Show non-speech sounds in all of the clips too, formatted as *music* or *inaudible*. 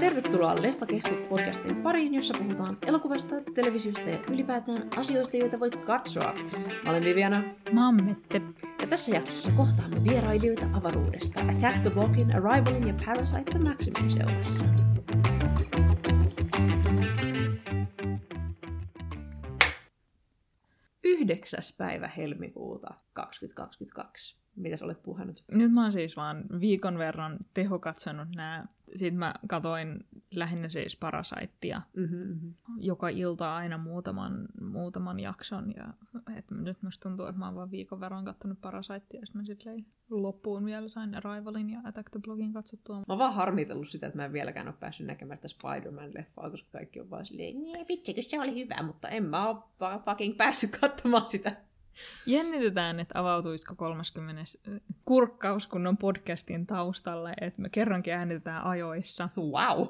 Tervetuloa Leffakestit podcastin pariin, jossa puhutaan elokuvasta, televisiosta ja ylipäätään asioista, joita voit katsoa. Mä olen Viviana, Mammette. ja tässä jaksossa kohtaamme vierailijoita avaruudesta Attack the Blockin, Arrivalin ja Parasite the Maximin seurassa. Yhdeksäs päivä helmikuuta 2022. Mitä sä olet puhunut? Nyt mä oon siis vaan viikon verran tehokatsonut nää. Sitten mä katoin lähinnä siis Parasiteia Mm-hmm, mm-hmm. joka ilta aina muutaman, muutaman jakson. Ja, et nyt musta tuntuu, että mä oon vaan viikon verran kattonut Parasiteia. Ja sitten mä sitten loppuun vielä sain Arrivalin ja Attack the Blogin katsottua. Mä oon vaan harmitellut sitä, että mä en vieläkään ole päässyt näkemään sitä Spider-Man-leffaa, koska kaikki on vaan silleen, nee, vitsi, kun se oli hyvä, mutta en mä oo fucking päässyt katsomaan sitä. Jännitetään, että avautuisiko 30. kurkkaus, kun on podcastin taustalle, että me kerrankin äänitetään ajoissa. Wow!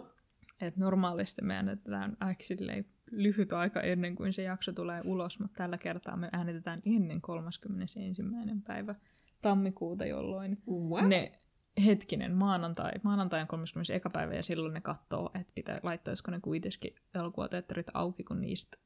Et normaalisti me äänitetään silleen lyhyt aika ennen kuin se jakso tulee ulos, mutta tällä kertaa me äänitetään ennen 31. päivä tammikuuta, jolloin Wow. ne hetkinen maanantai, maanantai on 31. päivä ja silloin ne katsoo, että pitää, laittaisiko ne kuitenkin elokuvateatterit auki, kun niistä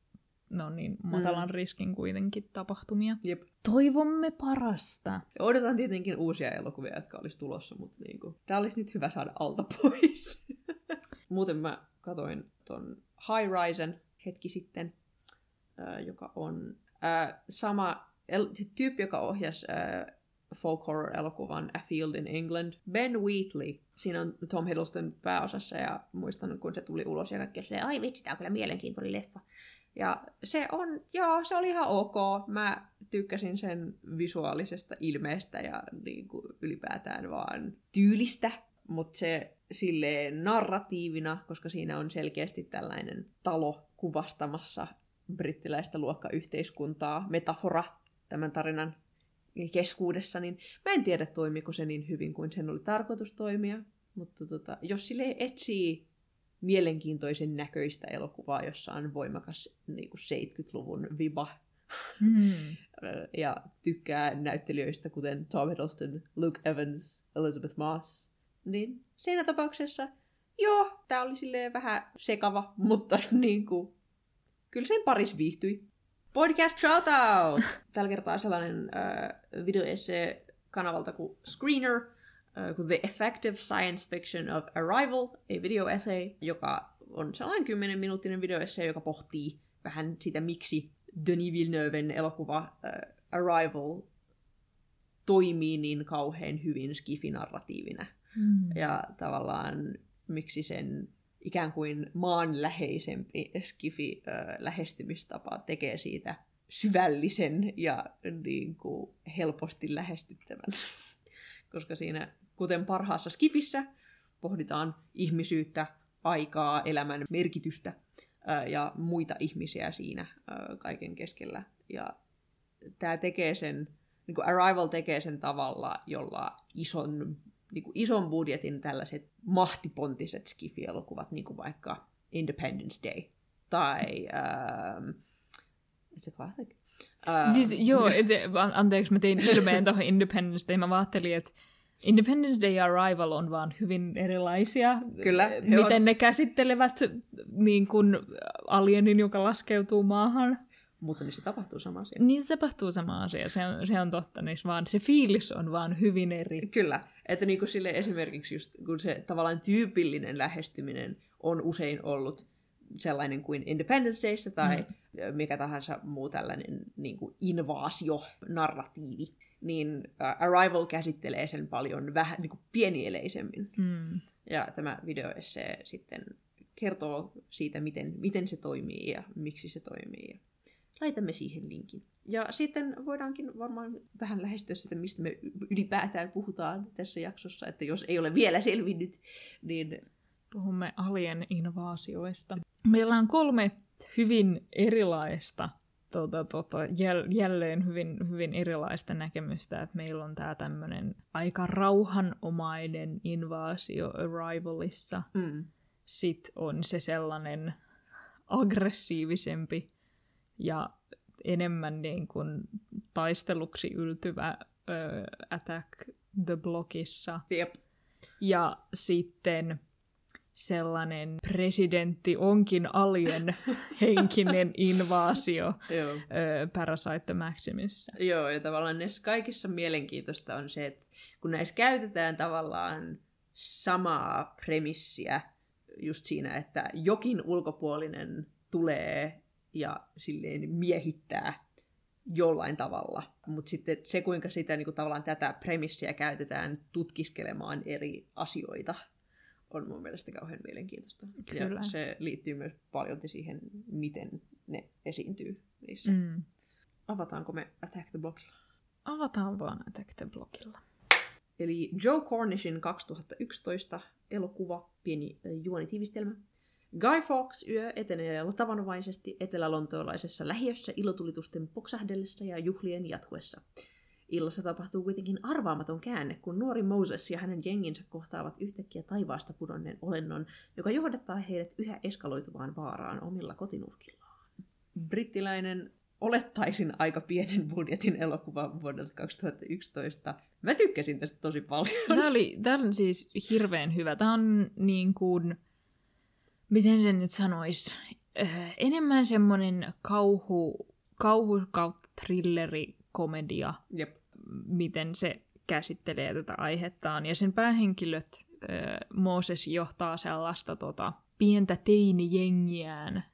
ne on niin matalan mm. riskin kuitenkin tapahtumia. Jep. Toivomme parasta. Odotan tietenkin uusia elokuvia, jotka olisi tulossa, mutta niinku, tää olisi nyt hyvä saada alta pois. *laughs* Muuten mä katoin ton High Risen hetki sitten, äh, joka on äh, sama el- se tyyppi, joka ohjasi äh, folk horror-elokuvan A Field in England, Ben Wheatley. Siinä on Tom Hiddleston pääosassa ja muistan, kun se tuli ulos ja kaikki se, ai vitsi, tää on kyllä mielenkiintoinen leffa. Ja se on, joo, se oli ihan ok. Mä tykkäsin sen visuaalisesta ilmeestä ja niin kuin ylipäätään vaan tyylistä, mutta se silleen narratiivina, koska siinä on selkeästi tällainen talo kuvastamassa brittiläistä luokkayhteiskuntaa, metafora tämän tarinan keskuudessa, niin mä en tiedä toimiko se niin hyvin kuin sen oli tarkoitus toimia, mutta tota, jos sille etsii mielenkiintoisen näköistä elokuvaa, jossa on voimakas niin kuin 70-luvun viba Mm. *laughs* ja tykkää näyttelijöistä, kuten Tom Hiddleston, Luke Evans, Elizabeth Moss, niin siinä tapauksessa, joo, tää oli silleen vähän sekava, *laughs* mutta niin kuin, kyllä sen paris viihtyi. Podcast shoutout! *laughs* Tällä kertaa sellainen äh, videoesse kanavalta kuin Screener, äh, kuin The Effective Science Fiction of Arrival, a video essay, joka on sellainen 10 minuuttinen videoesse, joka pohtii vähän sitä, miksi Denis Villeneuven elokuva äh, Arrival toimii niin kauhean hyvin skifinarratiivina. Mm. Ja tavallaan miksi sen ikään kuin maanläheisempi skifi-lähestymistapa tekee siitä syvällisen ja niin kuin helposti lähestyttävän. *laughs* Koska siinä, kuten parhaassa skifissä, pohditaan ihmisyyttä, aikaa, elämän merkitystä ja muita ihmisiä siinä kaiken keskellä. Ja tämä tekee sen, niin kuin Arrival tekee sen tavalla, jolla ison, niin kuin ison budjetin tällaiset mahtipontiset skifi-elokuvat, niin kuin vaikka Independence Day tai ähm, se classic? Äh, Siis joo, *laughs* et, an- anteeksi, mä tein ilmeen tuohon Independence Day. Mä ajattelin, että Independence Day ja Arrival on vaan hyvin erilaisia. Kyllä, Miten ovat- ne käsittelevät niin kuin alienin, joka laskeutuu maahan. mutta niissä tapahtuu sama asia. Niin se tapahtuu sama asia, se on, se on totta, niin vaan se fiilis on vaan hyvin eri. Kyllä, että niin kuin sille esimerkiksi just, kun se tavallaan tyypillinen lähestyminen on usein ollut sellainen kuin Independence Dayssä tai mm. mikä tahansa muu tällainen niin kuin invaasio-narratiivi, niin uh, Arrival käsittelee sen paljon vähän niin kuin pienieleisemmin. Mm. Ja tämä videoesse sitten kertoo siitä, miten, miten se toimii ja miksi se toimii. Laitamme siihen linkin. Ja sitten voidaankin varmaan vähän lähestyä sitä, mistä me ylipäätään puhutaan tässä jaksossa, että jos ei ole vielä selvinnyt, niin Puhumme alien invaasioista. Meillä on kolme hyvin erilaista, tota, tota, jäl- jälleen hyvin, hyvin erilaista näkemystä, että meillä on tämä tämmöinen aika rauhanomainen invaasio Arrivalissa. mm, Sitten on se sellainen aggressiivisempi ja enemmän niin kuin taisteluksi yltyvä ö, Attack the Blockissa. Jep. Ja sitten sellainen presidentti onkin alien henkinen *laughs* invaasio Joo. ö, Parasite Maximissa. Joo, ja tavallaan näissä kaikissa mielenkiintoista on se, että kun näissä käytetään tavallaan samaa premissiä just siinä, että jokin ulkopuolinen tulee ja silleen miehittää jollain tavalla. Mutta sitten se, kuinka sitä niin kuin tavallaan tätä premissiä käytetään tutkiskelemaan eri asioita, on mun mielestä kauhean mielenkiintoista. Kyllä. Ja se liittyy myös paljon siihen, miten ne esiintyy niissä. Mm. Avataanko me Attack the Blockilla? Avataan vaan Attack the Blockilla. Eli Joe Cornishin 2011 elokuva, pieni juonitiivistelmä. Guy Fawkes yö etenee tavanomaisesti etelälontoolaisessa lähiössä ilotulitusten poksahdellessa ja juhlien jatkuessa. Illassa tapahtuu kuitenkin arvaamaton käänne, kun nuori Moses ja hänen jenginsä kohtaavat yhtäkkiä taivaasta pudonneen olennon, joka johdattaa heidät yhä eskaloituvaan vaaraan omilla kotinurkillaan. Brittiläinen olettaisin aika pienen budjetin elokuva vuodelta 2011. Mä tykkäsin tästä tosi paljon. Tämä oli, tämä on siis hirveän hyvä. Tämä on niin kuin, miten sen nyt sanois, äh, enemmän semmoinen kauhu, kauhu kautta thrilleri komedia, Jep. miten se käsittelee tätä aihettaan. Ja sen päähenkilöt, äh, Mooses johtaa sellaista tota, pientä teinijengiään,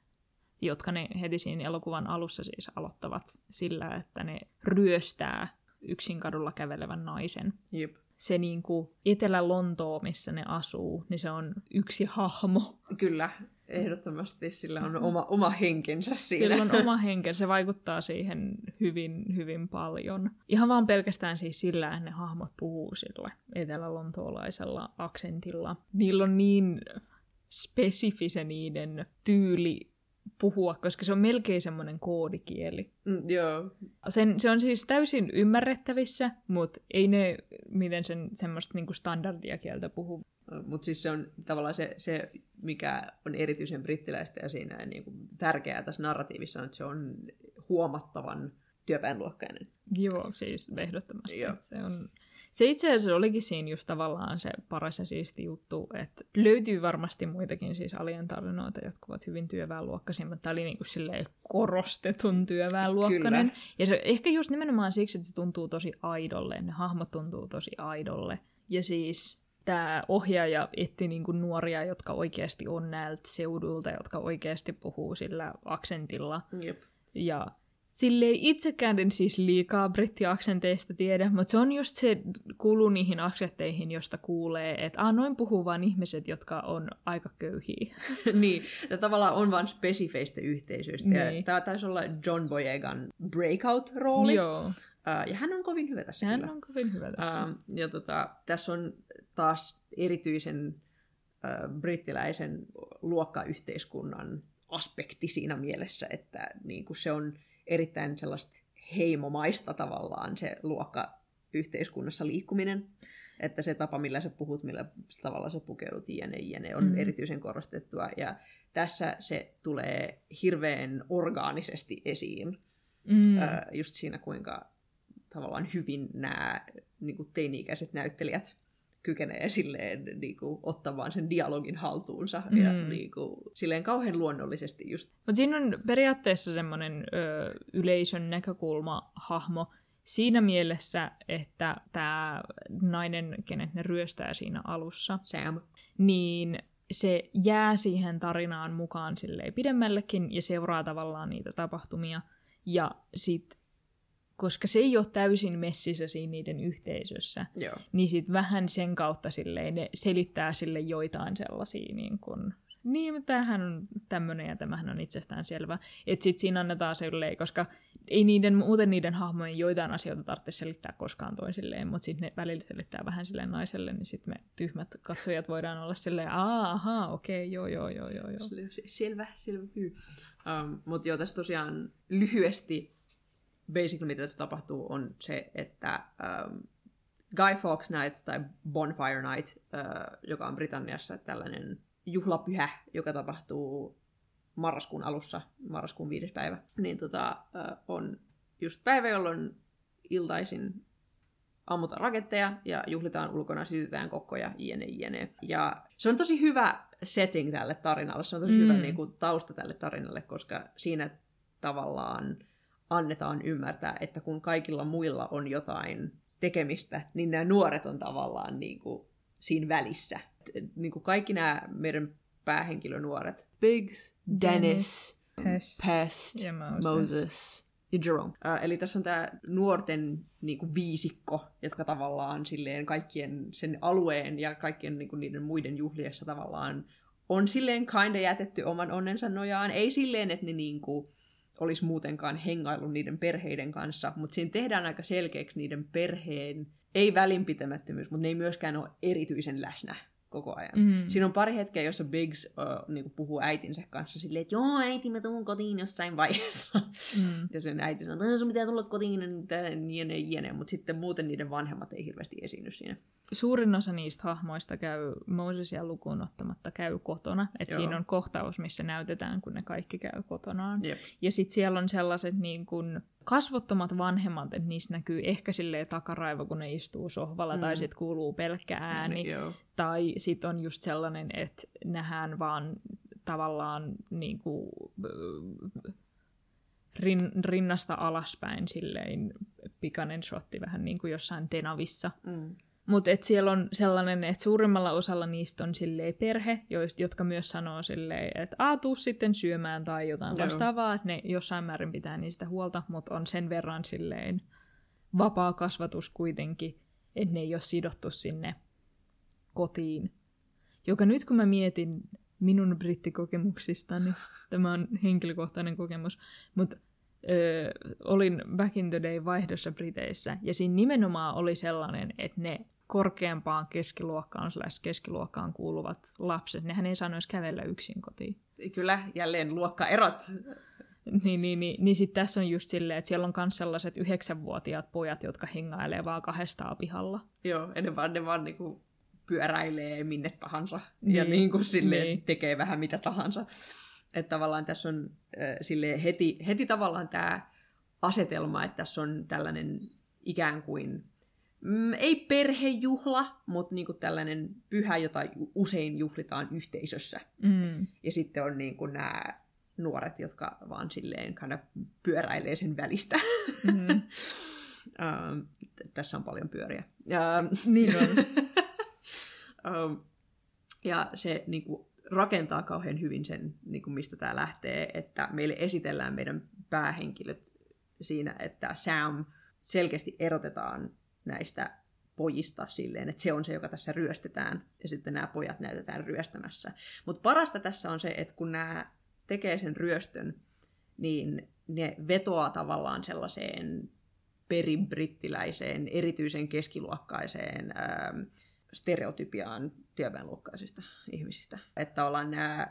jotka ne heti siinä elokuvan alussa siis aloittavat sillä, että ne ryöstää yksin kadulla kävelevän naisen Jep. Se niinku Etelä-Lontoo, missä ne asuu, niin se on yksi hahmo. Kyllä, ehdottomasti sillä on oma, oma henkensä siinä. Sillä on oma henke, se vaikuttaa siihen hyvin, hyvin paljon. Ihan vaan pelkästään siis sillä, että ne hahmot puhuu sillä etelä-lontoolaisella aksentilla. Niillä on niin spesifi se niiden tyyli puhua, koska se on melkein semmoinen koodikieli. Mm, joo, Sen, se on siis täysin ymmärrettävissä, mutta ei ne miten sen semmoista niinku standardia kieltä puhu. mutta siis se on tavallaan se, se, mikä on erityisen brittiläistä ja siinä niin kuin tärkeää tässä narratiivissa on, että se on huomattavan työväenluokkainen. Joo, siis ehdottomasti. Joo. Se, on, se itse asiassa olikin siinä just tavallaan se paras ja siisti juttu, että löytyy varmasti muitakin siis alien tarinoita, jotka ovat hyvin työväenluokkaisia, mutta tämä oli niinku silleen korostetun työväenluokkainen. Kyllä. Ja se ehkä just nimenomaan siksi, että se tuntuu tosi aidolle, ne hahmot tuntuu tosi aidolle. Ja siis tämä ohjaaja etti niinku nuoria, jotka oikeasti on näiltä seudulta, jotka oikeasti puhuu sillä aksentilla. Jep. Ja silleen itsekään en siis liikaa brittiaksenteista tiedä, mutta se on just se, kuuluu niihin aksentteihin, josta kuulee, että ah, noin puhuu vaan ihmiset, jotka on aika köyhiä. *laughs* niin, tämä tavallaan on vain spesifeistä yhteisöistä. Niin. Ja tämä taisi olla John Boyegan breakout-rooli. Joo, Uh, ja hän on kovin hyvä tässä hän kyllä. on kovin hyvä tässä. Ähm, ja tota, tässä on taas erityisen äh, brittiläisen luokkayhteiskunnan aspekti siinä mielessä, että niin kuin se on erittäin sellaista heimomaista tavallaan se luokkayhteiskunnassa liikkuminen. Että se tapa, millä sä puhut, millä tavalla sä pukeudut, jne, jne, on mm. erityisen korostettua. Ja tässä se tulee hirveän orgaanisesti esiin. Mm. Äh, just siinä, kuinka tavallaan hyvin nämä niin teini-ikäiset näyttelijät kykenee silleen niin kuin, ottamaan sen dialogin haltuunsa mm. ja niin kuin, silleen kauhean luonnollisesti just. Mutta siinä on periaatteessa semmoinen ö, yleisön näkökulma-hahmo siinä mielessä, että tämä nainen, kenet ne ryöstää siinä alussa, Sam. niin se jää siihen tarinaan mukaan silleen pidemmällekin ja seuraa tavallaan niitä tapahtumia. Ja sit, koska se ei ole täysin messissä siinä niiden yhteisössä, Joo. niin sit vähän sen kautta silleen ne selittää sille joitain sellaisia niin kun, niin, tämähän on tämmöinen ja tämähän on itsestään selvä. Että sit siinä annetaan silleen, koska ei niiden, muuten niiden hahmojen joitain asioita tarvitse selittää koskaan toisilleen, mutta sitten ne välillä selittää vähän silleen naiselle, niin sitten me tyhmät katsojat voidaan olla silleen, Aa, ahaa, okei, okay, joo, joo, joo, joo, joo. Se- Selvä, selvä. Um, Mutta joo, tässä tosiaan lyhyesti basically mitä tässä tapahtuu on se, että um, Guy Fawkes Night tai Bonfire Night, uh, joka on Britanniassa tällainen juhlapyhä, joka tapahtuu marraskuun alussa, marraskuun viides päivä, niin tota, on just päivä, jolloin iltaisin ammutaan raketteja ja juhlitaan ulkona, sytytään kokkoja, jne, jne. Ja se on tosi hyvä setting tälle tarinalle, se on tosi mm. hyvä niin kuin, tausta tälle tarinalle, koska siinä tavallaan annetaan ymmärtää, että kun kaikilla muilla on jotain tekemistä, niin nämä nuoret on tavallaan niin kuin, siinä välissä. Niin kuin kaikki nämä meidän päähenkilönuoret, Biggs, Dennis, Pest, Pest ja Moses. Moses ja Jerome. Uh, eli tässä on tämä nuorten niin kuin, viisikko, jotka tavallaan silleen kaikkien sen alueen ja kaikkien niin kuin, niiden muiden juhliessa tavallaan on silleen kinda jätetty oman onnensa nojaan. Ei silleen, että ne niin kuin, olisi muutenkaan hengailu niiden perheiden kanssa, mutta siinä tehdään aika selkeäksi niiden perheen, ei välinpitämättömyys, mutta ne ei myöskään ole erityisen läsnä koko ajan. Mm. Siinä on pari hetkeä, jossa Biggs uh, niinku puhuu äitinsä kanssa silleen, että joo, äiti, mä tuun kotiin jossain vaiheessa. Mm. *laughs* ja sen äiti sanoo, että sun pitää tulla kotiin, jene, jene, mutta sitten muuten niiden vanhemmat ei hirveästi esiinny siinä. Suurin osa niistä hahmoista käy Mosesia lukuun ottamatta käy kotona. Että siinä on kohtaus, missä näytetään, kun ne kaikki käy kotonaan. Jep. Ja sitten siellä on sellaiset niin kuin, kasvottomat vanhemmat, että niissä näkyy ehkä silleen takaraivo, kun ne istuu sohvalla, mm. tai sitten kuuluu pelkkä ääni. Joo. Tai sitten on just sellainen, että nähdään vaan tavallaan niin kuin, rin, rinnasta alaspäin silleen pikainen shotti vähän niin kuin jossain tenavissa. Mm. Mutta siellä on sellainen, että suurimmalla osalla niistä on silleen perhe, joist, jotka myös sanoo silleen, että a, tuu sitten syömään tai jotain Joo. vastaavaa, että ne jossain määrin pitää niistä huolta, mutta on sen verran silleen vapaa kasvatus kuitenkin, että ne ei ole sidottu sinne kotiin. Joka nyt kun mä mietin minun brittikokemuksistani, tämä on henkilökohtainen kokemus, mutta ö, olin back in the day vaihdossa Briteissä, ja siinä nimenomaan oli sellainen, että ne korkeampaan keskiluokkaan, keskiluokkaan kuuluvat lapset, nehän ei saanut kävellä yksin kotiin. Kyllä, jälleen luokkaerot. Niin, niin, niin, niin sitten tässä on just silleen, että siellä on myös sellaiset yhdeksänvuotiaat pojat, jotka hengailee vaan kahdestaan pihalla. Joo, ne vaan, ne vaan niinku pyöräilee minne tahansa niin, ja niinku silleen niin. tekee vähän mitä tahansa. Että tavallaan tässä on äh, silleen heti, heti tavallaan tämä asetelma, että tässä on tällainen ikään kuin mm, ei perhejuhla, mutta niinku tällainen pyhä, jota usein juhlitaan yhteisössä. Mm. Ja sitten on niinku nämä nuoret, jotka vaan silleen kind pyöräilee sen välistä. *laughs* Mm. uh, tässä on paljon pyöriä. Uh, *laughs* niin on. uh, *laughs* ja se niinku, rakentaa kauhean hyvin sen, niinku, mistä tämä lähtee, että meille esitellään meidän päähenkilöt siinä, että Sam selkeästi erotetaan näistä pojista silleen, että se on se, joka tässä ryöstetään, ja sitten nämä pojat näytetään ryöstämässä. Mutta parasta tässä on se, että kun nämä tekee sen ryöstön, niin ne vetoaa tavallaan sellaiseen peribrittiläiseen, erityisen keskiluokkaiseen ää, ähm, stereotypiaan työväenluokkaisista ihmisistä. Että ollaan nämä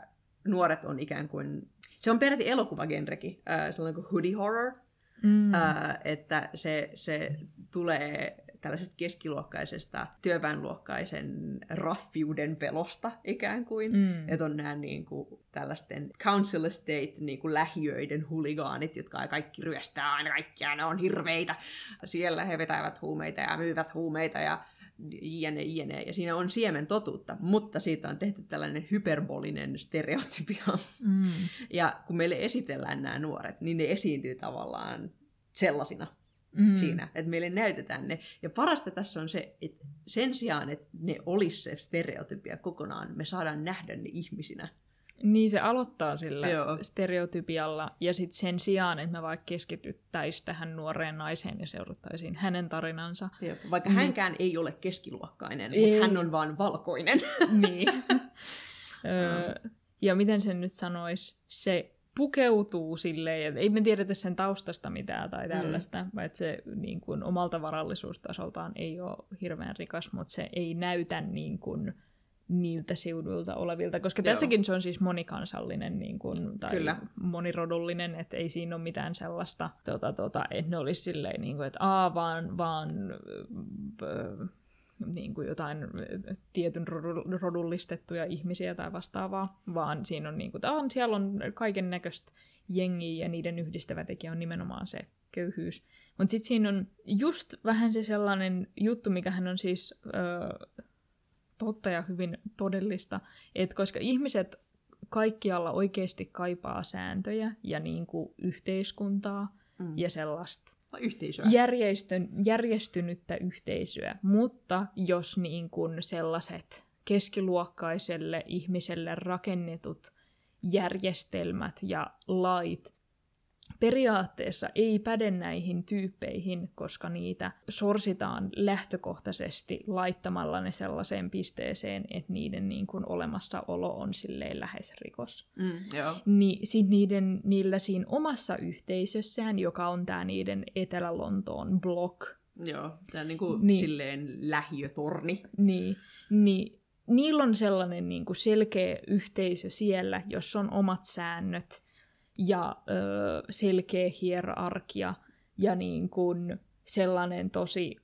nuoret on ikään kuin, se on peräti elokuvagenrekin, ää, sellainen kuin hoodie horror, mm. ää, että se, se tulee tällaisesta keskiluokkaisesta työväenluokkaisen raffiuden pelosta ikään kuin. Mm. Että on nämä niin kuin, tällaisten council estate niin kuin lähiöiden huligaanit, jotka kaikki ryöstää aina kaikkia, ne on hirveitä. Siellä he vetävät huumeita ja myyvät huumeita ja jne, jne. Ja siinä on siemen totuutta, mutta siitä on tehty tällainen hyperbolinen stereotypia. Mm. Ja kun meille esitellään nämä nuoret, niin ne esiintyy tavallaan sellaisina mm. siinä, että meille näytetään ne. Ja parasta tässä on se, että sen sijaan, että ne olisi se stereotypia kokonaan, me saadaan nähdä ne ihmisinä. Niin se aloittaa sillä Joo. stereotypialla, ja sitten sen sijaan, että me vaikka keskityttäisiin tähän nuoreen naiseen ja seurattaisiin hänen tarinansa. Joo. Vaikka niin... hänkään ei ole keskiluokkainen, ei. mutta hän on vaan valkoinen. niin. *laughs* öö, ja miten sen nyt sanoisi, se pukeutuu silleen, että ei me tiedetä sen taustasta mitään tai mm. tällaista, mm. että se niin kuin, omalta varallisuustasoltaan ei ole hirveän rikas, mutta se ei näytä niin kuin, niiltä seuduilta olevilta, koska Joo. tässäkin se on siis monikansallinen niin kuin, tai Kyllä. monirodullinen, että ei siinä ole mitään sellaista, tota, tota, että ne olisi silleen, niin kuin, että aa, vaan, vaan niin kuin jotain tietyn rodullistettuja ihmisiä tai vastaavaa, vaan siinä on, niin kuin, on siellä on kaiken näköistä jengiä ja niiden yhdistävä tekijä on nimenomaan se köyhyys. Mutta sitten siinä on just vähän se sellainen juttu, mikä hän on siis öö, totta ja hyvin todellista, että koska ihmiset kaikkialla oikeasti kaipaa sääntöjä ja niin kuin yhteiskuntaa mm. ja sellaista yhteisöä. Järjestön, järjestynyttä yhteisöä, mutta jos niin kuin sellaiset keskiluokkaiselle ihmiselle rakennetut järjestelmät ja lait periaatteessa ei päde näihin tyyppeihin, koska niitä sorsitaan lähtökohtaisesti laittamalla ne sellaiseen pisteeseen, että niiden niin kuin olemassaolo on silleen lähes rikos. Mm, joo. Niin sit niiden, niillä siinä omassa yhteisössään, joka on tämä niiden Etelä-Lontoon blog. Joo, tämä niin kuin niin, silleen lähiötorni. Niin, niin niillä on sellainen niin kuin selkeä yhteisö siellä, jos on omat säännöt – ja ö, selkeä hierarkia ja niin kuin sellainen tosi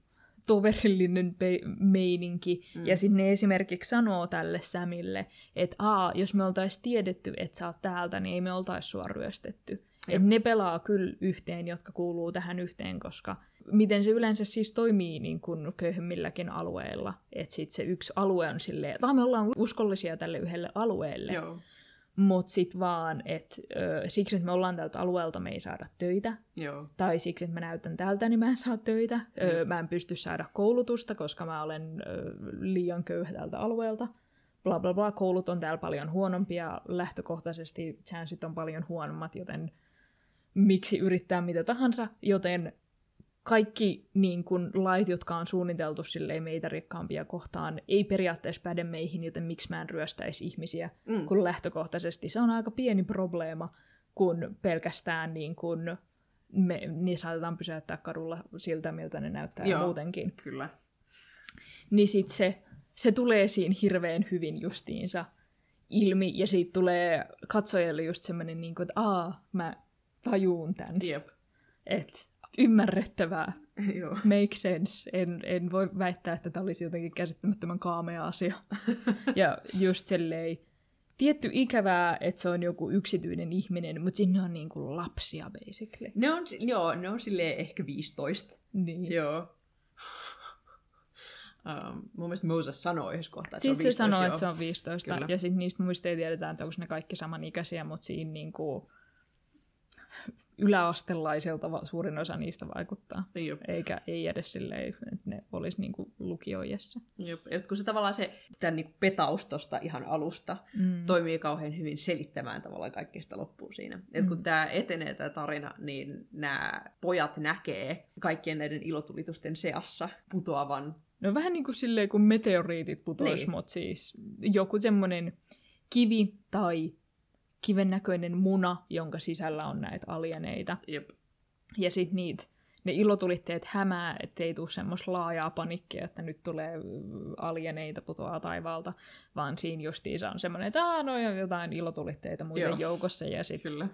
toverillinen pe- meininki. Mm. Ja sitten ne esimerkiksi sanoo tälle Sämille, että Aa, jos me oltaisiin tiedetty, että sä oot täältä, niin ei me oltaisi sua ryöstetty. Et ne pelaa kyllä yhteen, jotka kuuluu tähän yhteen, koska miten se yleensä siis toimii niin kuin köyhemmilläkin alueilla. Että sitten se yksi alue on silleen, että me ollaan uskollisia tälle yhdelle alueelle. Joo. Mutta sitten vaan, että siksi, että me ollaan tältä alueelta, me ei saada töitä. Joo. Tai siksi, että mä näytän tältä, niin mä en saa töitä. Ö, mä en pysty saada koulutusta, koska mä olen ö, liian köyhä tältä alueelta. Bla bla bla, koulut on täällä paljon huonompia, lähtökohtaisesti chanssit on paljon huonommat, joten miksi yrittää mitä tahansa, joten kaikki niin kun, lait, jotka on suunniteltu silleen meitä rikkaampia kohtaan, ei periaatteessa päde meihin, joten miksi mä en ryöstäisi ihmisiä, mm. kun lähtökohtaisesti se on aika pieni probleema, kun pelkästään niin kun, me, niin saatetaan pysäyttää kadulla siltä, miltä ne näyttää Joo, muutenkin. kyllä. Niin sit se, se tulee siinä hirveän hyvin justiinsa ilmi, ja siitä tulee katsojalle just semmoinen, niin kuin, että aa, mä tajuun tämän. Jep. Että ymmärrettävää. *laughs* Joo. Make sense. En, en voi väittää, että tämä olisi jotenkin käsittämättömän kaamea asia. *laughs* ja just silleen, tietty ikävää, että se on joku yksityinen ihminen, mutta sinne on niin kuin lapsia basically. Ne on, joo, ne on silleen ehkä 15. Niin. Joo. Um, mun mielestä Moses sanoi yhdessä kohtaa, että siis se on 15. se sanoi, joo. että se on 15. Kyllä. Ja sitten niistä muista ei tiedetä, että onko ne kaikki samanikäisiä, mutta siinä niin kuin yläastelaiselta suurin osa niistä vaikuttaa. Jop. Eikä ei edes silleen, että ne olisi niinku lukioijassa. Jop. Ja sitten kun se tavallaan se tämän niinku petaus tosta ihan alusta mm. toimii kauhean hyvin selittämään tavallaan kaikkea sitä loppuun siinä. Mm. Et kun tämä etenee tämä tarina, niin nämä pojat näkee kaikkien näiden ilotulitusten seassa putoavan No vähän niin kuin silleen, kun meteoriitit putois, niin. mutta siis joku semmoinen kivi tai kiven näköinen muna, jonka sisällä on näitä alieneita. Jep. Ja sitten niitä, ne ilotulitteet hämää, ettei tule semmoista laajaa panikkia, että nyt tulee alieneita putoaa taivaalta, vaan siinä justiinsa on semmoinen, että Aa, no on jotain ilotulitteita muiden Joo. joukossa. Ja sit, Kyllä.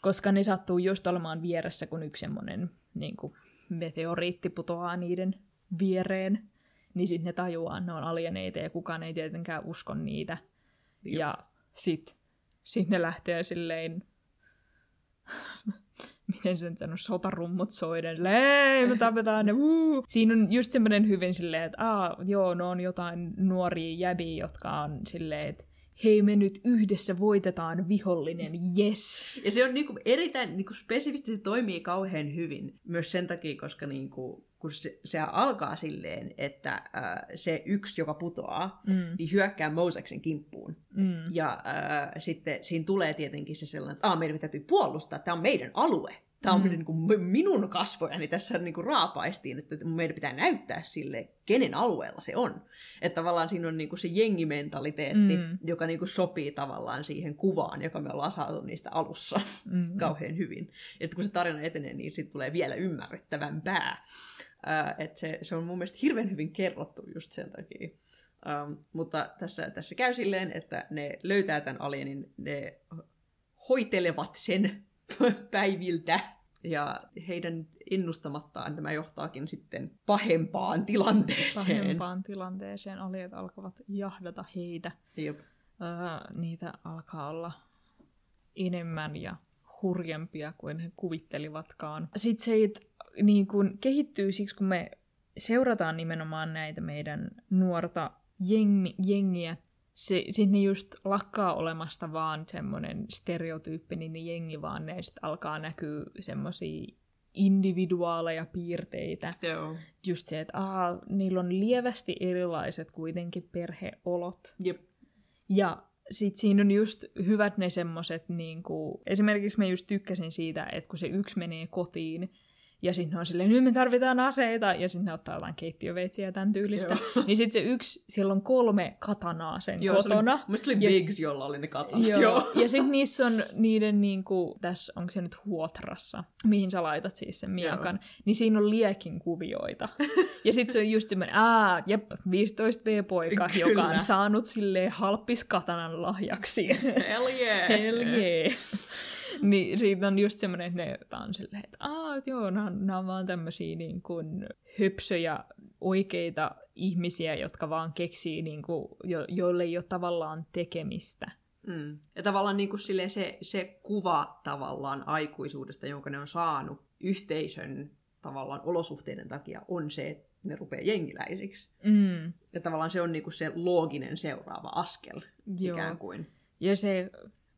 Koska ne sattuu just olemaan vieressä, kun yksi semmoinen niin meteoriitti putoaa niiden viereen, niin sitten ne tajuaa, että ne on alieneita ja kukaan ei tietenkään usko niitä. Joo. Ja sitten sinne lähtee silleen, *laughs* miten sen sanoo, sotarummut soiden, ei, me tapetaan ne, wuu. Siinä on just semmoinen hyvin silleen, että Aa, joo, no on jotain nuoria jäbiä, jotka on silleen, että hei me nyt yhdessä voitetaan vihollinen, yes. Ja se on niinku erittäin, niinku spesifisti se toimii kauhean hyvin, myös sen takia, koska niinku kun se, se alkaa silleen, että äh, se yksi, joka putoaa, mm. niin hyökkää Moseksen kimppuun. Mm. Ja äh, sitten siinä tulee tietenkin se sellainen, että meidän täytyy puolustaa, tämä on meidän alue. Tämä on mm. niin kuin minun kasvojani tässä niin kuin raapaistiin, että meidän pitää näyttää sille, kenen alueella se on. Että tavallaan siinä on niin kuin se jengimentaliteetti, mm. joka niin kuin sopii tavallaan siihen kuvaan, joka me ollaan saatu niistä alussa mm. *laughs* kauhean hyvin. Ja sitten kun se tarina etenee, niin sitten tulee vielä ymmärrettävämpää. Uh, että se, se on mun mielestä hirveän hyvin kerrottu just sen takia. Um, mutta tässä, tässä käy silleen, että ne löytää tämän alienin, ne hoitelevat sen *laughs* päiviltä Ja heidän ennustamattaan tämä johtaakin sitten pahempaan tilanteeseen. Pahempaan tilanteeseen. Aliet alkavat jahdata heitä. Jep. Öö, niitä alkaa olla enemmän ja hurjempia kuin he kuvittelivatkaan. Sitten se niin kun kehittyy siksi, kun me seurataan nimenomaan näitä meidän nuorta jengi, jengiä, se, sitten ne just lakkaa olemasta vaan semmoinen stereotyyppinen jengi, vaan ne sitten alkaa näkyä semmoisia individuaaleja piirteitä. Joo. Just se, että aa, niillä on lievästi erilaiset kuitenkin perheolot. Jep. Ja sit siinä on just hyvät ne semmoset, niinku, esimerkiksi mä just tykkäsin siitä, että kun se yksi menee kotiin, ja sitten on silleen, nyt me tarvitaan aseita, ja sitten ne ottaa jotain keittiöveitsiä ja tämän tyylistä. Joo. Niin sitten se yksi, siellä on kolme katanaa sen Joo, kotona. Se oli, musta oli Ja- Biggs, jolla oli ne katanat. Joo. Joo. Ja sitten niissä on niiden, niinku, tässä onko se nyt huotrassa, mihin sä laitat siis sen miakan, niin siinä on liekin kuvioita. ja sitten se on just semmoinen, aa, jep, 15V-poika, Kyllä. joka on saanut silleen halppiskatanan lahjaksi. Hell yeah. Hell yeah. *laughs* niin siitä on just semmoinen, että ne on silleen, että Aa, joo, nämä on, nämä on vaan tämmöisiä niin kuin höpsöjä oikeita ihmisiä, jotka vaan keksii, niin kuin, jo, joille ei ole tavallaan tekemistä. Mm. Ja tavallaan niin kuin silleen se, se kuva tavallaan aikuisuudesta, jonka ne on saanut yhteisön tavallaan olosuhteiden takia, on se, että ne rupeaa jengiläisiksi. Mm. Ja tavallaan se on niin kuin se looginen seuraava askel Joo. ikään kuin. Ja se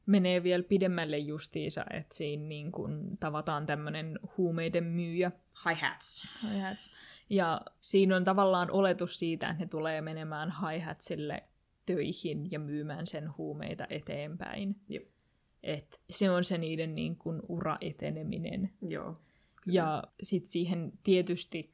menee vielä pidemmälle justiinsa, että siinä niin kuin tavataan tämmöinen huumeiden myyjä. Hi-hats. Hi-hats. Ja siinä on tavallaan oletus siitä, että ne tulee menemään hi-hatsille töihin ja myymään sen huumeita eteenpäin. Jep. Et se on se niiden niin kuin ura-eteneminen. Joo. Ja sitten siihen tietysti,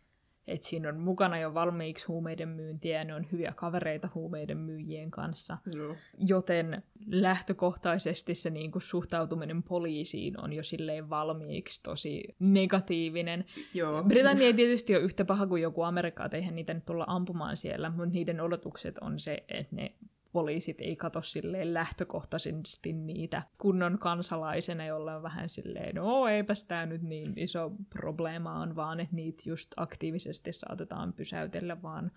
että siinä on mukana jo valmiiksi huumeiden myyntiä ja ne on hyviä kavereita huumeiden myyjien kanssa. Joo. Joten lähtökohtaisesti se niin kuin suhtautuminen poliisiin on jo silleen valmiiksi tosi negatiivinen. Joo. Britannia ei tietysti ole yhtä paha kuin joku Amerikka, että eihän niitä nyt tulla ampumaan siellä, mutta niiden odotukset on se, että ne poliisit ei kato silleen lähtökohtaisesti niitä kunnon kansalaisena, jolla on vähän silleen, no eipäs tämä nyt niin iso probleema on, vaan että niitä just aktiivisesti saatetaan pysäytellä vaan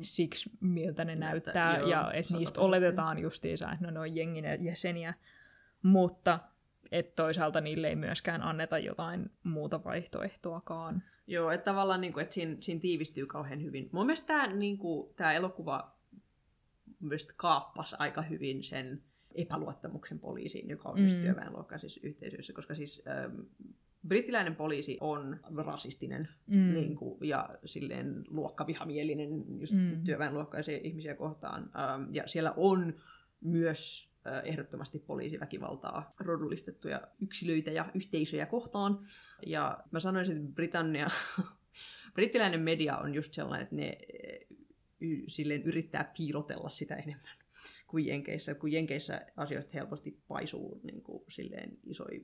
siksi, miltä ne Näyttää, näyttää, joo, ja että niistä oletetaan justiinsa, että no, ne on jengin jäseniä, mutta että toisaalta niille ei myöskään anneta jotain muuta vaihtoehtoakaan. Joo, että tavallaan niin kuin, että siinä, siinä tiivistyy kauhean hyvin. Mun mielestä tämä, niin kuin, tämä elokuva myös kaappasi aika hyvin sen epäluottamuksen poliisiin, joka on mm. just työväenluokkaisissa yhteisöissä, koska siis ähm, brittiläinen poliisi on rasistinen mm. niin kuin, ja silleen luokkavihamielinen just mm. työväenluokkaisia ihmisiä kohtaan. Ähm, ja siellä on myös äh, ehdottomasti poliisiväkivaltaa rodullistettuja yksilöitä ja yhteisöjä kohtaan. Ja mä sanoisin, että Britannia, *laughs* brittiläinen media on just sellainen, että ne y- silleen yrittää piilotella sitä enemmän kuin Jenkeissä, kun Jenkeissä asioista helposti paisuu niin kuin, silleen isoja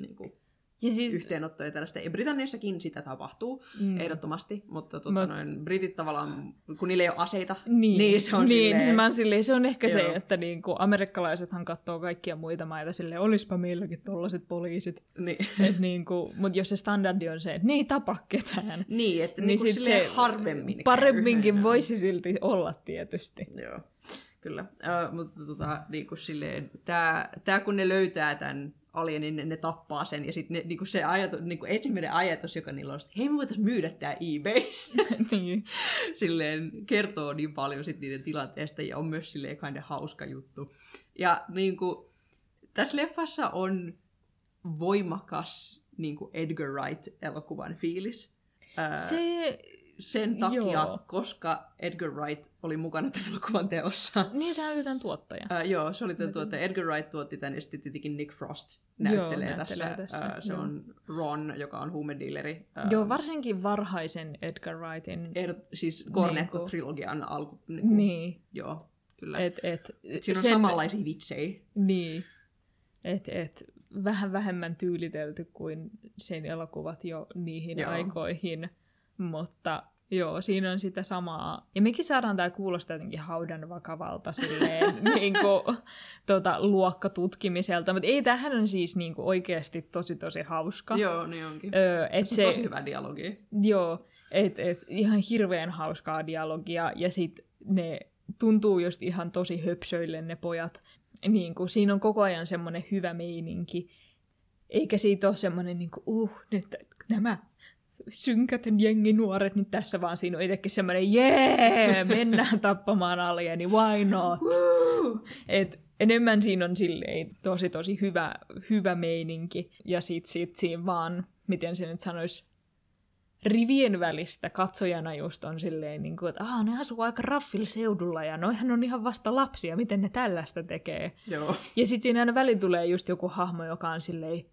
niin kuin, Ja siis, yhteenottoja ja tällaista. Ja Britanniassakin sitä tapahtuu mm. ehdottomasti, mutta tota, Mut- noin, britit tavallaan, kun niillä ei ole aseita, niin, *laughs* niin se on niin, silleen, se, oon silleen, se on ehkä se, Joo. että niinku, amerikkalaisethan katsoo kaikkia muita maita silleen, olispa meilläkin tollaset poliisit. niin, *laughs* Et niinku, Mutta jos se standardi on se, että ne ei tapa ketään, *laughs* niin, että niin, niin niin sit se harvemmin. paremminkin voisi silti olla tietysti. Joo, kyllä. Uh, mutta tota, niin kuin silleen, tää, tää kun ne löytää tämän alienin, ne, ne tappaa sen, ja sitten niin se ajatus, niin kuin ensimmäinen ajatus, joka niillä on, että hei, me voitaisiin myydä tämä eBayssä. *laughs* niin. *laughs* silleen kertoo niin paljon sit niiden tilanteesta, ja on myös silleen kind of hauska juttu. Ja niin kuin, tässä leffassa on voimakas niin kuin Edgar Wright-elokuvan fiilis. Ää, Se, sen takia, Joo. koska Edgar Wright oli mukana tämän elokuvan teossa. niin sä näytän tuottaja. Uh, joo, se oli tämän tuote. Edgar Wright tuotti tämän ja sitten tietenkin Nick Frost näyttelee, Joo, tässä. näyttelee tässä, Uh, se joo. on Ron, joka on huumedealeri. Uh, Joo, varsinkin varhaisen Edgar Wrightin. Ehdot, siis Niinku- Cornetto-trilogian alku. Niin, kuin, Niin, Joo, kyllä. et, et, Siinä on samanlaisia vitsejä. Niin. Et, et, vähän vähemmän tyylitelty kuin sen elokuvat jo niihin. Joo. aikoihin, mutta Joo, siinä on sitä samaa. Ja mekin saadaan tämä kuulostaa jotenkin haudan vakavalta silleen, *laughs* niin kuin, tota, luokkatutkimiselta, mutta ei, tämähän on siis niin kuin, oikeasti tosi tosi hauska. Joo, niin onkin. Öö, et Se se, on tosi hyvä dialogi. Joo, et, et, ihan hirveän hauskaa dialogia, ja sitten ne tuntuu just ihan tosi höpsöille ne pojat. Niin kuin, siinä on koko ajan semmoinen hyvä meininki, eikä siitä ole semmoinen, niin kuin, uh, nyt nämä synkät jenginuoret nyt tässä, vaan siinä on itsekin semmoinen, jee, mennään tappamaan alieni, why not? Et enemmän siinä on silleen tosi tosi hyvä, hyvä meininki, ja sit, sit siinä vaan, miten se nyt sanoisi, rivien välistä katsojana just on silleen, niin kuin, että Aa, ne asuu aika raffilla seudulla ja noihän on ihan vasta lapsia, miten ne tällaista tekee. Joo. Ja sitten siinä aina väliin tulee just joku hahmo, joka on silleen,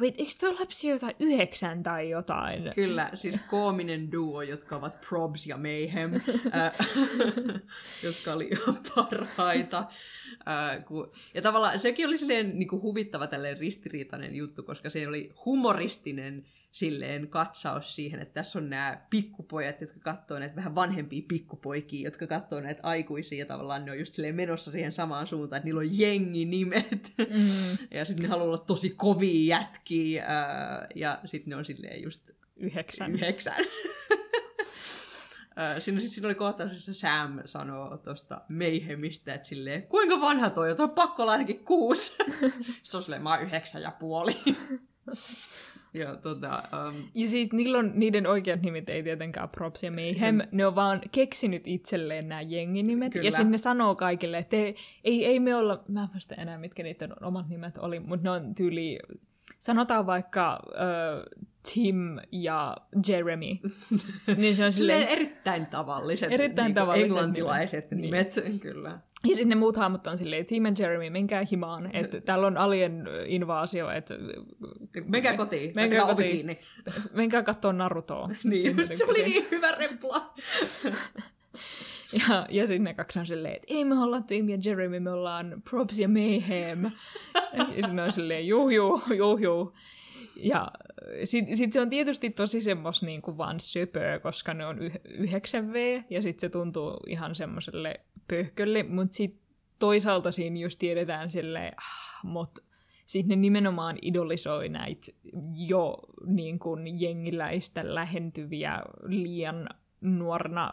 wait, eikö tuo lapsi jotain yhdeksän tai jotain? Kyllä, siis koominen duo, jotka ovat Probs ja Mayhem, *laughs* ää, jotka oli ihan parhaita. Ku, ja tavallaan sekin oli silleen niin kuin huvittava tälleen ristiriitainen juttu, koska se oli humoristinen silleen katsaus siihen, että tässä on nämä pikkupojat, jotka katsoo näitä vähän vanhempia pikkupoikia, jotka katsoo näitä aikuisia ja tavallaan ne on just silleen menossa siihen samaan suuntaan, että niillä on jenginimet mm. *laughs* ja sitten ne haluaa olla tosi kovia jätkiä ää, ja sitten ne on silleen just Yhdeksän. yhdeksän. Ö, *laughs* Siinä, sit siinä oli kohtaus, jossa Sam sanoo tuosta Mayhemistä, että silleen, kuinka vanha toi on? Tuo on pakko olla ainakin kuusi. *laughs* Sitten on silleen, mä oon yhdeksän ja puoli. Ja tota, um, Ja siis niillä on, niiden oikeat nimet ei tietenkään Props ja Mayhem, ne on vaan keksinyt itselleen nämä jenginimet. Kyllä. Ja sitten ne sanoo kaikille, että ei, ei, ei me olla, mä en muista enää mitkä niiden omat nimet oli, mutta ne on tyyli, sanotaan vaikka uh, Tim ja Jeremy. *laughs* niin se on silleen silleen, erittäin tavalliset, Erittäin niinku tavalliset englantilaiset nimet. nimet. Kyllä. Ja sitten ne muut hahmot on silleen, Tim ja Jeremy, menkää himaan, että täällä on alien invaasio, että Menkää kotiin. menkää kotiin, Kiinni. *laughs* menkää katsoa Narutoa. *laughs* Niin, Semmoinen se oli niin hyvä repla. *laughs* Ja, ja sitten ne kaksi on silleen, että ei me olla Tim ja Jeremy, me ollaan Props ja Mayhem. ja sitten on silleen, juh, juh, juh, juh. Ja sitten sit se on tietysti tosi semmos niin kuin vaan söpöä, koska ne on yh- 9V, ja sitten se tuntuu ihan semmoiselle pöhkölle, mutta sitten toisaalta siinä just tiedetään silleen, ah, mutta sitten ne nimenomaan idolisoi näitä jo niin kuin jengiläistä lähentyviä liian nuorna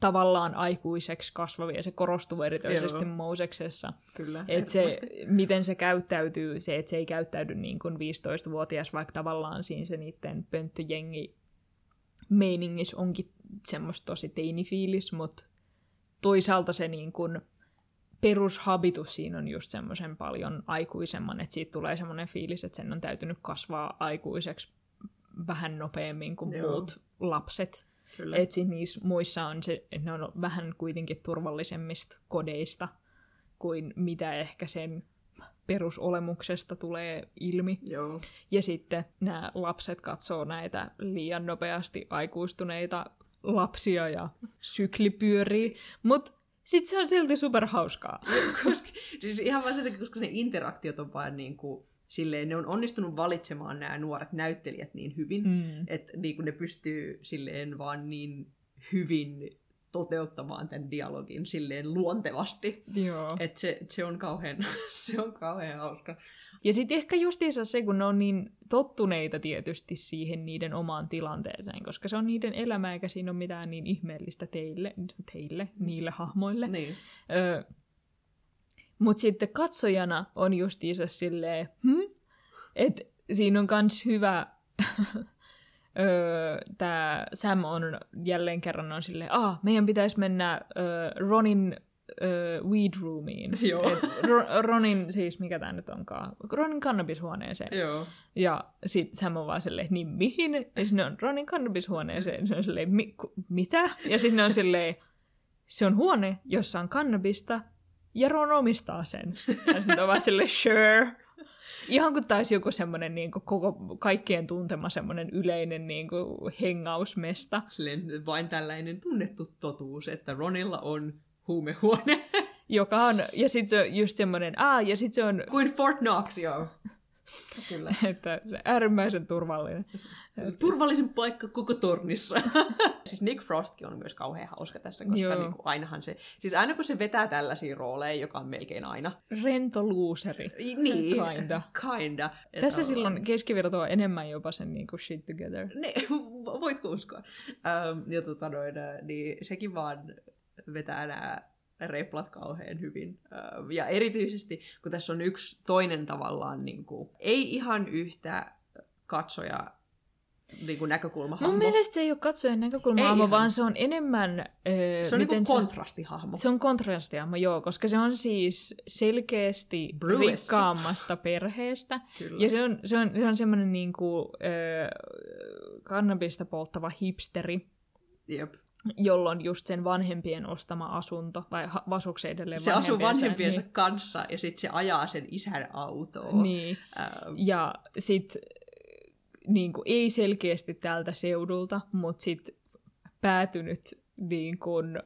tavallaan aikuiseksi kasvavia. Se korostuu erityisesti Joo. Moseksessa. Kyllä, Et se, miten se käyttäytyy, se, että se ei käyttäydy niin kuin 15-vuotias, vaikka tavallaan siinä se niiden pönttöjengi meiningis onkin semmoista tosi teinifiilis, mutta toisaalta se niin kuin perushabitus siinä on just semmoisen paljon aikuisemman, että siitä tulee semmoinen fiilis, että sen on täytynyt kasvaa aikuiseksi vähän nopeammin kuin Joo. muut lapset. Kyllä. Että sit niissä muissa on se, että ne on vähän kuitenkin turvallisemmista kodeista kuin mitä ehkä sen perusolemuksesta tulee ilmi. Joo. Ja sitten nämä lapset katsoo näitä liian nopeasti aikuistuneita lapsia ja sykli pyörii. Mutta sitten se on silti superhauskaa. *laughs* koska, siis ihan vaan takia, koska ne interaktiot on vaan niin kuin, silleen, ne on onnistunut valitsemaan nämä nuoret näyttelijät niin hyvin, mm. että niin ne pystyy silleen vaan niin hyvin toteuttamaan tämän dialogin silleen luontevasti. Joo. Että se, se, on kauhean, *laughs* se on kauhean hauska. Ja sitten ehkä justiinsa se, kun ne on niin tottuneita tietysti siihen niiden omaan tilanteeseen, koska se on niiden elämä, eikä siinä ole mitään niin ihmeellistä teille, teille niille hahmoille. Niin. Öö, Mutta sitten katsojana on justiinsa silleen, hm? että siinä on kans hyvä, *laughs* öö, tämä Sam on jälleen kerran on silleen, ah, meidän pitäisi mennä öö, Ronin öö, weed roomiin. *laughs* Joo. Et Ro- Ronin, siis mikä tämä nyt onkaan, Ronin kannabishuoneeseen. Joo. Ja sit Sam on vaan silleen, niin mihin? Ja sitten ne on Ronin kannabishuoneeseen. Se on silleen, Mi- ku- mitä? Ja sitten on silleen, se on huone, jossa on kannabista, ja Ron omistaa sen. Ja sitten on vaan silleen, sure. Ihan kuin taisi joku semmoinen niin koko kaikkien tuntema semmoinen yleinen niin kuin hengausmesta. Silleen vain tällainen tunnettu totuus, että Ronilla on huumehuone. Joka on, ja sitten se on just semmoinen, aa, ja sitten se on, Kuin Fort Knox, joo. Kyllä. *laughs* että se äärimmäisen turvallinen. Turvallisin paikka koko tornissa. *laughs* siis Nick Frostkin on myös kauhean hauska tässä, koska Joo. niin kuin ainahan se... Siis aina kun se vetää tällaisia rooleja, joka on melkein aina. Rento luuseri. Niin. Kinda. Kinda. Et Tässä ollaan- silloin keskiverto on enemmän jopa sen niin kuin shit together. Ne, *laughs* voitko uskoa? Ähm, ja tota noin, niin sekin vaan vetää nämä replat kauhean hyvin. Ja erityisesti, kun tässä on yksi toinen tavallaan, niin kuin, ei ihan yhtä katsoja niin kuin näkökulma. Mun mielestä se ei ole katsojan näkökulma, Ei vaan se on enemmän... Öö, se on niin kuin kontrastihahmo. se on kontrastihahmo, joo, koska se on siis selkeästi Brewis. rikkaammasta perheestä. Kyllä. Ja se on, se on, se on semmoinen niin kuin, öö, kannabista polttava hipsteri, Jep. Jolla on just sen vanhempien ostama asunto, vai se edelleen Se asuu vanhempiensa Niin. kanssa ja sitten se ajaa sen isän autoon. Niin. Ähm, Ja sit niin kuin, ei selkeästi tältä seudulta, mutta sit päätynyt niin kuin,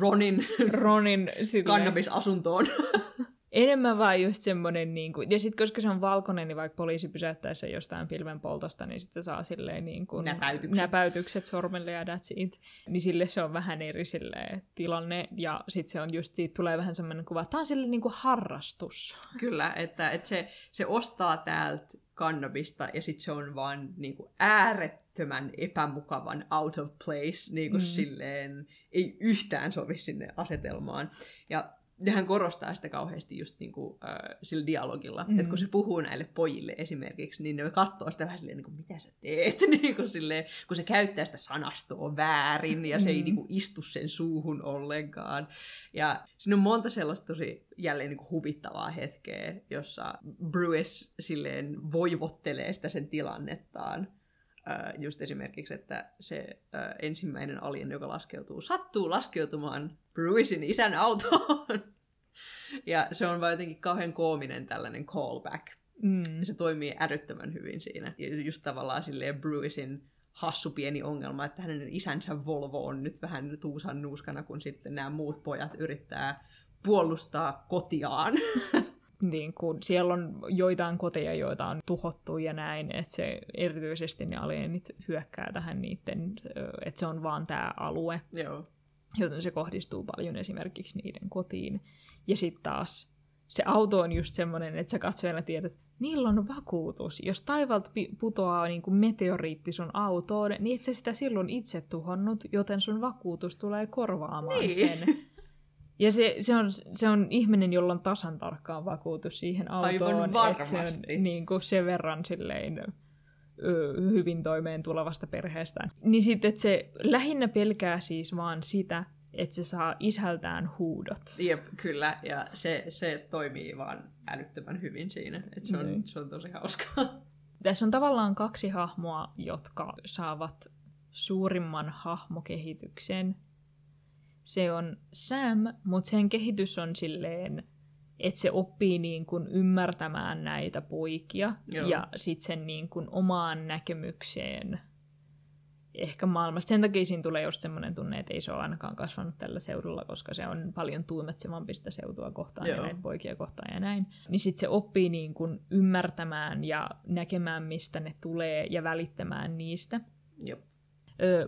Ronin Ronin silleen, kannabisasuntoon. *laughs* enemmän vaan just semmonen, niin kuin, ja sitten koska se on valkoinen, niin vaikka poliisi pysäyttää sen jostain pilvenpoltosta, niin sitten saa silleen niin kuin, Näpäytykset. näpäytykset sormelle ja that's it. Niin sille se on vähän eri silleen, tilanne, ja sitten se on just, siitä tulee vähän semmoinen kuva, että tämä on silleen niin kuin harrastus. Kyllä, että, että se, se ostaa täältä kannabista ja sitten se on vaan niin kuin äärettömän epämukavan out of place, niin kuin mm. silleen ei yhtään sovi sinne asetelmaan. Ja, hän korostaa sitä kauheasti just niin kuin, äh, sillä dialogilla, mm. että kun se puhuu näille pojille esimerkiksi, niin ne katsoo sitä vähän silleen, niin kuin, mitä sä teet, *laughs* niin kuin silleen, kun se käyttää sitä sanastoa väärin ja se ei niin kuin, istu sen suuhun ollenkaan. Ja siinä on monta sellaista tosi jälleen niin kuin huvittavaa hetkeä, jossa Brewis silleen voivottelee sitä sen tilannettaan. Äh, just esimerkiksi, että se äh, ensimmäinen alien, joka laskeutuu, sattuu laskeutumaan Brewisin isän autoon. *laughs* ja se on vaan jotenkin kauhean koominen tällainen callback. Mm. Se toimii älyttömän hyvin siinä. Ja just tavallaan silleen Brewisin hassu pieni ongelma, että hänen isänsä Volvo on nyt vähän tuusan nuuskana, kun sitten nämä muut pojat yrittää puolustaa kotiaan. *laughs* niin kuin, siellä on joitain koteja, joita on tuhottu ja näin, että se erityisesti ne alienit hyökkää tähän niiden, että se on vaan tämä alue, Joo. joten se kohdistuu paljon esimerkiksi niiden kotiin. Ja sitten taas se auto on just semmoinen, että sä katsojana tiedät, että niillä on vakuutus. Jos taivalta putoaa niin kuin meteoriitti sun autoon, niin et sä sitä silloin itse tuhonnut, joten sun vakuutus tulee korvaamaan Niin. sen. *laughs* Ja se, se, on, se on ihminen, jolla on tasan tarkkaan vakuutus siihen autoon. Aivan että se on niin kuin sen verran silleen, hyvin toimeen tulevasta perheestään. Niin sitten, että se lähinnä pelkää siis vaan sitä, että se saa isältään huudot. Jep, kyllä. Ja se, se toimii vaan älyttömän hyvin siinä. että se, on, Niin. se on tosi hauskaa. Tässä on tavallaan kaksi hahmoa, jotka saavat suurimman hahmokehityksen. Se on Sam, mutta sen kehitys on silleen, että se oppii niin kuin ymmärtämään näitä poikia Joo. ja sitten sen niin kuin omaan näkemykseen ehkä maailmasta. Sen takia siinä tulee just semmoinen tunne, että ei se ole ainakaan kasvanut tällä seudulla, koska se on paljon tuumetsevampi sitä seutua kohtaan Joo. ja näitä poikia kohtaan ja näin. Niin sitten se oppii niin kuin ymmärtämään ja näkemään, mistä ne tulee ja välittämään niistä.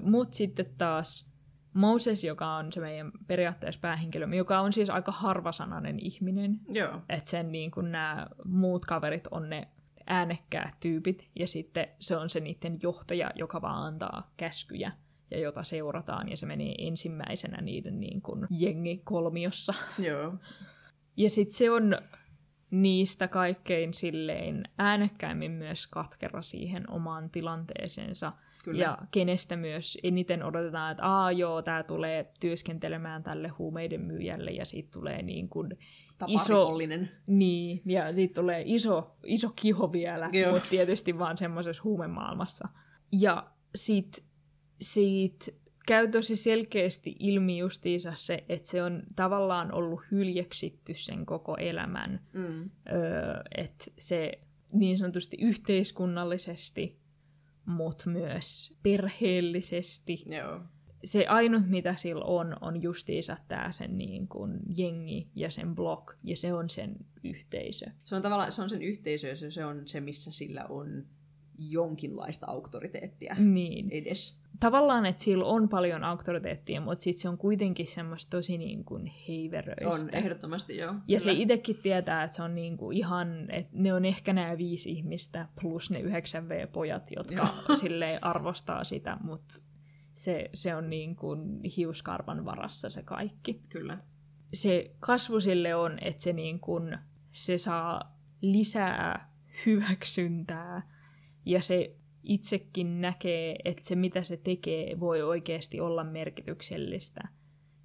Mutta sitten taas Moses, joka on se meidän periaatteessa päähenkilö, joka on siis aika harvasanainen ihminen, Joo. että sen niin kuin nämä muut kaverit on ne äänekkäät tyypit, ja sitten se on se niiden johtaja, joka vaan antaa käskyjä, ja jota seurataan, ja se menee ensimmäisenä niiden niin kuin jengikolmiossa. Joo. Ja sitten se on niistä kaikkein silleen äänekkäimmin myös katkera siihen omaan tilanteeseensa. Kyllä. Ja kenestä myös eniten odotetaan, että aa joo, tämä tulee työskentelemään tälle huumeiden myyjälle ja siitä tulee niin kuin iso, niin, ja siitä tulee iso, iso kiho vielä, Joo. mutta tietysti vaan semmoisessa huumemaailmassa. Ja sit siitä käy tosi selkeästi ilmi justiinsa se, että se on tavallaan ollut hyljeksitty sen koko elämän. Mm. Öö, että se niin sanotusti yhteiskunnallisesti, mutta myös perheellisesti Joo. se ainut, mitä sillä on, on justiinsa tämä sen niin kuin jengi ja sen blog, ja se on sen yhteisö. Se on tavallaan se on sen yhteisö, ja se on se, missä sillä on jonkinlaista auktoriteettia Niin. edes. Tavallaan, että sillä on paljon auktoriteettia, mutta sitten se on kuitenkin semmoista tosi niin kuin heiveröistä. On, ehdottomasti joo. Ja se itsekin tietää, että se on niinku ihan, että ne on ehkä nämä viisi ihmistä plus ne 9V-pojat, jotka *laughs* silleen arvostaa sitä, mutta se, se on niin kuin hiuskarvan varassa se kaikki. Kyllä. Se kasvu sille on, että se, niin kuin, se saa lisää hyväksyntää ja se itsekin näkee, että se mitä se tekee voi oikeasti olla merkityksellistä.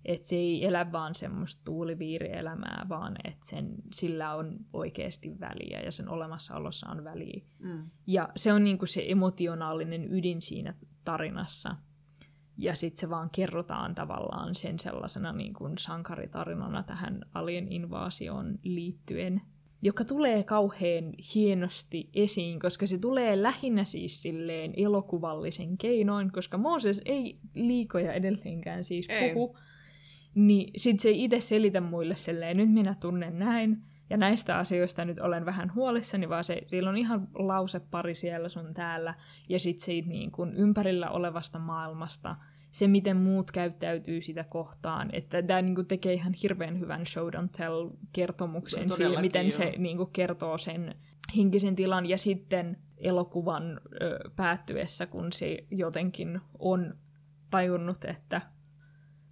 Että se ei elä vaan semmoista tuuliviirielämää, vaan että sen, sillä on oikeasti väliä ja sen olemassaolossa on väliä. Mm. Ja se on niinku se emotionaalinen ydin siinä tarinassa. Ja sitten se vaan kerrotaan tavallaan sen sellaisena niin kuin sankaritarinana tähän alien invaasioon liittyen, joka tulee kauhean hienosti esiin, koska se tulee lähinnä siis silleen elokuvallisen keinoin, koska Moses ei liikoja edelleenkään siis Ei. puhu. Niin sit se ei itse selitä muille silleen, nyt minä tunnen näin, ja näistä asioista nyt olen vähän huolissani, vaan se, sillä on ihan lause pari siellä sun täällä, ja sitten siitä niin kun ympärillä olevasta maailmasta, se miten muut käyttäytyy sitä kohtaan, että tämä niin kun tekee ihan hirveän hyvän show don't tell kertomuksen siihen, miten se joo. niin kun kertoo sen henkisen tilan, ja sitten elokuvan ö, päättyessä, kun se jotenkin on tajunnut, että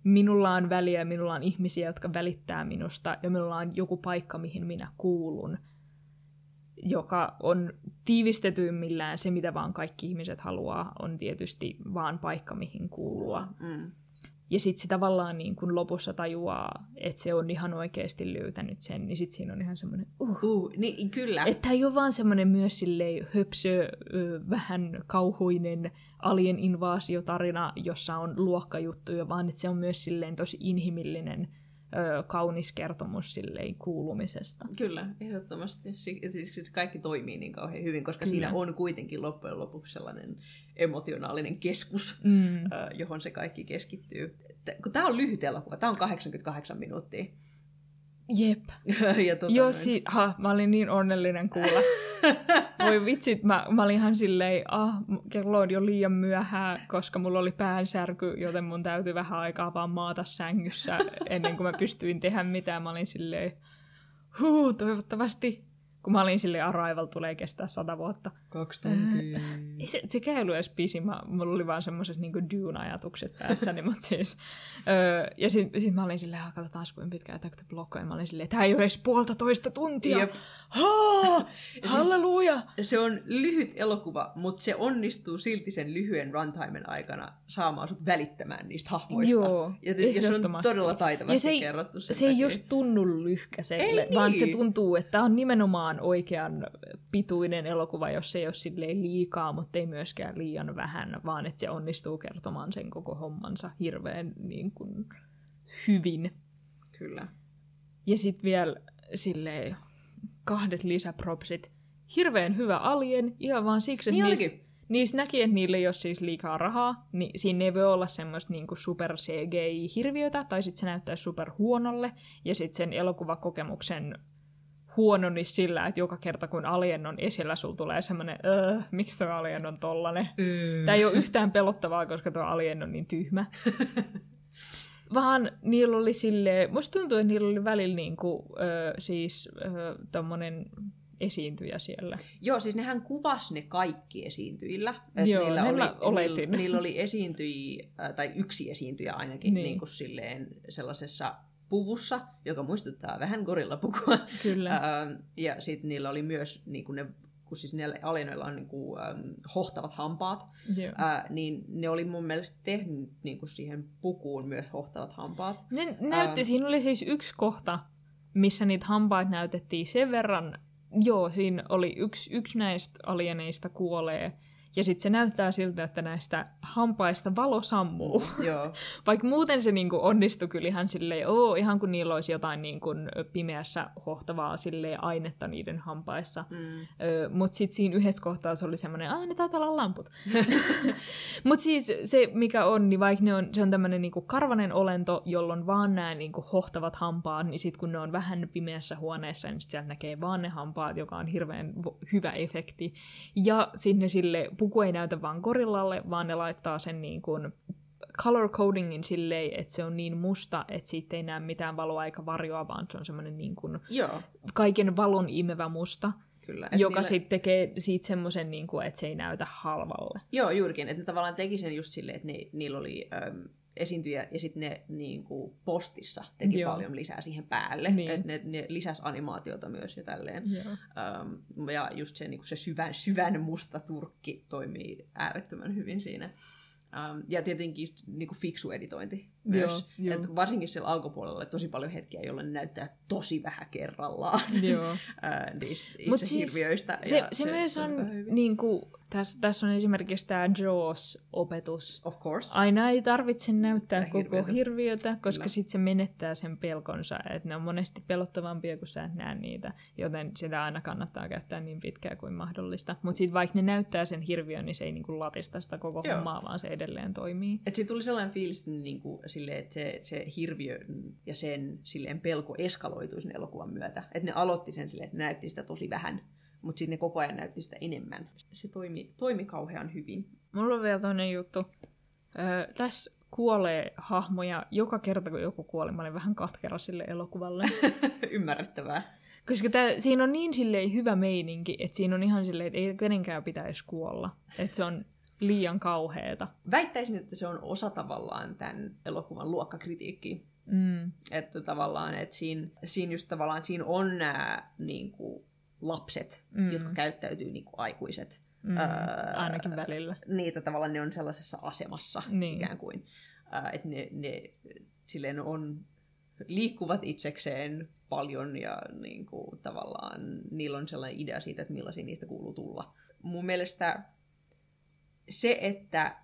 minulla on väliä, minulla on ihmisiä, jotka välittää minusta, ja minulla on joku paikka, mihin minä kuulun, joka on tiivistetyimmillään se, mitä vaan kaikki ihmiset haluaa, on tietysti vaan paikka, mihin kuulua. Mm. Ja sitten se tavallaan niin kun lopussa tajuaa, että se on ihan oikeasti löytänyt sen, niin sitten siinä on ihan semmoinen, uh, Uh, niin, kyllä. että ei ole vaan semmoinen myös silleen höpsö, vähän kauhuinen alien invaasiotarina, jossa on luokkajuttuja, vaan että se on myös silleen tosi inhimillinen, ö, kaunis kertomus silleen kuulumisesta. Kyllä, ehdottomasti. Siksi siis kaikki toimii niin kauhean hyvin, koska Kyllä. siinä on kuitenkin loppujen lopuksi sellainen emotionaalinen keskus, Mm. ö, johon se kaikki keskittyy. Tämä on lyhyt elokuva, tämä on 88 minuuttia. Jep. *laughs* ja tota Joo, si- ha, mä olin niin onnellinen kuulla. *laughs* Voi vitsit, mä, mä olin ihan silleen, ah, kello on jo liian myöhää, koska mulla oli päänsärky, joten mun täytyy vähän aikaa vaan maata sängyssä ennen kuin mä pystyin tehdä mitään. Mä olin silleen, huu, toivottavasti, kun mä olin silleen, Arrival tulee kestää sata vuotta. Kaksi tuntia. Ei se, se ei ollut edes pisi, mä, mulla oli vaan semmoiset niinku Dune-ajatukset päässäni, mutta siis... Öö, ja sitten sit mä olin silleen, ah, katsotaan kuinka pitkään Attack the Block on, ja mä olin silleen, tää ei ole edes puolitoista tuntia. Jep. Haa, *laughs* siis- halleluja! se on lyhyt elokuva, mutta se onnistuu silti sen lyhyen runtimen aikana saamaan sut välittämään niistä hahmoista. Joo, ja, te- ja se on todella taitavasti Ja se ei, kerrottu sen se ei takia. just tunnu lyhkäiselle, Ei vaan niin. se tuntuu, että tämä on nimenomaan oikean pituinen elokuva, jos se ei ole silleen liikaa, mutta ei myöskään liian vähän, vaan että se onnistuu kertomaan sen koko hommansa hirveän niin kuin, hyvin. Kyllä. Ja sitten vielä silleen kahdet lisäpropsit. Hirveän hyvä alien, ihan vaan siksi, että Niin niistä, niistä näki, että niillä ei ole siis liikaa rahaa, niin siinä ei voi olla semmoista niinku super CGI-hirviötä, tai sitten se näyttää super huonolle, ja sitten sen elokuvakokemuksen huononi sillä, että joka kerta kun alien on esillä, sulla tulee semmoinen, öö, miksi tuo alien on tollanen. Tämä ei ole yhtään pelottavaa, koska tuo alien on niin tyhmä. *laughs* Vaan niillä oli sille, musta tuntuu, että niillä oli välillä niinku, ö, siis ö, tommonen esiintyjä siellä. Joo, siis nehän kuvas ne kaikki esiintyjillä. Et Joo, niillä, oli, oletin. Niillä, niillä oli esiintyjiä, tai yksi esiintyjä ainakin, Niin. niin. kuin silleen sellaisessa puvussa, joka muistuttaa vähän gorillapukua. Kyllä. *laughs* Ähm, ja sitten niillä oli myös, niin kuin ne, kun siis niillä alienoilla on niin kuin, ähm, hohtavat hampaat, Joo. ää, niin ne oli mun mielestä tehnyt niin siihen pukuun myös hohtavat hampaat. Ne näytti, Ää. siinä oli siis yksi kohta, missä niitä hampaat näytettiin sen verran, joo, siinä oli yksi, yksi näistä alieneista kuolee, ja sitten se näyttää siltä, että näistä hampaista valo sammuu. Joo. *laughs* Vaikka muuten se niinku onnistui kyllä ihan silleen, oo, ihan kun niillä olisi jotain niinku pimeässä hohtavaa silleen ainetta niiden hampaissa. Mm. Mutta sitten siinä yhdessä kohtaa se oli semmoinen, ah, ne taitaa olla lamput. *laughs* *laughs* Mutta siis se, mikä on, niin vaikka ne on, se on tämmöinen niinku karvanen olento, jolloin vaan nämä niinku hohtavat hampaat, niin sitten kun ne on vähän pimeässä huoneessa, niin sit sieltä näkee vaan ne hampaat, joka on hirveän hyvä efekti. Ja sinne sille puku ei näytä vaan gorillalle, vaan ne laittaa sen niin kuin color codingin silleen, että se on niin musta, että siitä ei näe mitään valoa eikä varjoa, vaan se on semmoinen niin kuin Joo. kaiken valon imevä musta. Kyllä. Joka niille... sitten tekee siitä semmoisen, niin kuin, että se ei näytä halvalle. Joo, juurikin. Että ne tavallaan teki sen just silleen, että ne, niillä oli äm, esiintyjä ja sitten ne niin kuin postissa teki Joo. paljon lisää siihen päälle. Niin. Että ne, ne lisäs animaatiota myös ja tälleen. Ähm, ja just se, niin kuin se syvän, syvän musta turkki toimii äärettömän hyvin siinä. Um, ja tietenkin niin kuin fiksu editointi myös. Joo, Et varsinkin siellä alkupuolella tosi paljon hetkiä, jolloin näyttää tosi vähän kerrallaan Joo. *laughs* niistä itse Mut siis hirviöistä. Se, se, se myös on, niin kuin, tässä, tässä on esimerkiksi tämä Jaws-opetus. Of course. Aina ei tarvitse näyttää Tää koko hirviötä, hirviötä koska sitten se menettää sen pelkonsa. Että ne on monesti pelottavampia, kun sä et näe niitä, joten sitä aina kannattaa käyttää niin pitkään kuin mahdollista. Mutta sitten vaikka ne näyttää sen hirviön, niin se ei niinku latista sitä koko Joo. hommaa, vaan se edelleen toimii. Et siitä tuli sellainen fiilis, että niinku, silleen, että se, se hirviö ja sen silleen pelko eskaloitui sen elokuvan myötä. Että ne aloitti sen silleen, että ne näytti sitä tosi vähän, mutta sitten ne koko ajan näytti sitä enemmän. Se toimi, toimi kauhean hyvin. Mulla on vielä toinen juttu. Öö, tässä kuolee hahmoja joka kerta, kun joku kuoli. Mä olin vähän katkera sille elokuvalle. *laughs* Ymmärrettävää. Koska tää, siinä on niin silleen hyvä meininki, että siinä on ihan silleen, että ei kenenkään pitäisi kuolla. Että se on liian kauheeta. Väittäisin, että se on osa tavallaan tämän elokuvan luokkakritiikkiä. Mm. Että tavallaan, että siinä, siinä just tavallaan, siinä on nämä niin kuin, lapset, mm. jotka käyttäytyy niin kuin aikuiset. Mm, öö, ainakin välillä. Niitä tavallaan ne on sellaisessa asemassa niin. ikään kuin. Öö, että ne, ne silleen on, liikkuvat itsekseen paljon ja niin kuin, tavallaan niillä on sellainen idea siitä, että millaisia niistä kuuluu tulla. Mun mielestä se, että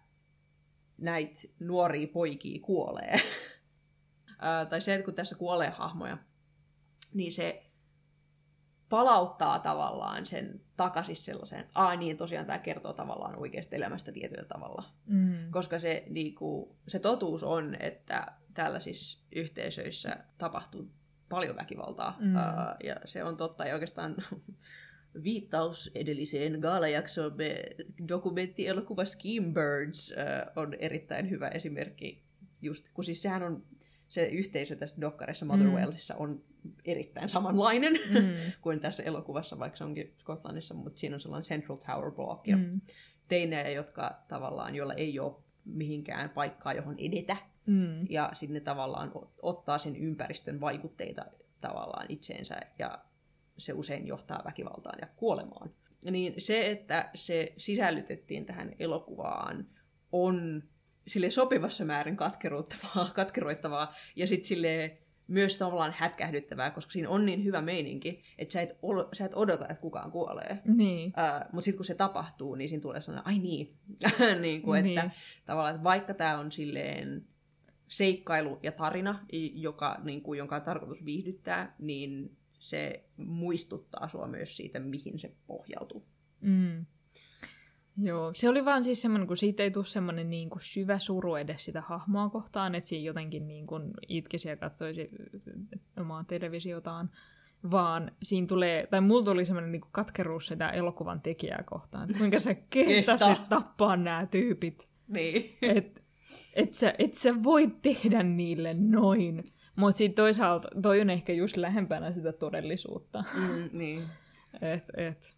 näitä nuoria poikia kuolee, *laughs* tai se, että kun tässä kuolee hahmoja, niin se palauttaa tavallaan sen takaisin sellaiseen, aa niin, tosiaan tämä kertoo tavallaan oikeasta elämästä tietyllä tavalla. Mm. Koska se, niinku, se totuus on, että tällaisissa yhteisöissä tapahtuu paljon väkivaltaa. Mm. Uh, ja se on totta, ja oikeastaan *laughs* viittaus edelliseen gaalajaksoon dokumenttielokuva Scheme Birds uh, on erittäin hyvä esimerkki. Just, kun siis sehän on se yhteisö tässä dokkarissa Motherwellissa mm. on erittäin samanlainen mm. *laughs* kuin tässä elokuvassa, vaikka se onkin Skotlannissa, mutta siinä on sellainen Central Tower Block ja mm. teinejä, jotka tavallaan, joilla ei ole mihinkään paikkaa, johon edetä. Mm. Ja sitten ne tavallaan ottaa sen ympäristön vaikutteita tavallaan itseensä ja se usein johtaa väkivaltaan ja kuolemaan. Niin se, että se sisällytettiin tähän elokuvaan, on sille sopivassa määrin katkeroittavaa, *laughs* katkeroittavaa ja sitten sille myös tavallaan hätkähdyttävää, koska siinä on niin hyvä meininki, että sä et, ol, sä et odota, että kukaan kuolee. Niin. Uh, Mutta sitten kun se tapahtuu, niin siinä tulee sellainen, ai niin. *laughs* niin kuin, niin. Että, tavallaan, että vaikka tämä on silleen seikkailu ja tarina, joka, niin kuin, jonka on tarkoitus viihdyttää, niin se muistuttaa sua myös siitä, mihin se pohjautuu. Mm. Joo, se oli vaan siis semmoinen, kun siitä ei tule semmoinen niin kuin syvä suru edes sitä hahmoa kohtaan, että siinä jotenkin niin kuin itkisi ja katsoisi omaa televisiotaan, vaan siinä tulee, tai mulla tuli semmoinen niin katkeruus sitä elokuvan tekijää kohtaan, että kuinka sä *laughs* kehtasit tappaa nämä tyypit. Niin. Et, et, sä, et sä voi tehdä niille noin. Mutta sitten toisaalta toi on ehkä just lähempänä sitä todellisuutta. Mm, niin. *laughs* et, et,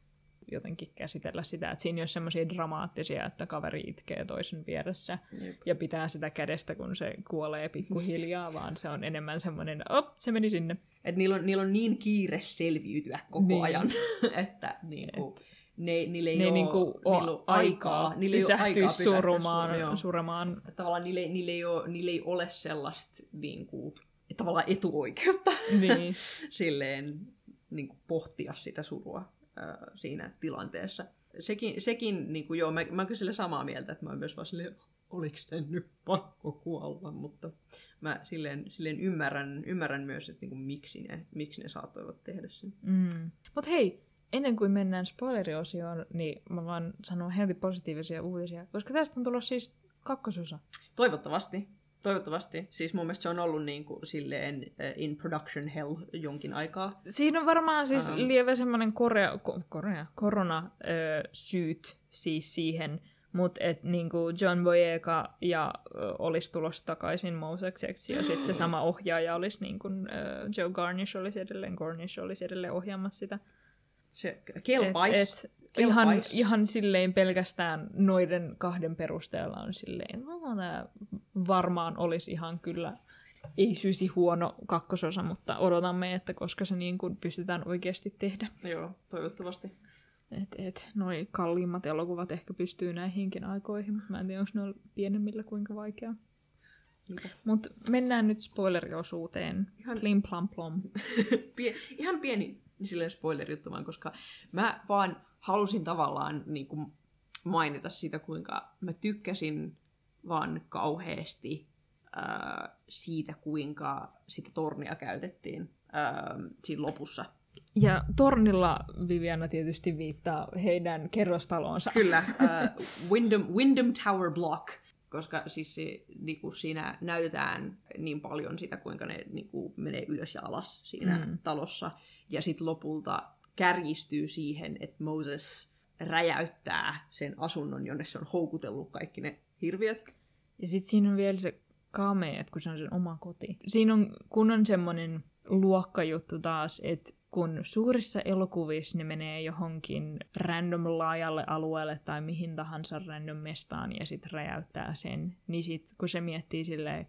jotenkin käsitellä sitä, että siinä ei ole semmoisia dramaattisia, että kaveri itkee toisen vieressä Jep. ja pitää sitä kädestä, kun se kuolee pikkuhiljaa, *laughs* vaan se on enemmän semmoinen, op, se meni sinne. Et niillä, on, niillä on niin kiire selviytyä koko niin. ajan, *laughs* että niinku, Et ne, niillä ei ne ole, niinku niillä ole aikaa, niillä ei ole aikaa surumaan, suremaan. Tavallaan niillä, niillä, ei ole, niillä ei ole sellaista niinku, tavallaan etuoikeutta niin. *laughs* silleen niin kuin pohtia sitä surua siinä tilanteessa. sekin, sekin niin kuin, joo, mä, mä oon kyllä sille samaa mieltä, että mä oon myös vaan silleen, oliko sen nyt pakko kuolla, mutta mä silleen, silleen ymmärrän, ymmärrän myös, että niin kuin, miksi, ne, miksi ne saattoivat tehdä sen. Mm. Mutta hei, ennen kuin mennään spoileriosioon, niin mä vaan sanon heti positiivisia uutisia, koska tästä on tullut siis kakkososa. Toivottavasti. Toivottavasti. Siis mun mielestä se on ollut niin kuin, silleen in production hell jonkin aikaa. Siinä on varmaan siis um. lievä semmoinen korea, ko, korea, korona-syyt siis siihen, mutta että niinku John Boyega ja ö, olisi tulossa takaisin Mosekseksi ja sitten se *gasps* sama ohjaaja olisi niinku, ö, Joe Garnish olisi edelleen, Garnish olisi edelleen ohjaamassa sitä. Se kelpais. Et, et, ihan, ihan silleen pelkästään noiden kahden perusteella on silleen, no, tämä varmaan olisi ihan kyllä ei syysi huono kakkososa, mutta odotamme, että koska se niin kuin pystytään oikeasti tehdä. Joo, toivottavasti. Et, et, noi kalliimmat elokuvat ehkä pystyy näihinkin aikoihin, mutta mä en tiedä, onko ne pienemmillä kuinka vaikeaa. Mutta mennään nyt spoileriosuuteen. Ihan, Plim plam plom. *laughs* Pie, ihan pieni silleen spoilerijuttu vaan, koska mä vaan halusin tavallaan niin kuin mainita sitä, kuinka mä tykkäsin vaan kauheasti äh, siitä, kuinka sitä tornia käytettiin äh, siinä lopussa. Ja tornilla Viviana tietysti viittaa heidän kerrostalonsa. Kyllä, äh, *laughs* Wyndham, Wyndham Tower Block, koska siis se, niinku, siinä näytetään niin paljon sitä, kuinka ne niinku, menee ylös ja alas siinä mm. talossa. Ja sitten lopulta kärjistyy siihen, että Moses räjäyttää sen asunnon, jonne se on houkutellut kaikki ne hirviöt. Ja sitten siinä on vielä se kame, että kun se on sen oma koti. Siinä on kunnon semmoinen luokkajuttu taas, että kun suurissa elokuvissa ne menee johonkin random laajalle alueelle tai mihin tahansa random mestaan ja sitten räjäyttää sen, niin sitten kun se miettii silleen,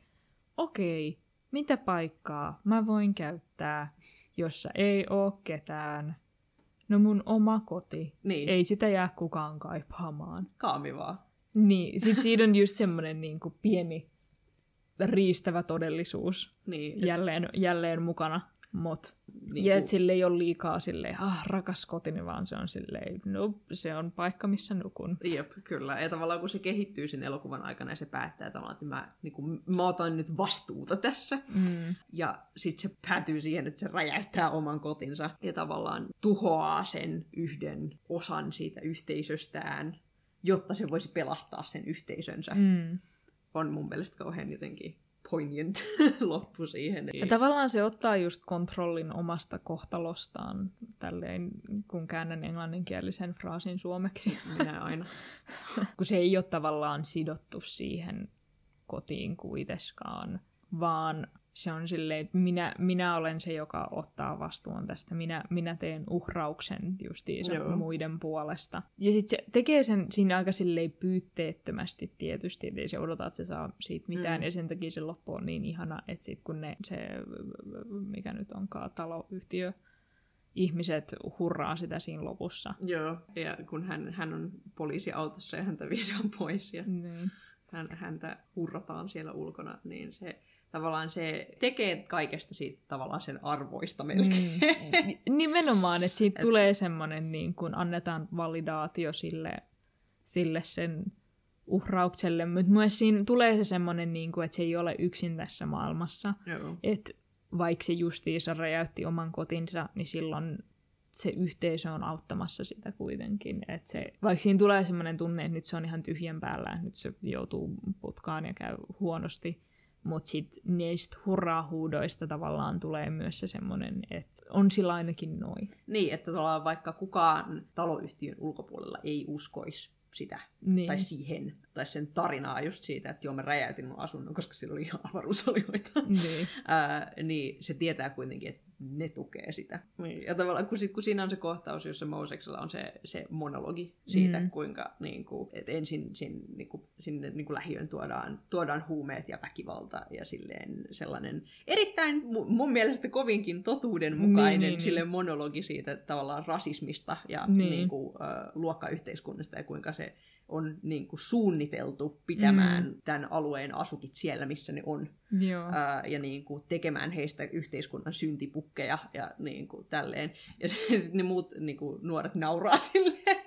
okei, mitä paikkaa mä voin käyttää, jossa ei oo ketään, no mun oma koti. Niin. Ei sitä jää kukaan kaipaamaan. Kaami vaan. Niin, sit siinä on just semmoinen niin kuin pieni riistävä todellisuus niin. jälleen, jälleen mukana. Mut. Niin ja että sille ei ole liikaa silleen, ah, rakas kotini, vaan se on silleen, no, se on paikka, missä nukun. Jep, kyllä. Ja tavallaan kun se kehittyy sen elokuvan aikana ja se päättää tavallaan, että mä, niin kuin, mä otan nyt vastuuta tässä. Mm. Ja sitten se päätyy siihen, että se räjäyttää oman kotinsa ja tavallaan tuhoaa sen yhden osan siitä yhteisöstään, jotta se voisi pelastaa sen yhteisönsä. Mm. On mun mielestä kauhean jotenkin poignant *laughs* loppu siihen. Ja tavallaan se ottaa just kontrollin omasta kohtalostaan, tälleen kun käännän englanninkielisen fraasin suomeksi. Minä aina. *laughs* kun se ei ole tavallaan sidottu siihen kotiin kuiteskaan, vaan se on silleen, että minä, minä olen se, joka ottaa vastuun tästä. Minä, minä teen uhrauksen justiinsa Joo. muiden puolesta. Ja sitten se tekee sen siinä aika silleen pyytteettömästi tietysti, että ei se odota, että se saa siitä mitään. Mm. Ja sen takia se loppu on niin ihana, että sitten kun ne, se, mikä nyt onkaan, taloyhtiö, ihmiset hurraa sitä siinä lopussa. Joo, ja kun hän, hän on poliisiautossa ja häntä viedään pois ja niin. hän, häntä hurrataan siellä ulkona, niin se tavallaan se tekee kaikesta siitä tavallaan sen arvoista melkein. Mm. Nimenomaan, että siitä *laughs* Et... tulee semmoinen, niin kun annetaan validaatio sille, sille sen uhraukselle, mutta myös siinä tulee se semmoinen, niin kuin, että se ei ole yksin tässä maailmassa. Että vaikka se justiinsa räjäytti oman kotinsa, niin silloin se yhteisö on auttamassa sitä kuitenkin. Et se, vaikka siinä tulee semmoinen tunne, että nyt se on ihan tyhjän päällä, nyt se joutuu putkaan ja käy huonosti, mutta sitten niistä hurraa-huudoista tavallaan tulee myös se semmoinen, että on sillä ainakin noin. Niin, että vaikka kukaan taloyhtiön ulkopuolella ei uskoisi sitä, niin. tai siihen, tai sen tarinaa just siitä, että joo, mä räjäytin mun asunnon, koska sillä oli ihan avaruusolioita. Niin. *laughs* Ää, niin se tietää kuitenkin, että ne tukee sitä. Ja tavallaan kun, sit, kun siinä on se kohtaus, jossa Moseksella on se, se monologi siitä, mm. kuinka niin kuin, että ensin sin, niin kuin, sinne niin kuin lähiön tuodaan, tuodaan huumeet ja väkivalta ja silleen sellainen erittäin mun mielestä kovinkin totuudenmukainen niin, niin, silleen niin. monologi siitä tavallaan rasismista ja niin. Niin kuin, uh, luokkayhteiskunnasta ja kuinka se on niin kuin suunniteltu pitämään mm. tämän alueen asukit siellä, missä ne on. Joo. Ää, ja niin kuin tekemään heistä yhteiskunnan syntipukkeja ja niin kuin tälleen. Ja *laughs* sitten ne muut niin kuin nuoret nauraa *laughs* silleen.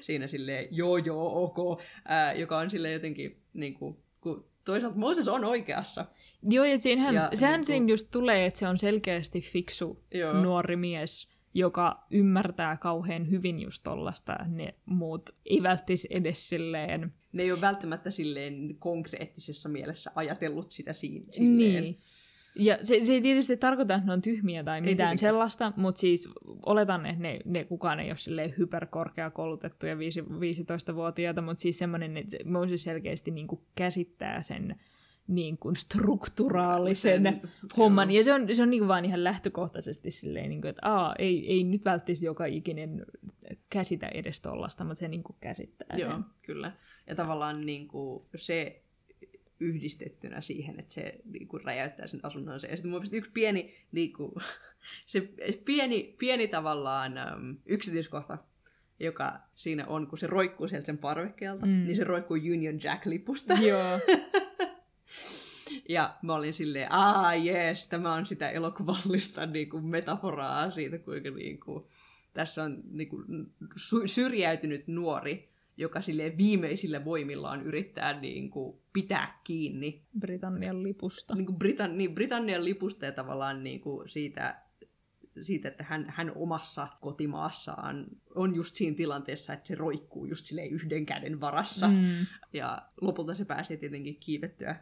siinä silleen, joo joo, ok, ää, joka on silleen jotenkin, niin kuin, kun toisaalta Moses on oikeassa. Joo, ja siinähän, Ja sehän niinku- siinä just tulee, että se on selkeästi fiksu Joo. nuori mies, joka ymmärtää kauhean hyvin just tollasta, ne muut ei välttis edes silleen... Ne ei ole välttämättä silleen konkreettisessa mielessä ajatellut sitä siinä. Silleen. Niin. Ja se, se ei tietysti tarkoita, että ne on tyhmiä tai mitään tietenkään. sellaista, mutta siis oletan, että ne, ne kukaan ei ole silleen hyperkorkeakoulutettuja viisi- 15-vuotiaita, mutta siis semmoinen, että se Moses selkeästi niin kuin käsittää sen niin kuin strukturaalisen Sen- homman. Ja se on, se on niin kuin vaan ihan lähtökohtaisesti silleen, niin kuin, että aa, ei, ei nyt välttämättä joka ikinen käsitä edes tollasta, mutta se niin kuin käsittää Joo, sen. kyllä. Ja tavallaan niin kuin, se yhdistettynä siihen, että se niin kuin, räjäyttää sen asunnonsa. Ja sitten mun yksi pieni, niin kuin, *laughs* se pieni, pieni tavallaan äm, yksityiskohta, joka siinä on, kun se roikkuu sieltä sen parvekkeelta, mm. niin se roikkuu Union Jack-lipusta. Joo. *laughs* Ja mä olin silleen, aa jees, tämä on sitä elokuvallista niin kuin metaforaa siitä, kuinka niin kuin, tässä on niin kuin, sy- syrjäytynyt nuori, joka sille viimeisillä voimillaan yrittää niin kuin, pitää kiinni Britannian lipusta. niin kuin Britan- niin Britannian lipusta ja tavallaan niin kuin siitä, siitä, että hän, hän omassa kotimaassaan on just siinä tilanteessa, että se roikkuu just silleen yhden käden varassa. Mm. Ja lopulta se pääsee tietenkin kiivettyä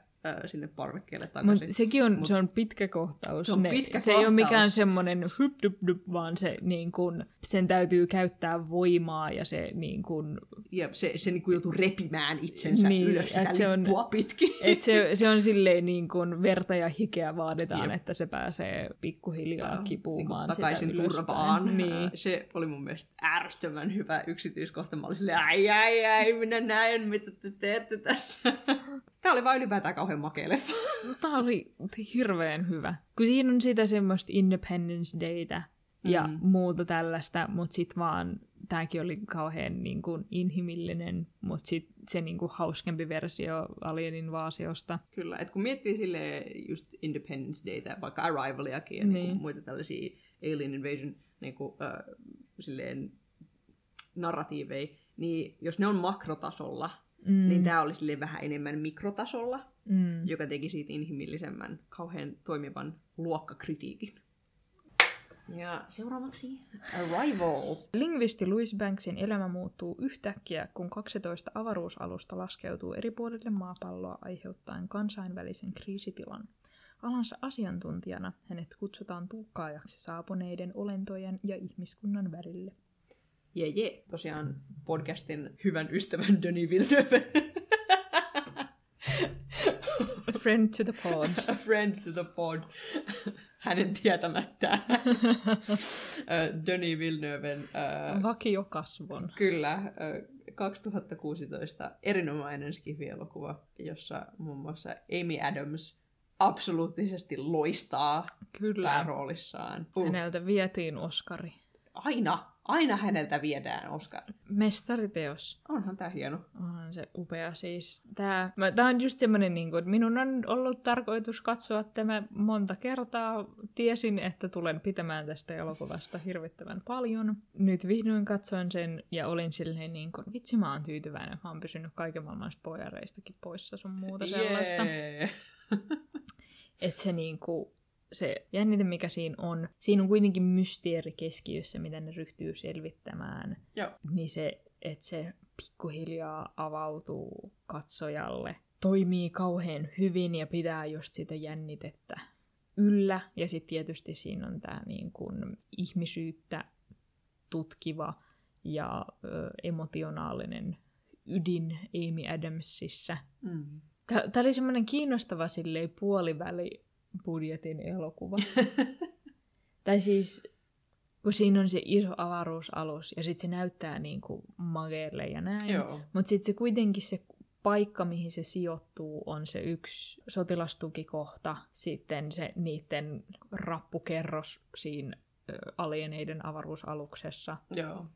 sinne parvekkeelle takaisin. sekin on, se on pitkä kohtaus. Se on pitkä se ei ole kohtaus. mikään semmoinen hup dup dup, vaan se, niin kun, sen täytyy käyttää voimaa ja se niin kun, Ja se, se niin kuin joutuu repimään itsensä Niin, ylös sitä se on- pitkin. et se, se on silleen niin kun verta ja hikeä vaaditaan, Jep. että se pääsee pikkuhiljaa Joo, kipuumaan niin takaisin turvaan. Niin. Se oli mun mielestä äärettömän hyvä yksityiskohta. Mä olin silleen, ai ai ai, minä näen, mitä te teette tässä. Tämä oli vaan ylipäätään kauhean makea leffa. Tämä oli hirveän hyvä. Kun siinä on sitä semmoista Independence Daytä ja mm. muuta tällaista, mutta sitten vaan tämäkin oli kauhean niin kuin, inhimillinen, mutta sitten se niin kuin, hauskempi versio Alien Invaasiosta. Kyllä, että kun miettii sille just Independence Daytä, vaikka Arrivaliakin ja niin. Niin. Niin muita tällaisia Alien Invasion niin kuin, äh, silleen narratiiveja, niin jos ne on makrotasolla, mm. niin tämä oli silleen vähän enemmän mikrotasolla, Mm. joka teki siitä inhimillisemmän, kauhean toimivan luokkakritiikin. Ja seuraavaksi Arrival. Lingvisti Louis Banksin elämä muuttuu yhtäkkiä, kun 12 avaruusalusta laskeutuu eri puolille maapalloa aiheuttaen kansainvälisen kriisitilan. Alansa asiantuntijana hänet kutsutaan tuukkaajaksi saapuneiden olentojen ja ihmiskunnan välille. Jee, jee. Tosiaan podcastin hyvän ystävän Denis Villeneuve. A friend to the pod. A friend to the pod. Hänen tietämättään. Ö, Denis Villeneuven, ö, Vakiokasvon. kyllä, ö, 2016 erinomainen skifi-elokuva, jossa muun muassa Amy Adams absoluuttisesti loistaa Kyllä. pääroolissaan. Uh, Häneltä vietiin Oscari. aina, aina häneltä viedään Oscar. Mestariteos. Onhan tää hieno. Onhan se upea siis. Tää, mä, tää on just semmonen, niin kuin, että minun on ollut tarkoitus katsoa tämä monta kertaa. Tiesin, että tulen pitämään tästä elokuvasta hirvittävän paljon. Nyt vihdoin katsoin sen ja olin silleen niin kuin, vitsi mä oon tyytyväinen. Mä oon pysynyt kaiken maailman spoilereistakin poissa sun muuta sellaista. Jee. Että se niinku, se jännite, mikä siinä on, siinä on kuitenkin mysteeri keskiössä, mitä ne ryhtyy selvittämään. Joo. Niin se, että se pikkuhiljaa avautuu katsojalle, toimii kauhean hyvin ja pitää just sitä jännitettä yllä. Ja sitten tietysti siinä on tämä niin kun ihmisyyttä tutkiva ja ö, emotionaalinen ydin Amy Adamsissa. Mm. Tämä oli semmoinen kiinnostava silleen puoliväli budjetin elokuva. *laughs* tai siis, kun siinä on se iso avaruusalus ja sitten se näyttää niin kuin mageelle ja näin. Mutta sitten se kuitenkin se paikka, mihin se sijoittuu, on se yksi sotilastukikohta, sitten se niiden rappukerros siinä alieneiden avaruusaluksessa. Joo.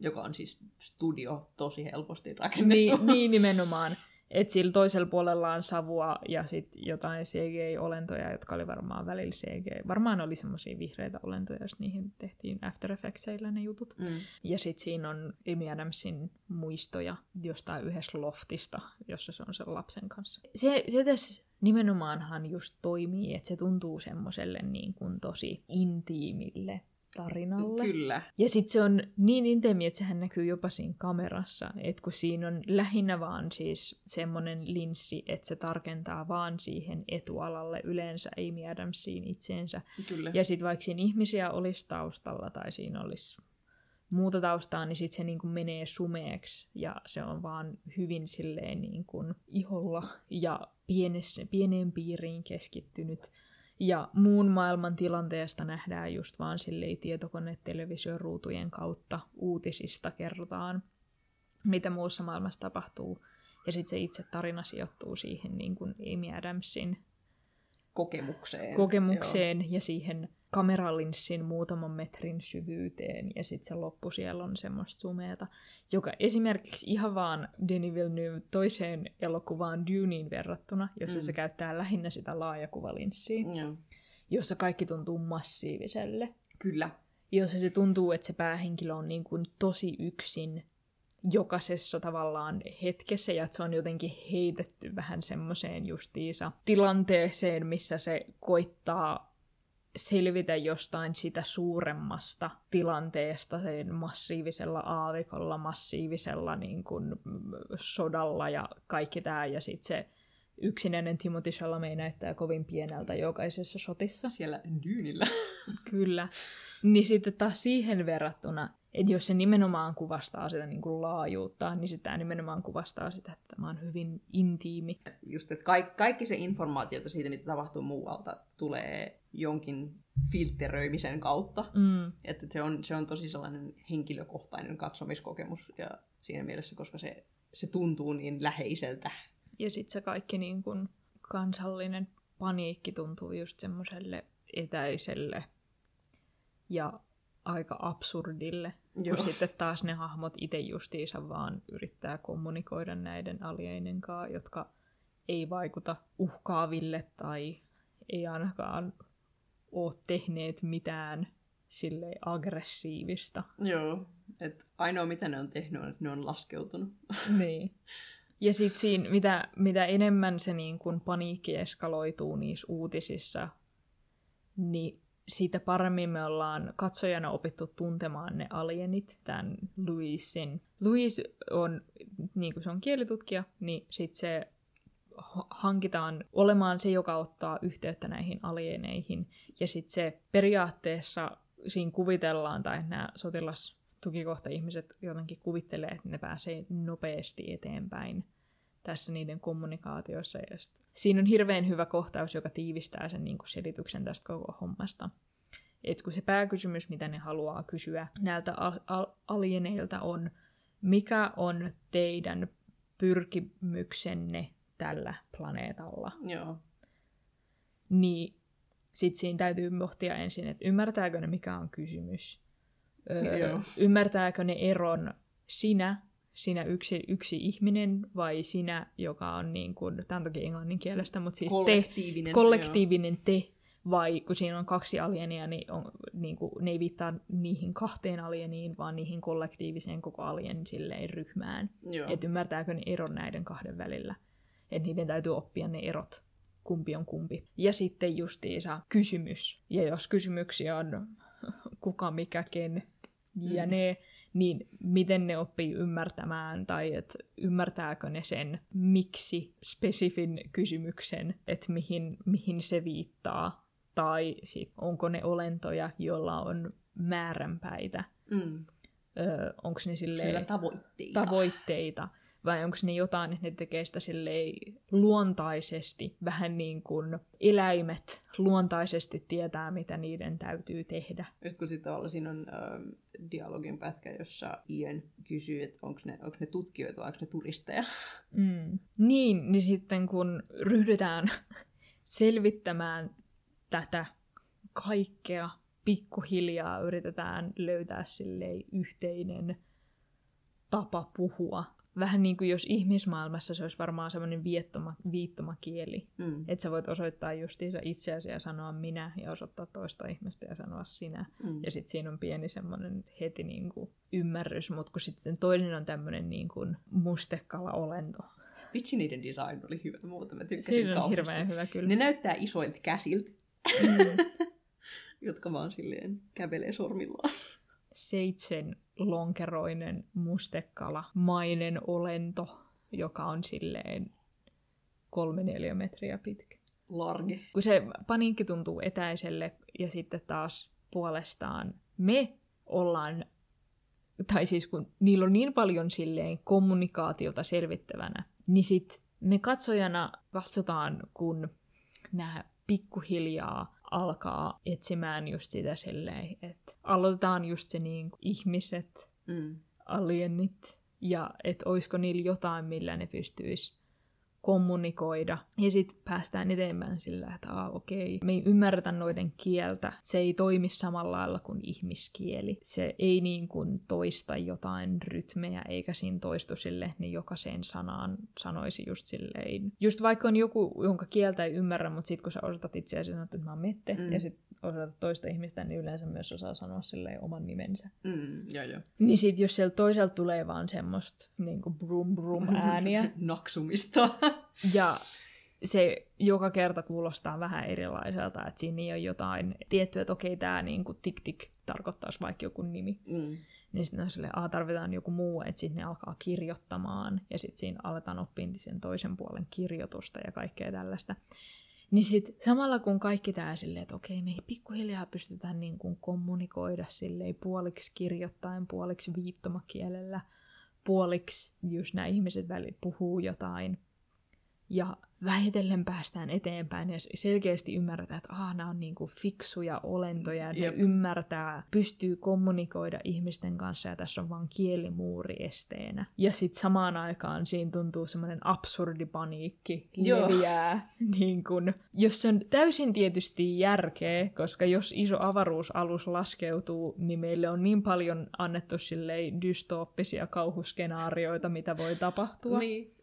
Joka on siis studio tosi helposti rakennettu. Niin, niin nimenomaan. Et sillä toisella puolella on savua ja sitten jotain CGI-olentoja, jotka oli varmaan välillä CGI. Varmaan oli semmoisia vihreitä olentoja, jos niihin tehtiin After Effectsilla ne jutut. Mm. Ja sitten siinä on Amy Adamsin muistoja jostain yhdessä loftista, jossa se on sen lapsen kanssa. Se, se tässä nimenomaanhan just toimii, että se tuntuu semmoiselle niin kuin tosi intiimille tarinalle. Kyllä. Ja sitten se on niin intiimi, että sehän näkyy jopa siinä kamerassa, että kun siinä on lähinnä vaan siis semmoinen linssi, että se tarkentaa vaan siihen etualalle yleensä Amy Adamsiin itseensä. Kyllä. Ja sitten vaikka siinä ihmisiä olisi taustalla tai siinä olisi muuta taustaa, niin sitten se niin kuin menee sumeeksi ja se on vaan hyvin silleen niin kuin iholla ja pienessä, pieneen piiriin keskittynyt. Ja muun maailman tilanteesta nähdään just vaan silleen tietokone-televisioruutujen kautta uutisista kerrotaan, mitä muussa maailmassa tapahtuu. Ja sitten se itse tarina sijoittuu siihen niin kuin Amy Adamsin Kokemukseen. kokemukseen Joo. ja siihen kameralinssin muutaman metrin syvyyteen ja sitten se loppu siellä on semmoista sumeata, joka esimerkiksi ihan vaan Denis Villeneuve toiseen elokuvaan Duneen verrattuna, jossa mm. se käyttää lähinnä sitä laajakuvalinssiä, Joo. jossa kaikki tuntuu massiiviselle. Kyllä. Jossa se tuntuu, että se päähenkilö on niin kuin tosi yksin jokaisessa tavallaan hetkessä ja että se on jotenkin heitetty vähän semmoiseen justiinsa tilanteeseen, missä se koittaa selvitä jostain sitä suuremmasta tilanteesta sen massiivisella aavikolla, massiivisella niin kuin, mm, sodalla ja kaikki tämä. Ja sitten se yksinäinen Timothy Chalamet näyttää kovin pieneltä jokaisessa shotissa. Siellä dyynillä. *laughs* Kyllä. Niin sitten taas siihen verrattuna, että jos se nimenomaan kuvastaa sitä niin kuin laajuutta, niin sitä nimenomaan kuvastaa sitä, että tämä on hyvin intiimi. Just, että kaikki, kaikki se informaatio, jota siitä mitä tapahtuu muualta, tulee jonkin filtteröimisen kautta. Mm. Että se on, se on tosi sellainen henkilökohtainen katsomiskokemus ja siinä mielessä, koska se, se tuntuu niin läheiseltä. Ja sitten se kaikki niin kuin kansallinen paniikki tuntuu just semmoiselle etäiselle ja aika absurdille, Joo. kun sitten taas ne hahmot itse justiinsa vaan yrittää kommunikoida näiden alieinen kanssa, jotka ei vaikuta uhkaaville tai ei ainakaan ole tehneet mitään sille aggressiivista. Joo. Et ainoa mitä ne on tehnyt on, että ne on laskeutunut. *laughs* niin. Ja sitten siinä, mitä, mitä enemmän se niin kun paniikki eskaloituu niissä uutisissa, niin siitä paremmin me ollaan katsojana opittu tuntemaan ne alienit, tämän Louisin. Louis on, niin kuin se on kielitutkija, niin sitten se hankitaan olemaan se, joka ottaa yhteyttä näihin alieneihin. Ja sitten se periaatteessa siinä kuvitellaan, tai nämä sotilastukikohta-ihmiset jotenkin kuvittelee, että ne pääsee nopeasti eteenpäin tässä niiden kommunikaatiossa. Ja siinä on hirveän hyvä kohtaus, joka tiivistää sen niin kuin selityksen tästä koko hommasta. Et kun se pääkysymys, mitä ne haluaa kysyä näiltä al- al- alieneilta on, mikä on teidän pyrkimyksenne tällä planeetalla, Joo. niin sitten siinä täytyy pohtia ensin, että ymmärtääkö ne mikä on kysymys. Öö, Joo. ymmärtääkö ne eron sinä, sinä yksi, yksi ihminen, vai sinä, joka on niin kuin, tämä on toki englannin kielestä, mutta siis te, Kollektiivinen. kollektiivinen te, vai kun siinä on kaksi alienia, niin, on, niin kuin, ne ei viittaa niihin kahteen alieniin, vaan niihin kollektiiviseen koko alien silleen ryhmään. Että ymmärtääkö ne eron näiden kahden välillä. Että niiden täytyy oppia ne erot, kumpi on kumpi. Ja sitten justiinsa kysymys. Ja jos kysymyksiä on *laughs* kuka, mikä, ken ja Mm. ne, niin miten ne oppii ymmärtämään, tai että ymmärtääkö ne sen miksi spesifin kysymyksen, että mihin, mihin se viittaa, tai sit, onko ne olentoja, joilla on määränpäitä, Mm. öö, onko ne silleen tavoitteita. tavoitteita, vai onko ne jotain, että ne tekee sitä luontaisesti, vähän niin kuin eläimet luontaisesti tietää, mitä niiden täytyy tehdä. Just kun sitten siinä on ähm, dialogin pätkä, jossa Ian kysyy, että onko ne, onko ne tutkijoita vai onko ne turisteja. Mm. Niin, niin sitten kun ryhdytään *laughs* selvittämään tätä kaikkea, pikkuhiljaa yritetään löytää silleen yhteinen tapa puhua vähän niin kuin jos ihmismaailmassa se olisi varmaan semmoinen viettoma, viittomakieli. Mm. Että sä voit osoittaa justiinsa itseäsi ja sanoa minä ja osoittaa toista ihmistä ja sanoa sinä. Mm. Ja sitten siinä on pieni semmoinen heti niin kuin ymmärrys, mutta kun sitten toinen on tämmöinen niin kuin mustekala-olento. Vitsi, niiden design oli hyvä muuten. Mä tykkäsin Siinä on kauheasti. hirveän hyvä kyllä. Ne näyttää isoilta käsiltä, Mm. *laughs* jotka vaan silleen kävelee sormillaan. Seitsen lonkeroinen mustekala, mainen olento, joka on silleen kolme neljä metriä pitkä. Large. kun se paniikki tuntuu etäiselle ja sitten taas puolestaan me ollaan, tai siis kun niillä on niin paljon silleen kommunikaatiota selvittävänä, niin sit me katsojana katsotaan, kun nämä pikkuhiljaa alkaa etsimään just sitä silleen, että aloitetaan just se niin kuin ihmiset, Mm. alienit, ja että olisiko niillä jotain, millä ne pystyisi kommunikoida. Ja sitten päästään eteenpäin sillä, että Aa, okei, me ei ymmärretä noiden kieltä. Se ei toimi samalla lailla kuin ihmiskieli. Se ei niin kuin toista jotain rytmejä, eikä siinä toistu sille, niin jokaiseen sanaan sanoisi just silleen. Just vaikka on joku, jonka kieltä ei ymmärrä, mutta sitten kun sä osoitat itseäsi ja sanot, että mä oon Mette, mm. ja sitten osoitat toista ihmistä, niin yleensä myös osaa sanoa silleen oman nimensä. Mm. Joo, joo. Niin sit jos sieltä toiselta tulee vaan semmoista niinku brum brum ääniä, *laughs* Naksumista. *laughs* ja se joka kerta kuulostaa vähän erilaiselta, että siinä ei ole jotain tiettyä, että okei, tämä niinku tik tik tarkoittaisi vaikka joku nimi. mm. Niin sitten on silleen, tarvitaan joku muu, että sitten ne alkaa kirjoittamaan, ja sitten siinä aletaan oppia sen toisen puolen kirjoitusta ja kaikkea tällaista. Niin sitten samalla kun kaikki tämä silleen, että okei, me ei pikkuhiljaa pystytään niin kuin kommunikoida silleen puoliksi kirjoittaen, puoliksi viittomakielellä, puoliksi just nämä ihmiset väli puhuu jotain. Ja vähitellen päästään eteenpäin ja selkeästi ymmärretään, että ah, nämä on niinku fiksuja olentoja, että ne Jep. ymmärtää, pystyy kommunikoida ihmisten kanssa ja tässä on vaan kielimuuri esteenä. Ja sitten samaan aikaan siinä tuntuu semmoinen absurdi paniikki Joo. leviää, *laughs* niin kun, jos se on täysin tietysti järkeä, koska jos iso avaruusalus laskeutuu, niin meille on niin paljon annettu dystooppisia kauhuskenaarioita, mitä voi tapahtua. Niin.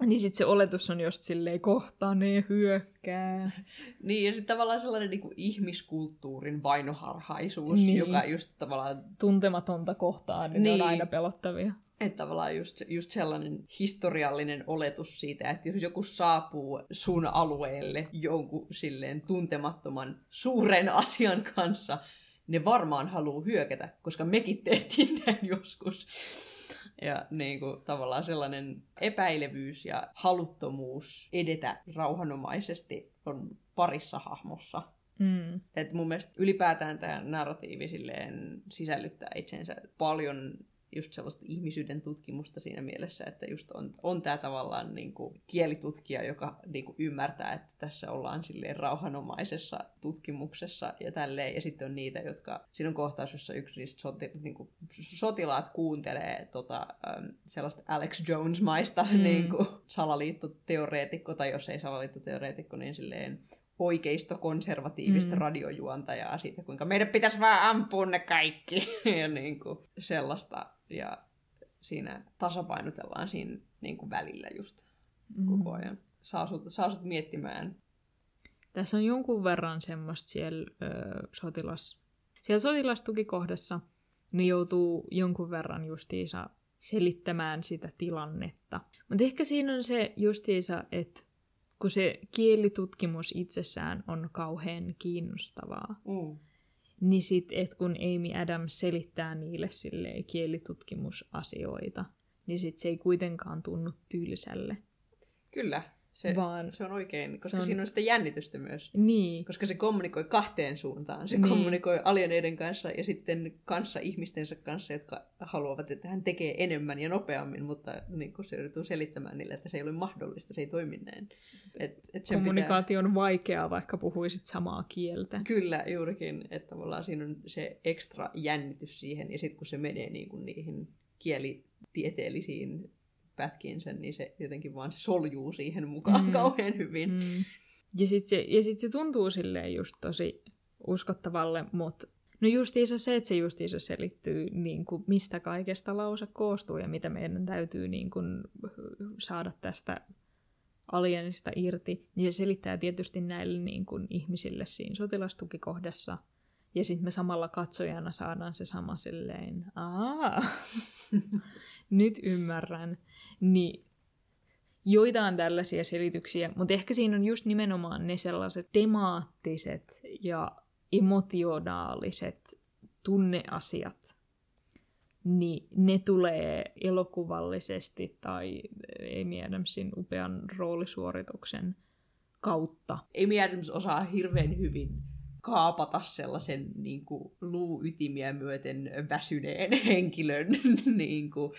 Niin sit se oletus on just silleen, kohta ne hyökkää. *laughs* Niin, ja sitten tavallaan sellainen niin kuin ihmiskulttuurin vainoharhaisuus, Niin. joka just tavallaan, Tuntematonta kohtaan, niin, Niin. on aina pelottavia. että tavallaan just, just sellainen historiallinen oletus siitä, että jos joku saapuu sun alueelle jonkun silleen tuntemattoman suuren asian kanssa, ne varmaan haluaa hyökätä, koska mekin tehtiin näin joskus. Ja niin kuin, tavallaan sellainen epäilevyys ja haluttomuus edetä rauhanomaisesti on parissa hahmossa Mm. et mun mielestä ylipäätään tämä narratiivi silleen sisällyttää itsensä paljon just sellaista ihmisyyden tutkimusta siinä mielessä, että just on, on tämä tavallaan niin kuin kielitutkija, joka niin kuin ymmärtää, että tässä ollaan silleen rauhanomaisessa tutkimuksessa ja tälleen, ja sitten on niitä, jotka, siinä on kohtaus, jossa yksi niistä soti, niin kuin, sotilaat kuuntelee tota, sellaista Alex Jones-maista mm. niin kuin, salaliittoteoreetikko, tai jos ei salaliittoteoreetikko, niin silleen oikeisto-konservatiivista mm. radiojuontajaa siitä, kuinka meidän pitäisi vaan ampua ne kaikki. *laughs* ja niin kuin sellaista. Ja siinä tasapainotellaan siinä niin kuin välillä just mm. koko ajan. Saa sut, saa sut miettimään. Tässä on jonkun verran semmoista siellä ö, sotilas... Siellä sotilastukikohdassa ne joutuu jonkun verran justiinsa selittämään sitä tilannetta. Mutta ehkä siinä on se justiinsa, että kun se kielitutkimus itsessään on kauhean kiinnostavaa, Mm. Niin sit, et kun Amy Adams selittää niille silleen kielitutkimusasioita, niin sit se ei kuitenkaan tunnu tylsälle. Kyllä, se, Vaan- se on oikein, koska se on- siinä on sitä jännitystä myös. Niin, Koska se kommunikoi kahteen suuntaan. Se Niin. kommunikoi alieneiden kanssa ja sitten kanssa ihmistensä kanssa, jotka haluavat, että hän tekee enemmän ja nopeammin, mutta niin kun se yrityy selittämään niille, että se ei ole mahdollista, se ei toimi näin. Et, et sen kommunikaatio on vaikeaa, vaikka puhuisit samaa kieltä. Pitää, kyllä, juurikin, että tavallaan siinä on se ekstra jännitys siihen, ja sitten kun se menee niin kuin niihin kielitieteellisiin pätkiinsä, niin se jotenkin vaan se soljuu siihen mukaan mm. kauhean hyvin. Mm. Mm. Ja sitten se, ja sit se tuntuu silleen just tosi uskottavalle, mutta No justiinsa se, että se justiinsa selittyy, niin kuin, mistä kaikesta lause koostuu ja mitä meidän täytyy niin kuin, saada tästä alienista irti, niin se selittää tietysti näille niin kuin, ihmisille siinä sotilastukikohdassa. Ja sitten me samalla katsojana saadaan se sama silleen, aa, *laughs* nyt ymmärrän. Niin joitain tällaisia selityksiä, mutta ehkä siinä on just nimenomaan ne sellaiset temaattiset ja emotionaaliset tunneasiat, niin ne tulee elokuvallisesti tai Amy Adamsin upean roolisuorituksen kautta. Amy Adams osaa hirveän hyvin kaapata sellaisen niin kuin, luuytimiä myöten väsyneen *laughs* henkilön niin kuin,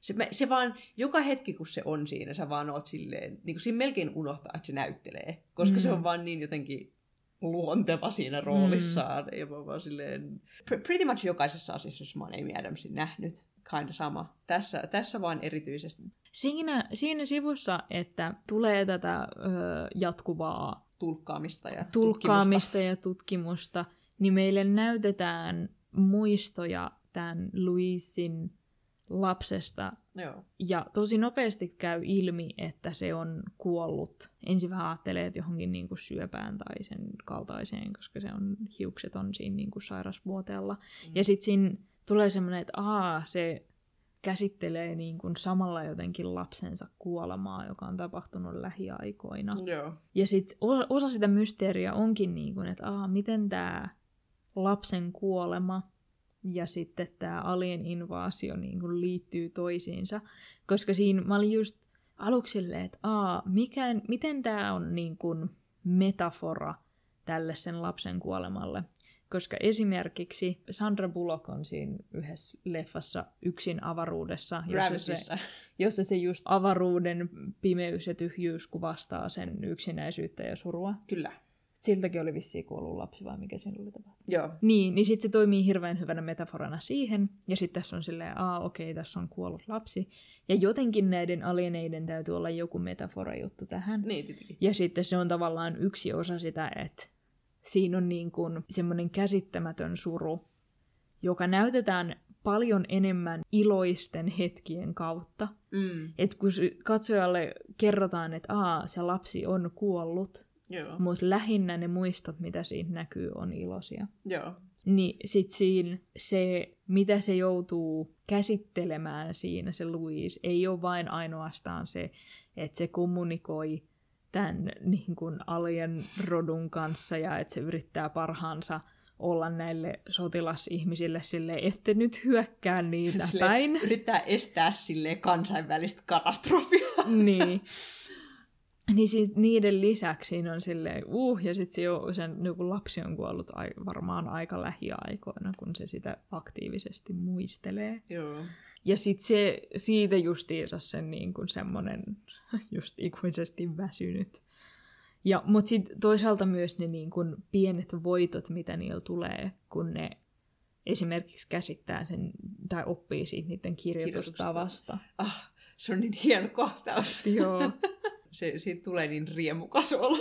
se, se vaan, joka hetki kun se on siinä, sä vaan oot silleen, niin kuin siinä melkein unohtaa, että se näyttelee, koska mm. se on vaan niin jotenkin luonteva siinä roolissaan. Mm. Ja vaan silleen, pretty much jokaisessa asiassa, jos mä oon Amy Adamsin nähnyt, kind of sama. Tässä, tässä vaan erityisesti. Siinä, siinä sivussa, että tulee tätä ö, jatkuvaa tulkkaamista ja tulkkaamista tutkimusta. ja tutkimusta, niin meille näytetään muistoja tämän Louisin lapsesta. Joo. Ja tosi nopeasti käy ilmi, että se on kuollut. Ensin vähän ajattelee, että johonkin niin kuin syöpään tai sen kaltaiseen, koska se on hiukset on siinä niin kuin sairasvuoteella. Mm. Ja sitten siinä tulee semmoinen, että aa, se käsittelee niin kuin samalla jotenkin lapsensa kuolemaa, joka on tapahtunut lähiaikoina. Joo. Ja sitten osa sitä mysteeriä onkin niin kuin, että aa, miten tämä lapsen kuolema ja sitten tämä alien invaasio niin kuin liittyy toisiinsa. Koska siinä mä olin just aluksi silleen, että aa, mikä, miten tämä on niin kuin metafora tälle sen lapsen kuolemalle. Koska esimerkiksi Sandra Bullock on siinä yhdessä leffassa Yksin avaruudessa, jossa se, jossa se just avaruuden pimeys ja tyhjyys kuvastaa sen yksinäisyyttä ja surua. Kyllä. Siltäkin oli vissiin kuollut lapsi, vai mikä siinä oli tapahtunut? Joo. Niin, niin sitten se toimii hirveän hyvänä metaforana siihen. Ja sitten tässä on silleen, aa okei, okay, tässä on kuollut lapsi. Ja jotenkin näiden alieneiden täytyy olla joku metafora juttu tähän. Niin, tietenkin. Ja sitten se on tavallaan yksi osa sitä, että siinä on niin kuin semmoinen käsittämätön suru, joka näytetään paljon enemmän iloisten hetkien kautta. Mm. Että kun katsojalle kerrotaan, että aa, se lapsi on kuollut, mutta lähinnä ne muistot, mitä siinä näkyy, on iloisia. Joo. Niin sit siinä se, mitä se joutuu käsittelemään siinä, se Louise, ei ole vain ainoastaan se, että se kommunikoi tämän niin kuin alien rodun kanssa ja että se yrittää parhaansa olla näille sotilasihmisille sille, että nyt hyökkää niitä sille päin. Yrittää estää sille kansainvälistä katastrofia. niin. *laughs* Niin sit niiden lisäksi siinä on silleen, uh, ja sitten se jo, sen joku lapsi on kuollut ai, varmaan aika lähiaikoina, kun se sitä aktiivisesti muistelee. Joo. Ja sitten se, siitä justiinsa sen niin kuin semmoinen *laughs* just ikuisesti väsynyt. Ja, mutta sitten toisaalta myös ne niin kuin pienet voitot, mitä niillä tulee, kun ne esimerkiksi käsittää sen tai oppii siitä niiden kirjoitustavasta. Ah, se on niin hieno kohtaus. Joo. *laughs* se, siitä tulee niin riemukas olo.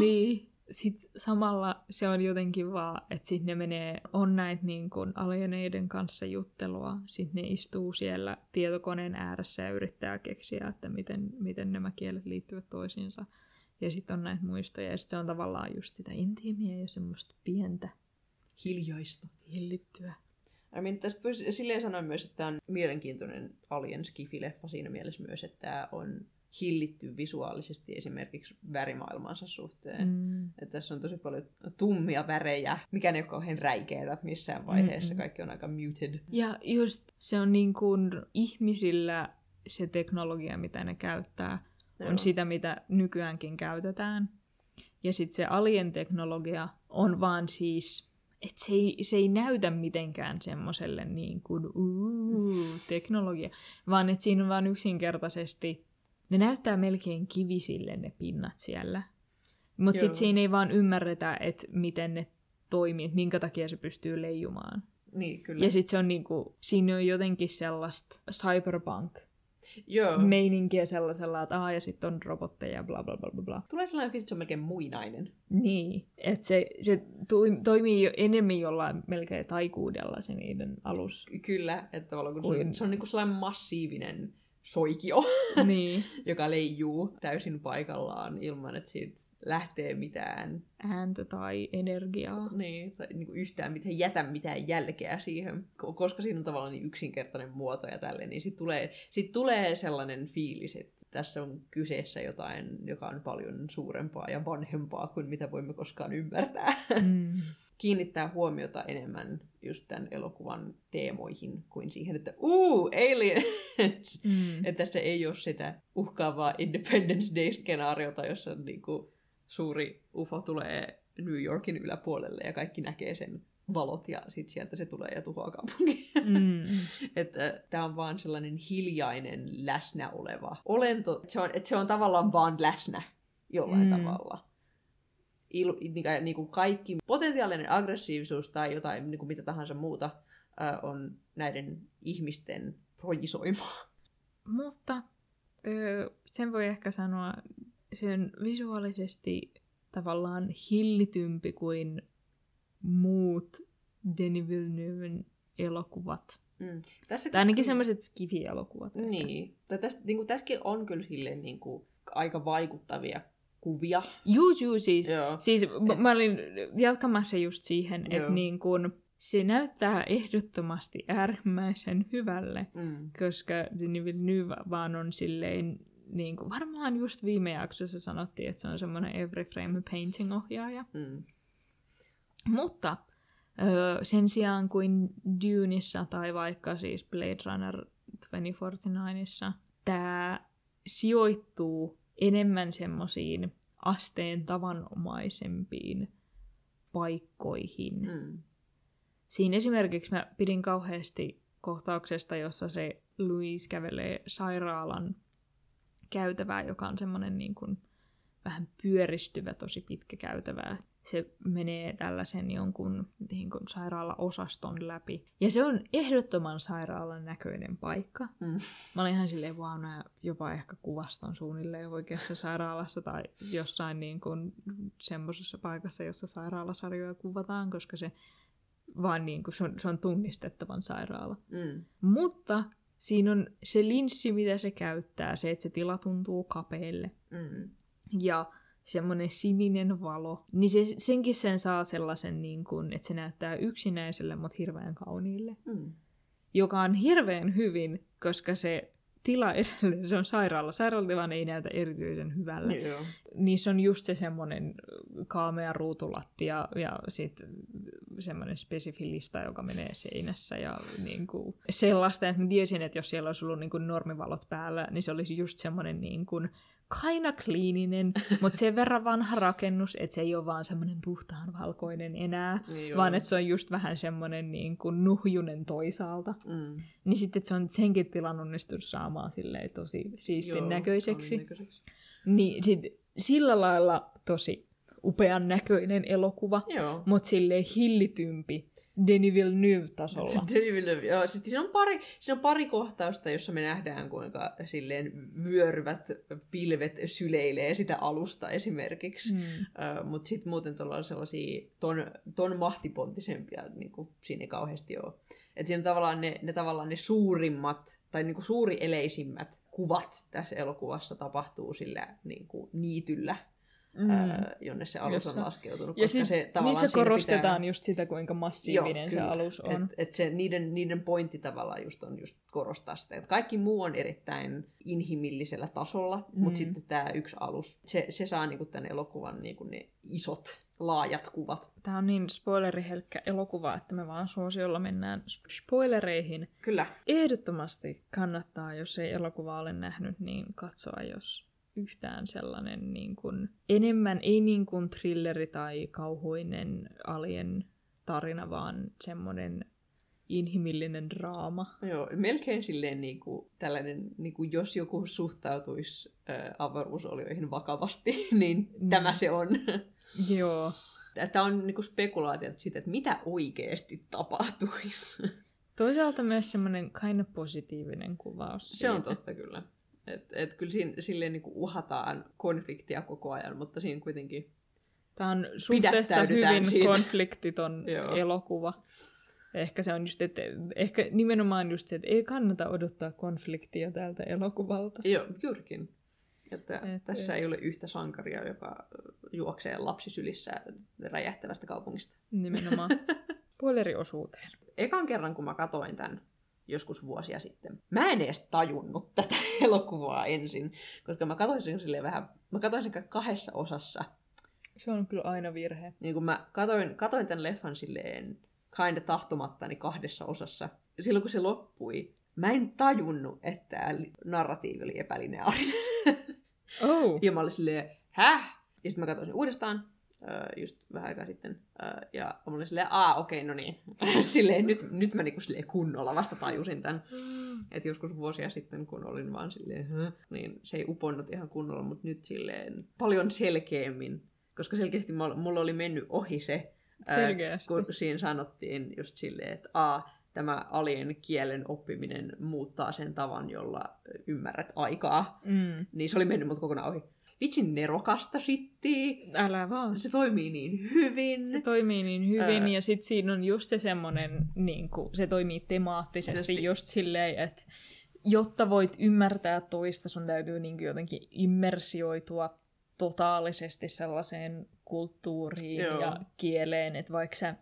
niin. Sitten samalla se on jotenkin vaan, että sitten ne menee, on näitä niin kuin alieneiden kanssa juttelua. Sitten ne istuu siellä tietokoneen ääressä ja yrittää keksiä, että miten, miten nämä kielet liittyvät toisiinsa. Ja sitten on näitä muistoja. Ja sitten se on tavallaan just sitä intiimiä ja semmoista pientä. Hiljaista. Hillittyä. I mean, tästä voisi silleen sanoa myös, että tämä on mielenkiintoinen Alien Skifi-leffa siinä mielessä myös, että tämä on hillitty visuaalisesti esimerkiksi värimaailmansa suhteen. Mm. Että tässä on tosi paljon tummia värejä, mikä ei ole kauhean räikeitä missään vaiheessa. Mm-mm. Kaikki on aika muted. Ja just se on niin kuin ihmisillä se teknologia, mitä ne käyttää, Joo. on sitä, mitä nykyäänkin käytetään. Ja sitten se alien-teknologia on vaan siis, että se ei, se ei näytä mitenkään semmoiselle niin kuin teknologia, vaan että siinä on vaan yksinkertaisesti ne näyttää melkein kivisille ne pinnat siellä. Mutta sitten siinä ei vaan ymmärretä, että miten ne toimii, että minkä takia se pystyy leijumaan. Niin, kyllä. Ja sitten se on niinku, siinä on jotenkin sellaista cyberpunk Joo. meininkiä sellaisella, että aah, ja sitten on robotteja ja bla bla bla bla bla. Tulee sellainen fiilis, että se on melkein muinainen. Niin, että se, se toi- toimii jo enemmän jollain melkein taikuudella se niiden alus. Kyllä, että tavallaan kun se, Kuin- on, se on niinku sellainen massiivinen soikio, niin, *laughs* joka leijuu täysin paikallaan ilman, että siitä lähtee mitään, ääntä tai energiaa. niin, tai niinku yhtään mitään, jätä mitään jälkeä siihen. Ko- Koska siinä on tavallaan niin yksinkertainen muoto ja tälleen, niin sitten tulee, sit tulee sellainen fiilis, että tässä on kyseessä jotain, joka on paljon suurempaa ja vanhempaa kuin mitä voimme koskaan ymmärtää. Mm. *laughs* kiinnittää huomiota enemmän just tämän elokuvan teemoihin kuin siihen, että uu, aliens! Mm. Että tässä ei ole sitä uhkaavaa Independence Day-skenaariota, jossa niinku suuri UFO tulee New Yorkin yläpuolelle ja kaikki näkee sen valot ja sitten sieltä se tulee ja tuhoaa kaupungin. Mm. *laughs* että tämä on vaan sellainen hiljainen läsnä oleva olento. Se on, että se on tavallaan vaan läsnä jollain mm. tavalla. Il, niinku, niinku kaikki potentiaalinen aggressiivisuus tai jotain niinku mitä tahansa muuta ää, on näiden ihmisten projisoimaa. Mutta öö, sen voi ehkä sanoa, se on visuaalisesti tavallaan hillitympi kuin muut Denis Villeneuven elokuvat. Mm. Tässä Tai ainakin semmoiset skifi-elokuvat. Niin. Tai tästä, niinku, tässäkin on kyllä silleen niinku, aika vaikuttavia kuvia. Juu, juu, siis, Joo. siis et, mä olin jatkamassa just siihen, että niin kun, se näyttää ehdottomasti äärimmäisen hyvälle, Mm. koska Denis Villeneuve vaan on silleen, niin kuin, varmaan just viime jaksossa sanottiin, että se on semmoinen every frame painting-ohjaaja. Mm. Mutta öö, sen sijaan kuin Duneissa tai vaikka siis Blade Runner 2049, tämä sijoittuu enemmän semmoisiin asteen tavanomaisempiin paikkoihin. Mm. Siinä esimerkiksi mä pidin kauheasti kohtauksesta, jossa se Louise kävelee sairaalan käytävää, joka on semmoinen niin kuin vähän pyöristyvä, tosi pitkä käytävä. Se menee tällaisen jonkun niin kuin sairaalaosaston läpi. Ja se on ehdottoman sairaalan näköinen paikka. Mm. Mä olin ihan silleen, wow, nää jopa ehkä kuvaston suunnilleen oikeassa sairaalassa tai jossain niin kuin semmoisessa paikassa, jossa sairaalasarjoja kuvataan, koska se vaan niin kuin, se, on, se on tunnistettavan sairaala. Mm. Mutta siinä on se linssi, mitä se käyttää, se, että se tila tuntuu kapeelle. Mm. Ja semmoinen sininen valo, niin se, senkin sen saa sellaisen, niin kuin, että se näyttää yksinäiselle, mutta hirveän kauniille. Mm. Joka on hirveän hyvin, koska se tila edelleen, se on sairaala. Sairaalatilan ei näytä erityisen hyvälle. Joo. Niissä on just se semmoinen kaamea ruutulattia ja sitten semmoinen spesifi lista, joka menee seinässä ja niin kuin sellaista, että mä tiesin, että jos siellä olisi ollut niin kuin normivalot päällä, niin se olisi just semmoinen niin kuin kaina kliininen, *laughs* mutta sen verran vanha rakennus, että se ei ole vaan semmoinen puhtaan valkoinen enää, Niin vaan että se on just vähän semmoinen niin kuin nuhjunen toisaalta. Mm. Niin sitten että se on senkin tilan onnistunut saamaan silleen tosi siistin Joo, näköiseksi. näköiseksi. Niin sit sillä lailla tosi upean näköinen elokuva, Joo. mutta silleen hillitympi Denis Villeneuve-tasolla. *laughs* Denis Villeneuve, joo. Sitten siinä on, pari, siinä on pari kohtausta, jossa me nähdään, kuinka silleen vyöryvät pilvet syleilee sitä alusta esimerkiksi. Mm. Uh, Mutta sitten muuten tuolla on sellaisia ton, ton mahtipontisempia, niin kuin siinä ei kauheasti ole. Et siinä on tavallaan ne, ne, tavallaan ne suurimmat, tai niin kuin suurieleisimmät kuvat tässä elokuvassa tapahtuu sillä niin kuin niityllä, mm. ää, jonne se alus Jossa- on laskeutunut. Ja koska sit, se, tavallaan niissä korostetaan pitää... just sitä, kuinka massiivinen se kyllä. alus on. Et, et se, niiden, niiden pointti tavallaan just on just korostaa sitä, että kaikki muu on erittäin inhimillisellä tasolla, mm. mutta sitten tämä yksi alus, se, se saa niinku tämän elokuvan niinku ne isot, laajat kuvat. Tämä on niin spoilerihelkkä elokuva, että me vaan suosiolla mennään sp- spoilereihin. Kyllä. Ehdottomasti kannattaa, jos ei elokuvaa ole nähnyt, niin katsoa, jos yhtään sellainen niin kuin, enemmän, ei niin kuin thrilleri tai kauhuinen alien tarina, vaan semmoinen inhimillinen draama. Joo, melkein silleen niinku, tällainen, niinku, jos joku suhtautuisi ä, avaruusolioihin vakavasti, *laughs* niin mm. tämä se on. *laughs* Joo. Tämä on niinku spekulaatiot siitä, että mitä oikeasti tapahtuisi. Toisaalta myös semmoinen kind of positiivinen kuvaus. Se on siitä. totta kyllä. Et, et kyllä siinä, silleen niin uhataan konfliktia koko ajan, mutta siinä kuitenkin... Tämä on suhteessa hyvin siitä. konfliktiton *laughs* Joo. elokuva. Ehkä se on just, että ehkä nimenomaan just se, että ei kannata odottaa konfliktia tältä elokuvalta. Joo, juurikin. Että Et- tässä ei ole yhtä sankaria, joka juoksee lapsisylissä räjähtävästä kaupungista. Nimenomaan. *laughs* Spoileriosuuteen. Ekan kerran, kun mä katoin tämän joskus vuosia sitten, mä en edes tajunnut *laughs* tätä elokuvaa ensin, koska mä katoin sen silleen vähän, mä katoin sen kahdessa osassa. Se on kyllä aina virhe. Niin kun mä katoin, katoin tämän leffan silleen kinda tahtomattani kahdessa osassa. Silloin kun se loppui, mä en tajunnut, että tämä narratiivi oli epälineaarinen. Oh. Ja mä olin silleen, häh? Ja sitten mä katsoin sen uudestaan, just vähän aikaa sitten. Ja mä olin silleen, aa, okei, no niin. *laughs* silleen, nyt, nyt mä niinku silleen kunnolla vasta tajusin tämän. Että joskus vuosia sitten, kun olin vaan silleen, niin se ei uponnut ihan kunnolla, mutta nyt silleen paljon selkeämmin. Koska selkeästi mulla oli mennyt ohi se, Selkeästi. kun siinä sanottiin just silleen, että aa, tämä alien kielen oppiminen muuttaa sen tavan, jolla ymmärrät aikaa. Mm. Niin se oli mennyt mut kokonaan ohi. Vitsin nerokasta shittiä. Älä vaan. Se toimii niin hyvin. Se toimii niin hyvin, Ää. ja sitten siinä on just se semmoinen, niin kuin, se toimii temaattisesti Tietysti. just silleen, että jotta voit ymmärtää toista, sun täytyy niin jotenkin immersioitua totaalisesti sellaiseen kulttuuriin Joo. ja kieleen, että vaikka sä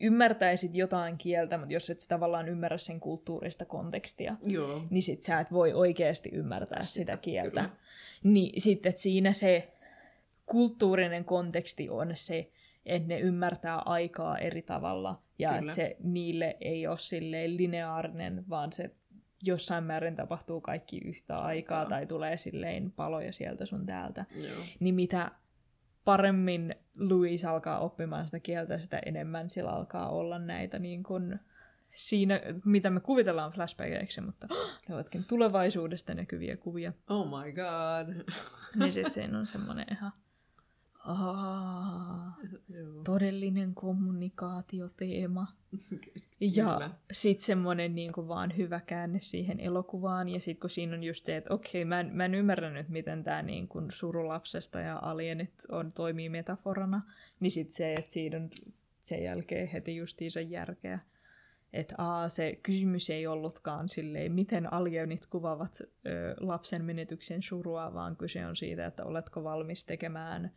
ymmärtäisit jotain kieltä, mutta jos et sä tavallaan ymmärrä sen kulttuurista kontekstia, Joo. niin sit sä et voi oikeasti ymmärtää sitä kieltä. kyllä. Niin sitten että siinä se kulttuurinen konteksti on se, että ne ymmärtää aikaa eri tavalla ja Kyllä. että se niille ei ole silleen lineaarinen, vaan se jossain määrin tapahtuu kaikki yhtä aikaa Aikaa. tai tulee silleen paloja sieltä sun täältä. Joo. Niin mitä paremmin Louis alkaa oppimaan sitä kieltä, sitä enemmän sillä alkaa olla näitä niin kuin siinä, mitä me kuvitellaan flashbackeiksi, mutta *gasps* ne ovatkin tulevaisuudesta näkyviä kuvia. Oh my god. Niin sit siinä on semmoinen ihan Aa, todellinen kommunikaatioteema. Ja Kyllä. sit semmoinen niin vaan hyvä käänne siihen elokuvaan. Ja sit kun siinä on just se, että okei, mä en, mä en ymmärrä nyt, miten tämä niin kuin surulapsesta ja alienit on, toimii metaforana. Niin sit se, että siinä on sen jälkeen heti justiinsa järkeä. Että aa, se kysymys ei ollutkaan silleen, miten alienit kuvaavat ö, lapsen menetyksen surua, vaan kyse on siitä, että oletko valmis tekemään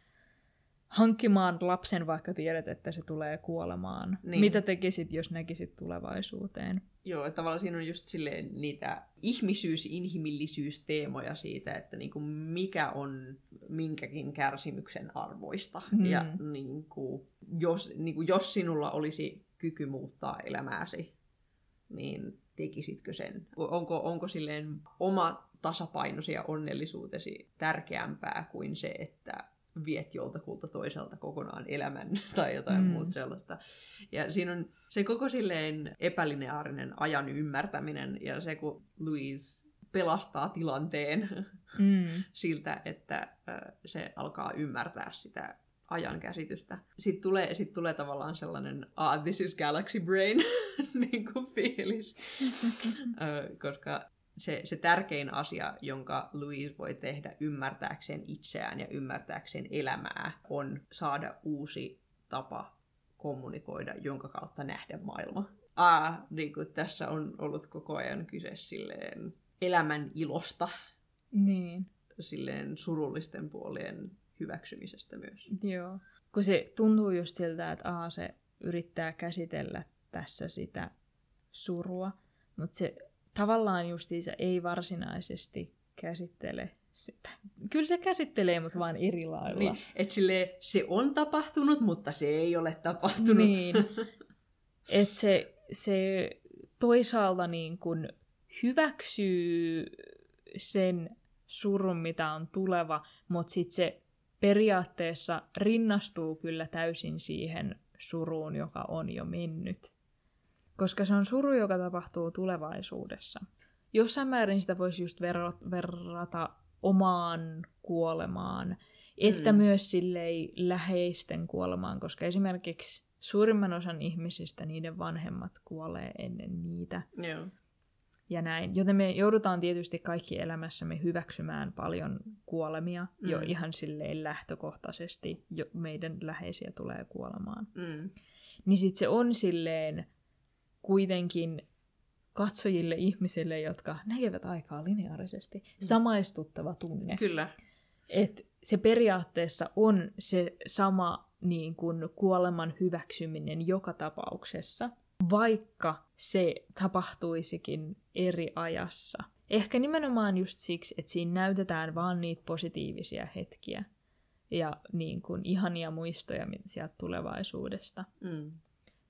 hankkimaan lapsen, vaikka tiedät, että se tulee kuolemaan. Niin. Niin. Mitä tekisit, jos näkisit tulevaisuuteen? Joo, että tavallaan siinä on just silleen niitä ihmisyys, inhimillisyysteemoja siitä, että niinku mikä on minkäkin kärsimyksen arvoista. Mm. Ja niinku, jos, niinku, jos sinulla olisi kyky muuttaa elämääsi, niin tekisitkö sen? Onko, onko silleen oma tasapainosi ja onnellisuutesi tärkeämpää kuin se, että viet joltakulta toiselta kokonaan elämän *laughs* tai jotain mm. Muuta sellaista. Ja siinä on se koko silleen epälineaarinen ajan ymmärtäminen ja se, kun Louise pelastaa tilanteen *laughs* Mm. siltä, että se alkaa ymmärtää sitä ajan käsitystä. Sitten tulee, sit tulee tavallaan sellainen, ah, this is galaxy brain, *laughs* niin kuin fiilis. Ö, koska se, se tärkein asia, jonka Louise voi tehdä ymmärtääkseen itseään ja ymmärtääkseen elämää, on saada uusi tapa kommunikoida, jonka kautta nähdä maailma. Ah, niin kuin tässä on ollut koko ajan kyse silleen elämän ilosta, Niin, silleen surullisten puolien hyväksymisestä myös. joo. Kun se tuntuu just siltä, että aa, se yrittää käsitellä tässä sitä surua, mutta se tavallaan justiinsa ei varsinaisesti käsittele sitä. Kyllä se käsittelee, mutta vaan eri lailla. Niin, että silleen, se on tapahtunut, mutta se ei ole tapahtunut. Niin. Että se, se toisaalta niin kuin hyväksyy sen surun, mitä on tuleva, mutta sitten se periaatteessa rinnastuu kyllä täysin siihen suruun, joka on jo mennyt. Koska se on suru, joka tapahtuu tulevaisuudessa. Jossain määrin sitä voisi just verra- verrata omaan kuolemaan. että mm. myös sillei läheisten kuolemaan, koska esimerkiksi suurimman osan ihmisistä niiden vanhemmat kuolee ennen niitä. Joo. Ja näin. Joten me joudutaan tietysti kaikki elämässämme hyväksymään paljon kuolemia mm. jo ihan silleen lähtökohtaisesti. Jo meidän läheisiä tulee kuolemaan. Mm. Niin sit se on silleen kuitenkin katsojille ihmisille, jotka näkevät aikaa lineaarisesti, mm. samaistuttava tunne. Kyllä. Et se periaatteessa on se sama niin kuin kuoleman hyväksyminen joka tapauksessa, vaikka se tapahtuisikin eri ajassa. Ehkä nimenomaan just siksi, että siinä näytetään vaan niitä positiivisia hetkiä ja niin kuin ihania muistoja sieltä tulevaisuudesta Mm.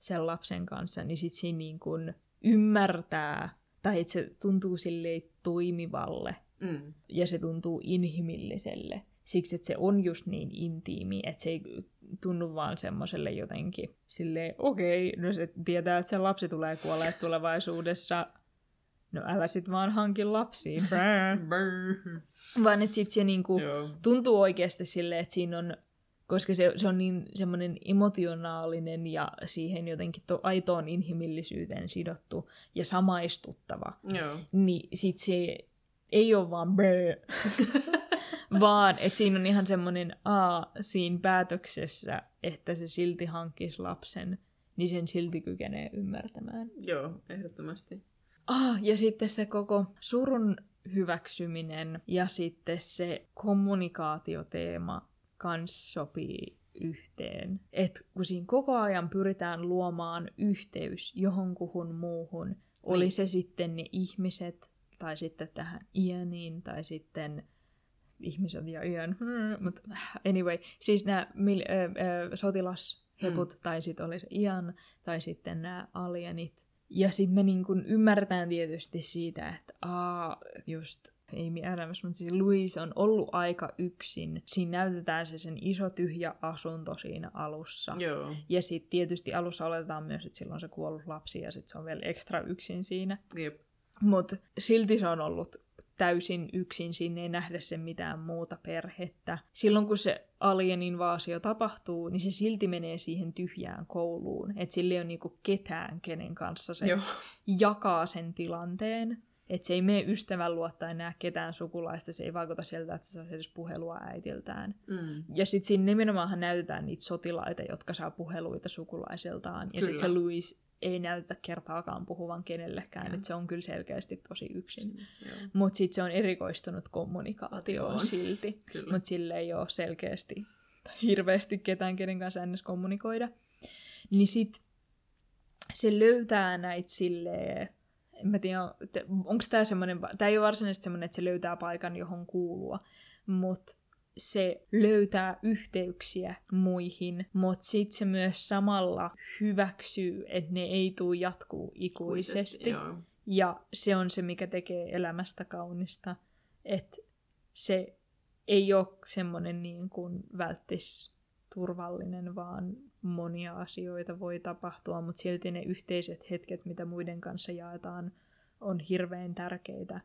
Sen lapsen kanssa, niin sitten siinä niin kuin ymmärtää, tai että se tuntuu silleen toimivalle Mm. ja se tuntuu inhimilliselle. Siksi, että se on just niin intiimi, että se ei tunnu vaan semmoiselle jotenkin silleen, okei, okay, no se tietää, että se lapsi tulee kuolleet tulevaisuudessa. No älä sit vaan hanki lapsia. Brää. *laughs* Brr. Vaan että sit se niinku Joo. tuntuu oikeasti silleen, että siinä on, koska se, se on niin semmoinen emotionaalinen ja siihen jotenkin to, aitoon inhimillisyyteen sidottu ja samaistuttava, Joo. niin sit se ei ole vaan brö, *laughs* vaan että siinä on ihan semmoinen a siinä päätöksessä, että se silti hankkisi lapsen, niin sen silti kykenee ymmärtämään. Joo, ehdottomasti. Ah, ja sitten se koko surun hyväksyminen ja sitten se kommunikaatioteema kans sopii yhteen. Et kun siinä koko ajan pyritään luomaan yhteys johonkuhun muuhun, oli Niin. se sitten ne ihmiset, tai sitten tähän Ianiin, tai sitten ihmiset ja hmm, *laughs* mutta anyway, siis nämä mil, ö, ö, sotilasheput, mm. tai sitten oli se Ian, tai sitten nämä alienit. Ja sitten me niin kun ymmärretään tietysti siitä, että aa, just Amy Adams, mutta siis Louise on ollut aika yksin. Siinä näytetään se sen iso tyhjä asunto siinä alussa. Joo. Ja sitten tietysti alussa oletetaan myös, että silloin se kuollut lapsi ja sitten se on vielä ekstra yksin siinä. Jep. Mutta silti se on ollut täysin yksin, siinä ei nähdä sen mitään muuta perhettä. Silloin kun se alien invaasio tapahtuu, niin se silti menee siihen tyhjään kouluun. Että sillä ei ole niinku ketään, kenen kanssa se Joo. jakaa sen tilanteen. Että se ei mene ystävän luottaa enää ketään sukulaista, se ei vaikuta sieltä, että se saa edes puhelua äitiltään. Mm. Ja sitten siinä nimenomaan näytetään niitä sotilaita, jotka saa puheluita sukulaisiltaan. Ja sitten se Louis ei näytä kertaakaan puhuvan kenellekään, että se on kyllä selkeästi tosi yksin. Mutta sitten se on erikoistunut kommunikaatioon On. silti. Mutta sille ei ole selkeästi hirveästi ketään, kenen kanssa ns. kommunikoida. Niin sitten se löytää näitä silleen, en mä tiedä, onko tämä semmoinen, tämä ei ole varsinaisesti semmoinen, että se löytää paikan, johon kuulua, mutta se löytää yhteyksiä muihin, mutta sitten se myös samalla hyväksyy, että ne ei tule jatkuu ikuisesti. Joo. Ja se on se, mikä tekee elämästä kaunista, että se ei ole semmoinen niin kuin välttis turvallinen, vaan monia asioita voi tapahtua, mutta silti ne yhteiset hetket, mitä muiden kanssa jaetaan, on hirveän tärkeitä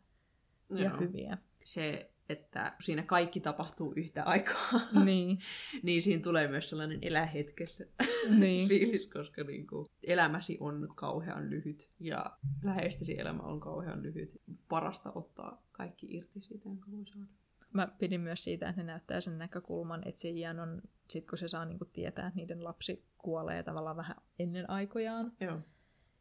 ja Joo. hyviä. Se, että siinä kaikki tapahtuu yhtä aikaa, *laughs* niin, niin siinä tulee myös sellainen elä hetkessä *laughs* niin. fiilis, koska niin kuin, elämäsi on kauhean lyhyt ja läheistesi elämä on kauhean lyhyt. Parasta ottaa kaikki irti siitä, jonka voi saada. Mä pidin myös siitä, että ne näyttää sen näkökulman, että se iän on, sit kun se saa niinku tietää, että niiden lapsi kuolee tavallaan vähän ennen aikojaan, Joo.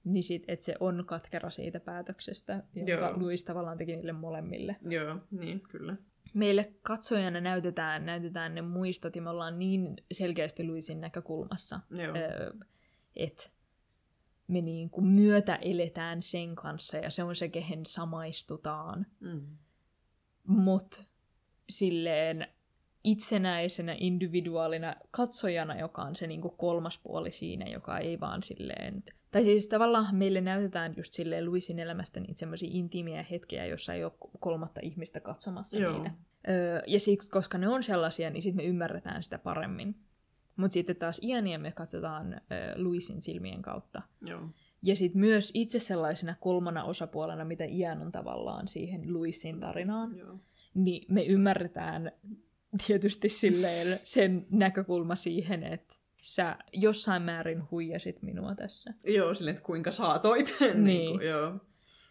niin sit, että se on katkera siitä päätöksestä, jonka Joo. Louis tavallaan teki niille molemmille. Joo, niin, kyllä. Meille katsojana näytetään, näytetään ne muistot, ja me ollaan niin selkeästi Louisin näkökulmassa, öö, että me niin kuin myötä eletään sen kanssa, ja se on se, kehen samaistutaan. Mm. Mutta silleen itsenäisenä individuaalina katsojana, joka on se niinku kolmas puoli siinä, joka ei vaan silleen... Tai siis tavallaan meille näytetään just silleen Louisin elämästä niitä semmoisia intiimiä hetkiä, jossa ei ole kolmatta ihmistä katsomassa Joo. niitä. Öö, ja siksi, koska ne on sellaisia, niin sitten me ymmärretään sitä paremmin. Mutta sitten taas Iania me katsotaan öö, Louisin silmien kautta. Joo. Ja sitten myös itse sellaisena kolmana osapuolena, mitä Ian on tavallaan siihen Louisin tarinaan, Joo. niin me ymmärretään tietysti silleen sen näkökulma siihen, että sä jossain määrin huijasit minua tässä. Joo, silleen, että kuinka saatoit. niin. *laughs* niin kuin, joo.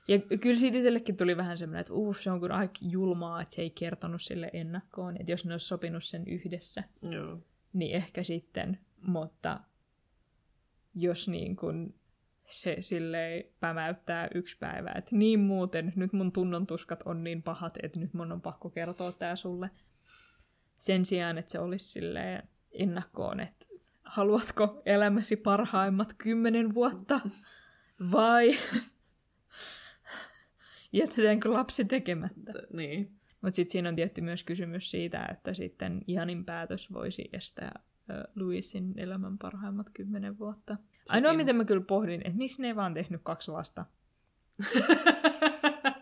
Ja kyllä siitä itsellekin tuli vähän semmoinen, että uh, se on kyllä aika julmaa, että se ei kertonut sille ennakkoon. Että jos ne olisi sopinut sen yhdessä, Joo. niin ehkä sitten. Mutta jos niin kuin se silleen pämäyttää yksi päivä, että niin muuten, nyt mun tunnon tuskat on niin pahat, että nyt mun on pakko kertoa tää sulle. Sen sijaan, että se olisi silleen ennakkoon, että haluatko elämäsi parhaimmat kymmenen vuotta vai *laughs* jätetäänkö lapsi tekemättä? Niin. Mutta sitten siinä on tietty myös kysymys siitä, että sitten Janin päätös voisi estää Louisin elämän parhaimmat kymmenen vuotta. Sekin. Ainoa, miten mä kyllä pohdin, että miksi ne ei vaan tehnyt kaksi lasta. *laughs*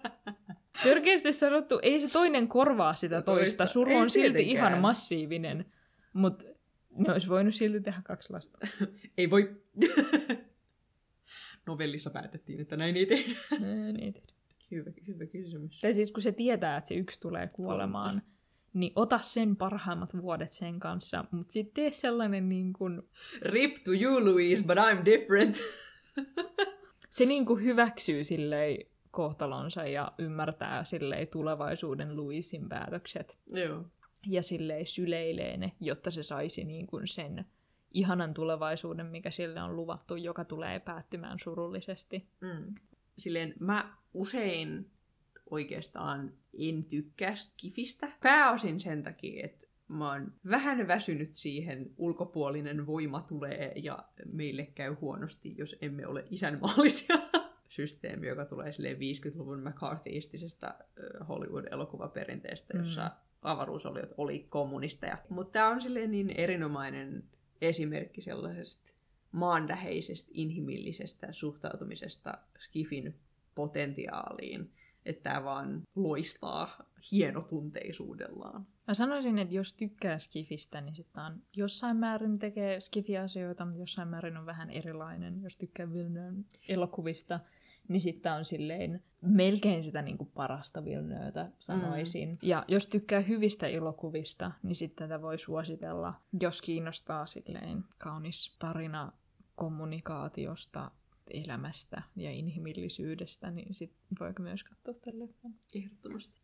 Törkeästi sanottu, ei se toinen korvaa sitä toista. Suru on silti ihan massiivinen, mutta ne olisi voinut silti tehdä kaksi lasta. *laughs* ei voi. *laughs* Novellissa päätettiin, että näin ei tehdä. Näin ei tehdä. Hyvä, hyvä kysymys. Tai siis kun se tietää, että se yksi tulee kuolemaan, niin ota sen parhaimmat vuodet sen kanssa, mutta sitten tee sellainen niin kuin... Rip to you, Louise, but I'm different. *laughs* se niin kuin hyväksyy silleen kohtalonsa ja ymmärtää silleen tulevaisuuden Louisin päätökset. Joo. Ja silleen syleilee ne, jotta se saisi niin kuin sen ihanan tulevaisuuden, mikä sille on luvattu, joka tulee päättymään surullisesti. Mm. Silleen mä usein oikeastaan en tykkää kifistä. Pääosin sen takia, että mä oon vähän väsynyt siihen, ulkopuolinen voima tulee ja meille käy huonosti, jos emme ole isänmaallisia. *laughs* Systeemi, joka tulee silleen 50-luvun McCarthyistisesta Hollywood-elokuvaperinteestä, jossa mm. avaruusoliot oli kommunisteja. Mutta tämä on silleen niin erinomainen esimerkki sellaisesta maanläheisestä, inhimillisestä suhtautumisesta Skifin potentiaaliin, että tämä vaan loistaa hienotunteisuudellaan. Mä sanoisin, että jos tykkää Skifistä, niin sitten on jossain määrin tekee Skifi-asioita, mutta jossain määrin on vähän erilainen. Jos tykkää Villeneuve elokuvista, niin sitten on silleen melkein sitä niinku parasta Villeneuvetä, sanoisin. Mm. Ja jos tykkää hyvistä elokuvista, niin sitten tätä voi suositella, jos kiinnostaa silleen kaunis tarina kommunikaatiosta, elämästä ja inhimillisyydestä, niin sit voiko myös katsoa tämän leffan. Ehdottomasti.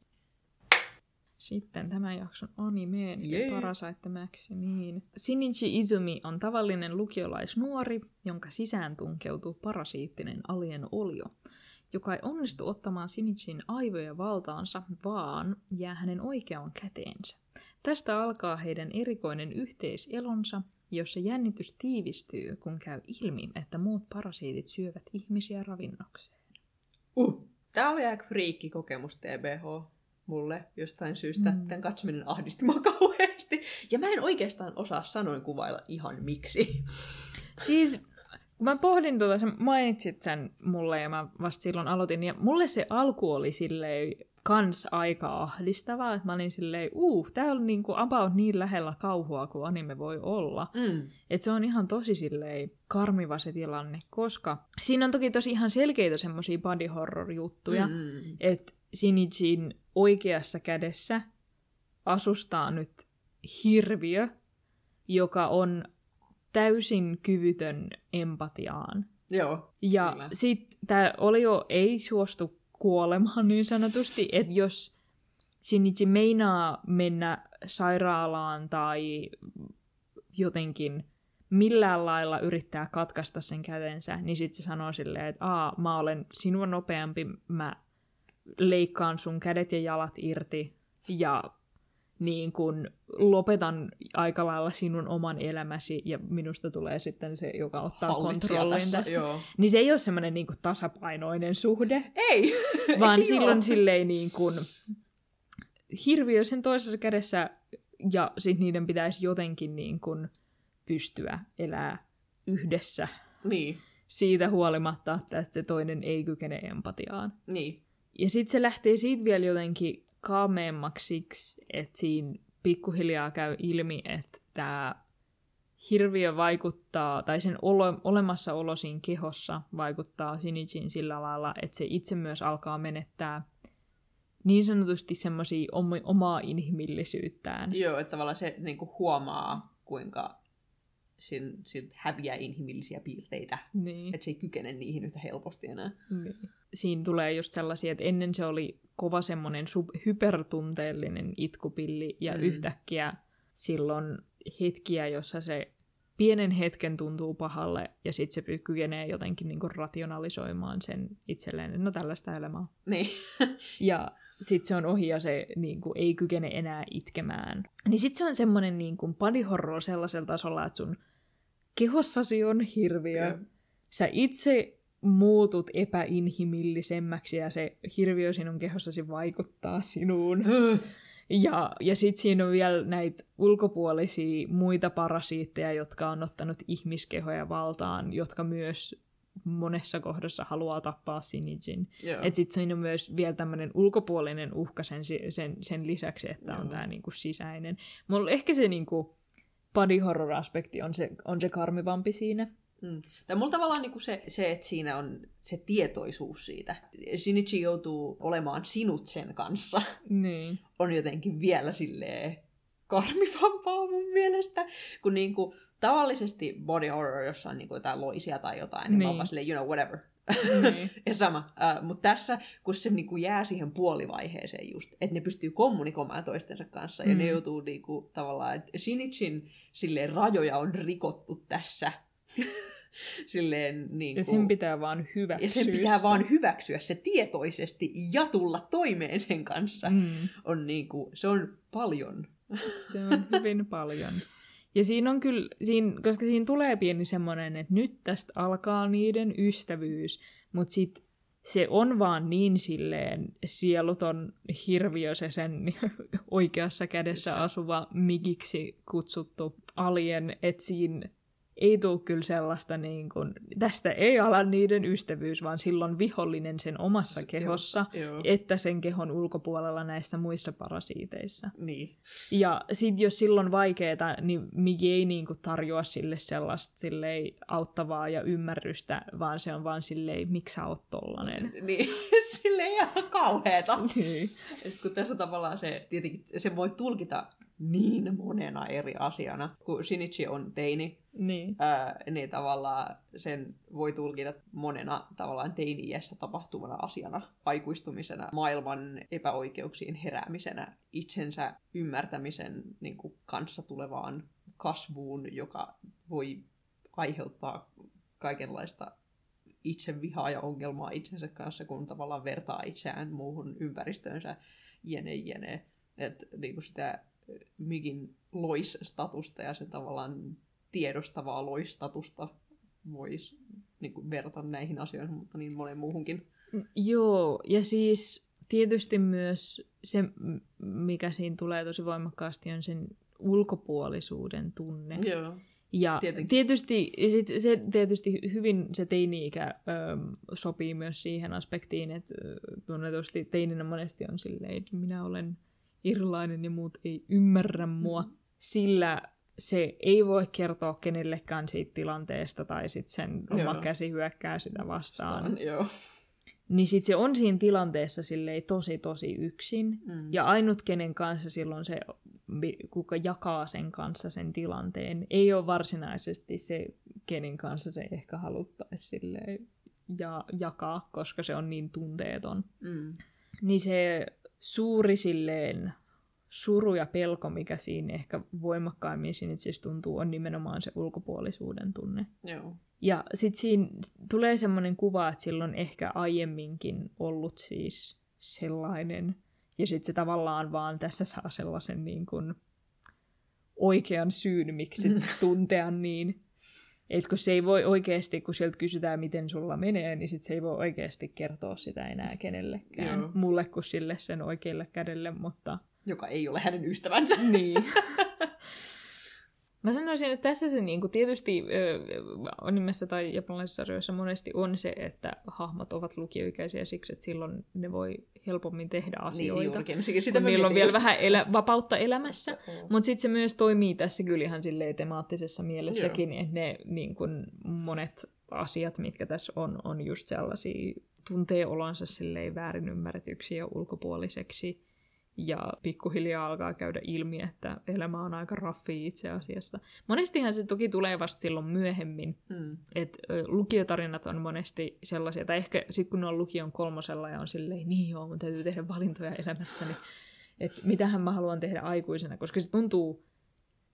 Sitten tämän jakson anime, yeah. Parasite niin Shinichi Izumi on tavallinen lukiolaisnuori, jonka sisään tunkeutuu parasiittinen alien olio, joka ei onnistu ottamaan Sinichin aivoja valtaansa, vaan jää hänen oikeaan käteensä. Tästä alkaa heidän erikoinen yhteiselonsa, jossa jännitys tiivistyy, kun käy ilmi, että muut parasiitit syövät ihmisiä ravinnokseen. Uh, tämä oli aika friikki kokemus TBH mulle jostain syystä. Mm. Tämän katsominen ahdisti mua *laughs* kauheasti. Ja mä en oikeastaan osaa sanoin kuvailla ihan miksi. Siis kun mä pohdin tuota, sä mainitsit sen mulle ja mä vasta silloin aloitin. Ja mulle se alku oli silleen kans aika ahdistavaa, että mä olin silleen, uh, tää on niinku about niin lähellä kauhua kuin anime voi olla. Mm. Että se on ihan tosi silleen karmiva se tilanne, koska siinä on toki tosi ihan selkeitä semmosia body horror juttuja, mm. että Sinichin oikeassa kädessä asustaa nyt hirviö, joka on täysin kyvytön empatiaan. Joo, Ja sitten tämä Olio ei suostu kuolemaan niin sanotusti, että jos Shinichi meinaa mennä sairaalaan tai jotenkin millään lailla yrittää katkaista sen kätensä, niin sitten se sanoo silleen, että Aa, mä olen sinua nopeampi, mä leikkaan sun kädet ja jalat irti ja niin kun lopetan aika lailla sinun oman elämäsi ja minusta tulee sitten se, joka ottaa Hallitsija kontrollin tässä, tästä. Joo. Niin se ei ole semmoinen niin tasapainoinen suhde. Ei! *laughs* Vaan ei silloin ole. silleen niin kuin hirviö sen toisessa kädessä ja sitten niiden pitäisi jotenkin niin kuin pystyä elää yhdessä. Niin. Siitä huolimatta, että se toinen ei kykene empatiaan. Niin. Ja sitten se lähtee siitä vielä jotenkin kaameemmaksi että siinä pikkuhiljaa käy ilmi, että tämä hirviö vaikuttaa, tai sen olo, olemassaolo siinä kehossa vaikuttaa Sinichin sillä lailla, että se itse myös alkaa menettää niin sanotusti semmoisia omaa inhimillisyyttään. Joo, että tavallaan se niin kuin huomaa, kuinka sin, sin häviää inhimillisiä piirteitä. Niin. Että se ei kykene niihin yhtä helposti enää. Niin. Siinä tulee just sellaisia, että ennen se oli kova semmoinen sub- hypertunteellinen itkupilli, ja mm. yhtäkkiä silloin hetkiä, jossa se pienen hetken tuntuu pahalle, ja sitten se kykenee jotenkin niinku rationalisoimaan sen itselleen, no tällaista elämää. Niin. *laughs* ja sitten se on ohi ja se niin kuin, ei kykene enää itkemään. Niin sitten se on semmoinen niin kuin body horror sellaisella tasolla, että sun kehossasi on hirviö. Yeah. Sä itse muutut epäinhimillisemmäksi ja se hirviö sinun kehossasi vaikuttaa sinuun. *laughs* Ja, ja sitten siinä on vielä näitä ulkopuolisia muita parasiitteja, jotka on ottanut ihmiskehoja valtaan, jotka myös monessa kohdassa haluaa tappaa Sinijin. Että sitten siinä on myös vielä tämmöinen ulkopuolinen uhka sen, sen, sen lisäksi, että Joo. on tämä niinku sisäinen. Mulla ehkä se niinku body horror-aspekti on se, on se karmivampi siinä. Mm. Tai mulla tavallaan niinku se, se, että siinä on se tietoisuus siitä. Shinichi joutuu olemaan sinut sen kanssa. Niin. *laughs* On jotenkin vielä silleen karmivampaa mun mielestä. Kun niinku, tavallisesti body horror, jossa on niinku jotain loisia tai jotain, niin, niin. mä oon silleen, you know, whatever. Niin. *laughs* ja sama. Uh, Mutta tässä, kun se niinku jää siihen puolivaiheeseen just, että ne pystyy kommunikoimaan toistensa kanssa, mm. ja ne mm. joutuu niinku, tavallaan, että Shinichin silleen, rajoja on rikottu tässä. *laughs* silleen, niin ja sen pitää vaan hyväksyä. Ja sen pitää vaan hyväksyä se tietoisesti ja tulla toimeen sen kanssa. Mm. On niinku, se on paljon. Se on hyvin paljon. *laughs* Ja siinä on kyllä, siinä, koska siinä tulee pieni semmoinen, että nyt tästä alkaa niiden ystävyys, mutta sitten se on vaan niin silleen sieluton hirviö se sen *laughs* oikeassa kädessä asuva migiksi kutsuttu alien, että siinä ei tule kyllä sellaista, niin kuin, tästä ei ala niiden ystävyys, vaan silloin vihollinen sen omassa kehossa, joo, että sen kehon ulkopuolella näissä muissa parasiiteissa. Niin. Ja sitten jos silloin vaikeeta, niin Migi ei niin kuin, tarjoa sille sellaista silleen, auttavaa ja ymmärrystä, vaan se on vaan silleen, miksi sä oot tollanen. Niin, *laughs* silleen ihan kauheeta. Niin. kun tässä tavallaan se, tietenkin se voi tulkita niin monena eri asiana. Kun Shinichi on teini, niin. Ää, niin tavallaan sen voi tulkita monena tavallaan teini-iässä tapahtuvana asiana, aikuistumisena, maailman epäoikeuksiin heräämisenä, itsensä ymmärtämisen niin kuin, kanssa tulevaan kasvuun, joka voi aiheuttaa kaikenlaista itsevihaa ja ongelmaa itsensä kanssa, kun tavallaan vertaa itseään muuhun ympäristöönsä, jene jene. Että niin sitä Migin lois-statusta ja se tavallaan tiedostavaa loistatusta voisi niin kuin, verrata näihin asioihin, mutta niin monen muuhunkin. Joo, ja siis tietysti myös se, mikä siinä tulee tosi voimakkaasti, on sen ulkopuolisuuden tunne. Joo. Ja Tietenkin. tietysti, sit se tietysti hyvin se teini-ikä ö, sopii myös siihen aspektiin, että tunnetusti teininä monesti on silleen, että minä olen erilainen ja muut ei ymmärrä mua, mm. sillä se ei voi kertoa kenellekään siitä tilanteesta tai sitten sen oma joo. käsi hyökkää sitä vastaan. Vastaan, joo. Niin sitten se on siinä tilanteessa silleen tosi tosi yksin. Mm. Ja ainut kenen kanssa silloin se, kuka jakaa sen kanssa sen tilanteen, ei ole varsinaisesti se, kenen kanssa se ehkä haluttaisi silleen ja jakaa, koska se on niin tunteeton. Mm. Niin se suuri silleen suru ja pelko, mikä siinä ehkä voimakkaimmin siinä itse tuntuu, on nimenomaan se ulkopuolisuuden tunne. Joo. Ja sitten siinä tulee semmoinen kuva, että silloin ehkä aiemminkin ollut siis sellainen, ja sitten se tavallaan vaan tässä saa sellaisen niin kuin oikean syyn, miksi *laughs* tuntea niin. Et kun se ei voi oikeasti, kun sieltä kysytään, miten sulla menee, niin sit se ei voi oikeasti kertoa sitä enää kenellekään. Joo. Mulle kuin sille sen oikealle kädelle, mutta joka ei ole hänen ystävänsä. Niin. *laughs* Mä sanoisin, että tässä se niin kuin, tietysti äh, nimessä tai japanilaisissa sarjoissa monesti on se, että hahmot ovat lukioikäisiä siksi, että silloin ne voi helpommin tehdä niin, asioita. Niin, juurikin. Sitä kun niillä on vielä vähän elä, vapautta elämässä. Mutta sitten se myös toimii tässä kyllä ihan silleen temaattisessa mielessäkin, että ne niin kuin, monet asiat, mitkä tässä on, on just sellaisia tuntee olonsa silleen väärin ymmärretyksi ja ulkopuoliseksi. Ja pikkuhiljaa alkaa käydä ilmi, että elämä on aika raffi itse asiassa. Monestihan se toki tulee vasta silloin myöhemmin. Mm. Et ö, lukiotarinat on monesti sellaisia, tai ehkä sitten kun ne on lukion kolmosella ja on silleen, niin joo, mun täytyy tehdä valintoja elämässäni, että mitähän mä haluan tehdä aikuisena, koska se tuntuu,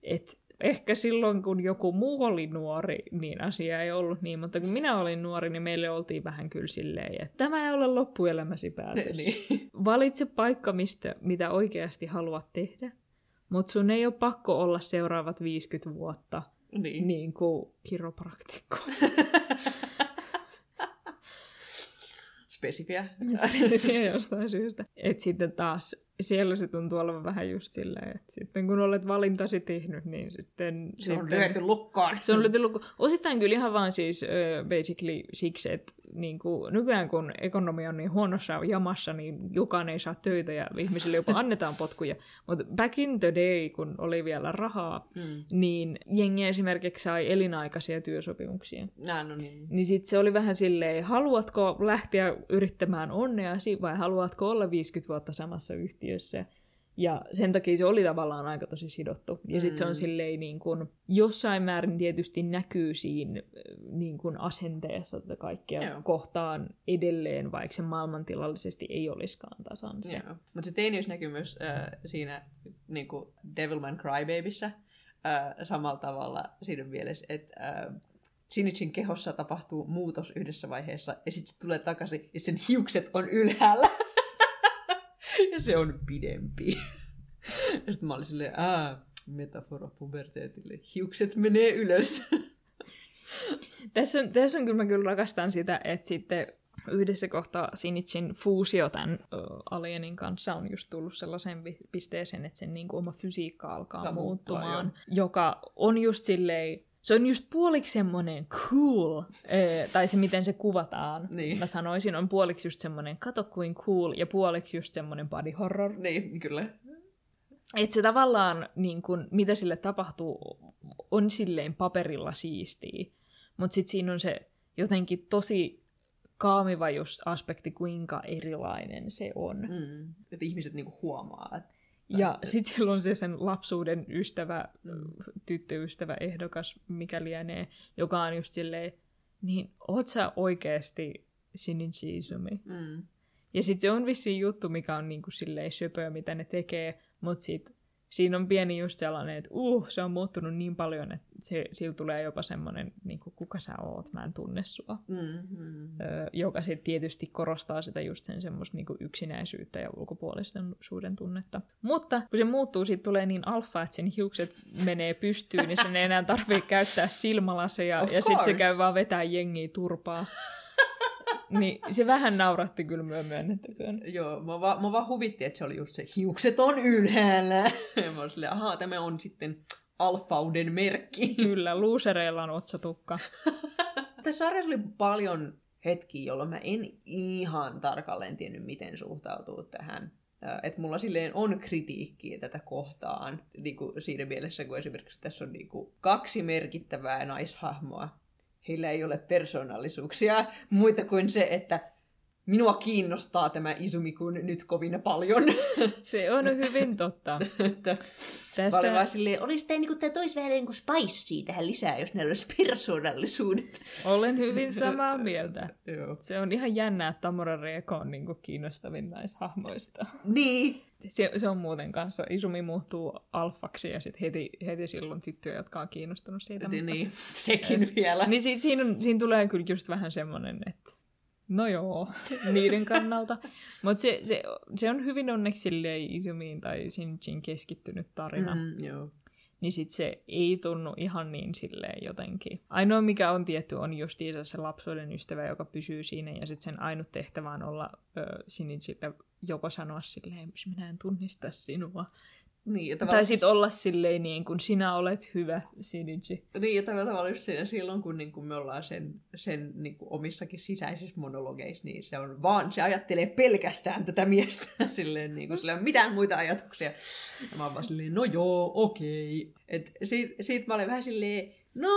että ehkä silloin, kun joku muu oli nuori, niin asia ei ollut niin, mutta kun minä olin nuori, niin meille oltiin vähän kyllä silleen, että tämä ei ole loppuelämäsi päätös. Niin. Valitse paikka, mistä, mitä oikeasti haluat tehdä, mutta sun ei ole pakko olla seuraavat 50 vuotta niin. niin kuin kiropraktikko. *laughs* Spesifiä. Spesifiä jostain syystä. Et sitten taas siellä se tuntuu olevan vähän just silleen, että sitten kun olet valintasi tehnyt, niin sitten... Se on sitten, lyöty lukkoon. Se on lyöty lukkoon. Osittain kyllä ihan vaan siis uh, basically siksi, että niin kuin, nykyään kun ekonomia on niin huonossa jamassa, niin jokaan ei saa töitä ja ihmisille jopa annetaan potkuja. Mutta back in the day, kun oli vielä rahaa, Mm. niin jengi esimerkiksi sai elinaikaisia työsopimuksia. Nää, no niin. Niin sit se oli vähän silleen, haluatko lähteä yrittämään onneasi vai haluatko olla 50 vuotta samassa yhtiössä? Ja sen takia se oli tavallaan aika tosi sidottu. Ja sitten se on silleen niin kuin, jossain määrin tietysti näkyy siinä niin kuin asenteessa tätä kaikkea Joo. kohtaan edelleen, vaikka se maailmantilallisesti ei olisikaan tasan se. Mutta se teiniys näkyy myös äh, siinä niin Devilman Crybabyssä äh, samalla tavalla siinä mielessä, että äh, Shinichien kehossa tapahtuu muutos yhdessä vaiheessa ja sitten se tulee takaisin ja sen hiukset on ylhäällä. *laughs* *laughs* ja se on pidempi. *laughs* ja sitten mä olin silleen, ää, metafora puberteetille. Hiukset menee ylös. *laughs* Tässä on, tässä on kyllä, mä kyllä rakastan sitä, että sitten yhdessä kohtaa Sinichin fuusio tämän ö, alienin kanssa on just tullut sellaiseen pisteeseen, että sen niin kuin oma fysiikka alkaa muuttua, muuttumaan, joka on just silleen, se on just puoliksi semmoinen cool, tai se miten se kuvataan, Niin. mä sanoisin, on puoliksi just semmoinen kato kuin cool, ja puoliksi just semmoinen body horror. niin, kyllä. Että se tavallaan, niin kun, mitä sille tapahtuu, on silleen paperilla siistiä. Mutta sitten siinä on se jotenkin tosi kaamiva just aspekti, kuinka erilainen se on. Mm. Että ihmiset niinku huomaa, että Ja sitten sillä on se sen lapsuuden ystävä, mm. tyttöystävä, ehdokas, mikä lienee, joka on just silleen, niin oot sä oikeesti Shinichi Izumi? mm. Ja sitten se on vissiin juttu, mikä on niinku silleen söpöä, mitä ne tekee, mutta sit siinä on pieni just sellainen, että uh, se on muuttunut niin paljon, että se, sillä tulee jopa semmoinen, niinku, kuka sä oot, mä en tunne sua. Mm, mm. Ö, joka sitten tietysti korostaa sitä just sen semmoista niinku yksinäisyyttä ja ulkopuolisuuden tunnetta. Mutta kun se muuttuu, siitä tulee niin alfa, että sen hiukset menee pystyyn ja sen ei enää tarvitse käyttää *laughs* silmälaseja Of ja sitten se käy vaan vetää jengiä turpaa. Niin se vähän nauratti kyllä myö myönnettäköön. Joo, mä vaan, mä vaan huvitti, että se oli just se hiukset on ylhäällä. Ja mä olin ahaa, tämä on sitten alfauden merkki. Kyllä, luusereilla on otsatukka. *laughs* Tässä sarjassa oli paljon hetkiä, jolloin mä en ihan tarkalleen tiennyt, miten suhtautuu tähän. Että mulla silleen on kritiikkiä tätä kohtaan niin kuin siinä mielessä, kun esimerkiksi tässä on niin kuin kaksi merkittävää naishahmoa. Heillä ei ole persoonallisuuksia muita kuin se, että minua kiinnostaa tämä Izumi-kun nyt kovin paljon. *laughs* Se on hyvin totta. Tässä... Mä olin vaan silleen, olisi tämä niinku, tää toisi vähän niinku spicea tähän lisää, jos näillä olisi persoonallisuudet. Olen hyvin samaa mieltä. Se on ihan jännää, että Tamura Reeko on niinku kiinnostavin naishahmoista. Niin. Se, se on muuten kanssa, Isumi muuttuu alfaksi ja sitten heti, heti silloin tyttöjä, jotka on kiinnostunut siitä. Niin, mutta- niin. *laughs* Sekin vielä. Niin siinä, siinä, on, siinä tulee kyllä just vähän semmoinen, että no joo, niiden kannalta. *laughs* Mutta se, se, se on hyvin onneksi silleen Izumiin tai Shinchin keskittynyt tarina. Mm. Mm, joo. Niin sit se ei tunnu ihan niin silleen jotenkin. Ainoa mikä on tietty on justiinsa se lapsuuden ystävä, joka pysyy siinä. Ja sitten sen ainut tehtävä on olla ö, Shinichille joko sanoa silleen, minä en tunnista sinua. Niin, ja Tai tavallaan, sitten olla silleen niin kuin sinä olet hyvä, Shinichi. niin, ja tavallaan tavallaan just siinä, silloin, kun niin kuin me ollaan sen, sen niin kuin omissakin sisäisissä monologeissa, niin se on vaan, se ajattelee pelkästään tätä miestä. *laughs* silleen, niin kuin, sillä ei ole mitään muita ajatuksia. Ja mä oon vaan silleen, no joo, okei. Et siitä, siitä mä olin vähän silleen, no,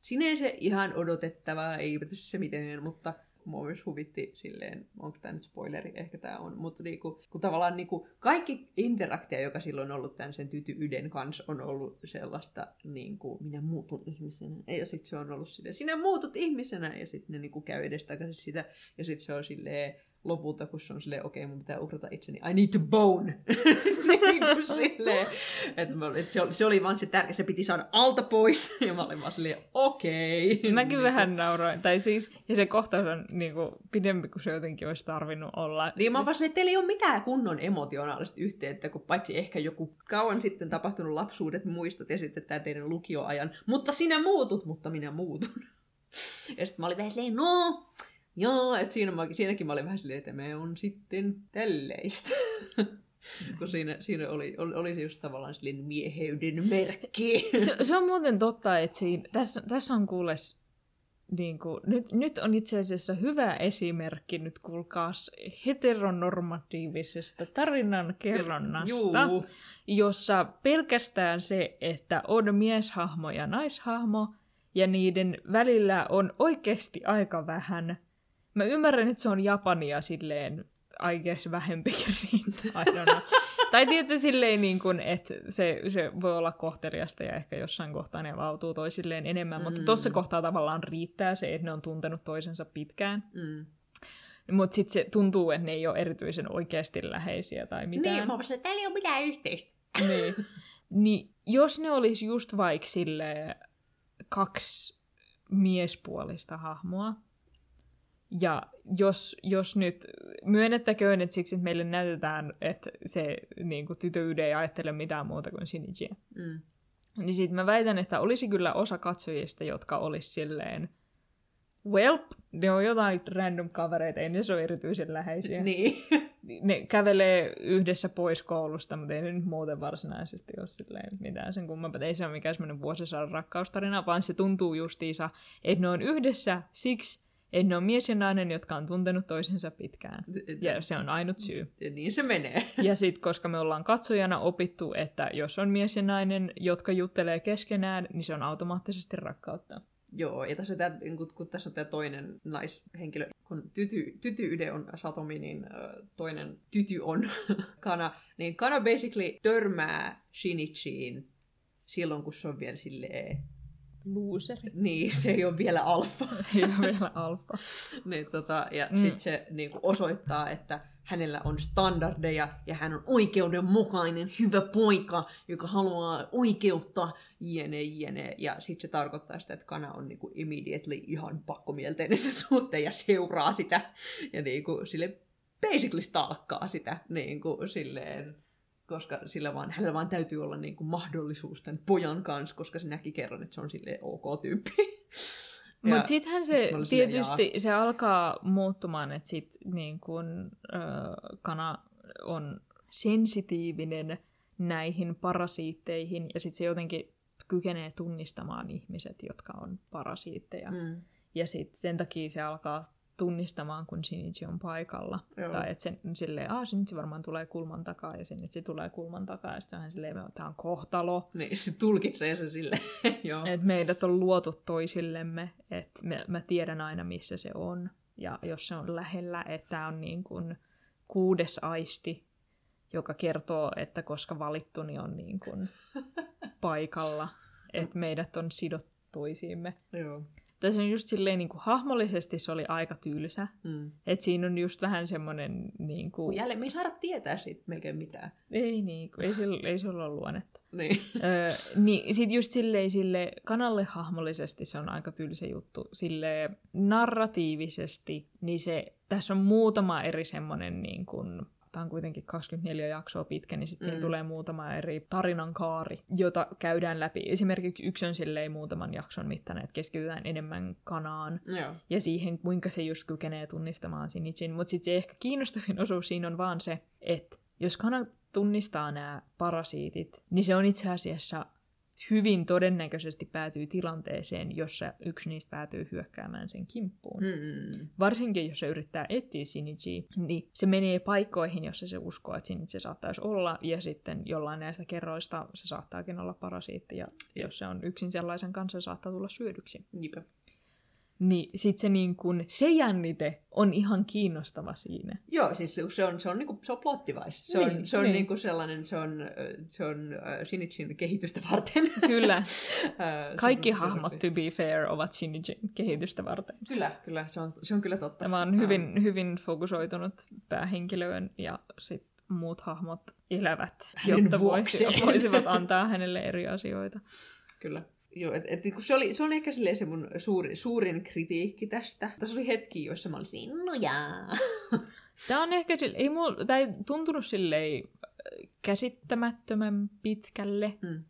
sinänsä ihan odotettavaa, ei tässä se mitään, mutta mua myös huvitti silleen, onko tämä nyt spoileri, ehkä tämä on, mutta niinku, kun tavallaan niinku, kaikki interaktia, joka silloin on ollut tämän sen tyty Yden kanssa, on ollut sellaista, niinku, minä muutun ihmisenä, ja sitten se on ollut silleen, sinä muutut ihmisenä, ja sitten ne niinku käy edestakaisin sitä, ja sitten se on silleen, lopulta, kun se on silleen, okei, okay, mun pitää uhrata itseni, I need to bone. *laughs* niin kuin silleen, että, mä, että se, oli, se oli vaan se tärkeä, se piti saada alta pois, *laughs* ja mä olin vaan silleen, okei. Okay. Mäkin niin vähän nauroin, tai siis, ja se kohtaus on niin kuin, pidempi kuin se jotenkin olisi tarvinnut olla. Niin mä vaan silleen, että teillä ei ole mitään kunnon emotionaalista yhteyttä, kun paitsi ehkä joku kauan sitten tapahtunut lapsuudet, muistot ja sitten tämä teidän lukioajan, mutta sinä muutut, mutta minä muutun. *laughs* Ja sitten mä olin vähän silleen, no, Joo, että siinä mä, siinäkin mä olin vähän silleen, että me on sitten tälleistä. Kun siinä, siinä oli, oli, oli se just tavallaan sellainen mieheyden merkki. Se, se on muuten totta, että siinä, tässä, tässä on kuules, niin kuin, nyt, nyt on itse asiassa hyvä esimerkki, nyt kuulkaas, heteronormatiivisesta tarinan kerronnasta, Juu. jossa pelkästään se, että on mieshahmo ja naishahmo, ja niiden välillä on oikeasti aika vähän – Mä ymmärrän, että se on Japania silleen, I guess vähempikin *laughs* riittää. tai tietysti silleen, niin kuin, että se, se voi olla kohteliasta ja ehkä jossain kohtaa ne avautuu toisilleen enemmän, mm. mutta tuossa kohtaa tavallaan riittää se, että ne on tuntenut toisensa pitkään. Mm. Mutta sitten se tuntuu, että ne ei ole erityisen oikeasti läheisiä tai mitään. Niin, mä että täällä ei ole mitään yhteistä. niin. niin, jos ne olisi just vaikka kaksi miespuolista hahmoa, ja jos, jos nyt myönnettäköön, että siksi että meille näytetään, että se niin kuin, tytöyde ei ajattele mitään muuta kuin Shinichia. Mm. Niin sitten mä väitän, että olisi kyllä osa katsojista, jotka olisi silleen, well, ne on jotain random kavereita, ei ne ole erityisen läheisiä. Niin. *laughs* Ne kävelee yhdessä pois koulusta, mutta ei ne nyt muuten varsinaisesti ole silleen mitään sen kummempaa. Ei se ole mikään semmoinen vuosisadan rakkaustarina, vaan se tuntuu justiinsa, että ne on yhdessä siksi, ne on mies ja nainen, jotka on tuntenut toisensa pitkään. Ja se on ainut syy. Ja niin se menee. *laughs* Ja sitten, koska me ollaan katsojana opittu, että jos on mies ja nainen, jotka juttelee keskenään, niin se on automaattisesti rakkautta. Joo, ja tässä tämä, kun, kun tässä on tämä toinen naishenkilö, kun tyty, tyty on Satomi, niin toinen tyty on *laughs* Kana, niin Kana basically törmää Shinichiin silloin, kun se on vielä silleen Looseri. Niin, se ei ole vielä alfa. *laughs* ei ole vielä alfa. *laughs* niin, tota, ja mm. sitten se niin kuin osoittaa, että hänellä on standardeja ja hän on oikeudenmukainen, hyvä poika, joka haluaa oikeutta, jne, jne. Ja sitten se tarkoittaa sitä, että kana on niinku immediately ihan pakkomielteinen se suhteen ja seuraa sitä. Ja niinku sille basically stalkkaa sitä niinku silleen koska sillä vaan, hänellä vaan täytyy olla niin kuin mahdollisuus tämän pojan kanssa, koska se näki kerran, että se on sille ok tyyppi. *laughs* Mutta sittenhän se tietysti jaa. se alkaa muuttumaan, että sit niin kun, ö, kana on sensitiivinen näihin parasiitteihin ja sitten se jotenkin kykenee tunnistamaan ihmiset, jotka on parasiitteja. Mm. Ja sitten sen takia se alkaa tunnistamaan, kun Shinichi on paikalla. Joo. Tai että sen silleen, aah, Shinichi varmaan tulee kulman takaa, ja Shinichi tulee kulman takaa, ja sitten hän silleen, tämä on kohtalo. Niin, se tulkitsee sen silleen, *laughs* joo. Että meidät on luotu toisillemme, että mä tiedän aina, missä se on. Ja jos se on lähellä, että tämä on niin kuin kuudes aisti, joka kertoo, että koska valittu, niin on niin kuin *laughs* paikalla. Että meidät on sidottu toisiimme. Joo. Tässä on just silleen niin kuin, hahmollisesti se oli aika tylsä. Mm. Että siinä on just vähän semmoinen... Niin kuin... Jälleen me ei saada tietää siitä melkein mitään. Ei niin, ei, sillä, ei sillä ole luonnetta. Niin. Öö, niin sit just silleen sille kanalle hahmollisesti se on aika tylsä juttu. Sille narratiivisesti, niin se, tässä on muutama eri semmoinen niin kuin, tämä on kuitenkin 24 jaksoa pitkä, niin sitten mm. tulee muutama eri tarinan kaari, jota käydään läpi. Esimerkiksi yksi on silleen muutaman jakson mittainen, että keskitytään enemmän kanaan Joo. ja siihen, kuinka se just kykenee tunnistamaan Sinichin. Mutta sitten se ehkä kiinnostavin osuus siinä on vaan se, että jos kana tunnistaa nämä parasiitit, niin se on itse asiassa hyvin todennäköisesti päätyy tilanteeseen, jossa yksi niistä päätyy hyökkäämään sen kimppuun. Mm. Varsinkin, jos se yrittää etsiä Shinichi, niin se menee paikkoihin, jossa se uskoo, että Shinichi saattaisi olla, ja sitten jollain näistä kerroista se saattaakin olla parasiitti, ja Jep. jos se on yksin sellaisen kanssa, se saattaa tulla syödyksi. Jep. Niin sit se, niin kun, se jännite on ihan kiinnostava siinä. Joo, siis se- on, se on, niinku, se on plottivais. Se on, Niin, se on niin. niinku sellainen, se on, se on Shinichin kehitystä varten. Kyllä. *laughs* Äh, Kaikki se- hahmot, to be fair, ovat Shinjin kehitystä varten. Kyllä, kyllä, se on, se on kyllä totta. Tämä on hyvin, hyvin fokusoitunut päähenkilöön ja sit muut hahmot elävät, Hänen jotta voisi, voisivat *laughs* antaa hänelle eri asioita. Kyllä. Joo, et, et, kun se, oli, se oli ehkä se mun suuri, suurin kritiikki tästä. Tässä oli hetki, joissa mä olisin, no jaa. *laughs* Tämä on ehkä, sille- ei mul, tää ei tuntunut silleen äh, käsittämättömän pitkälle, Mm.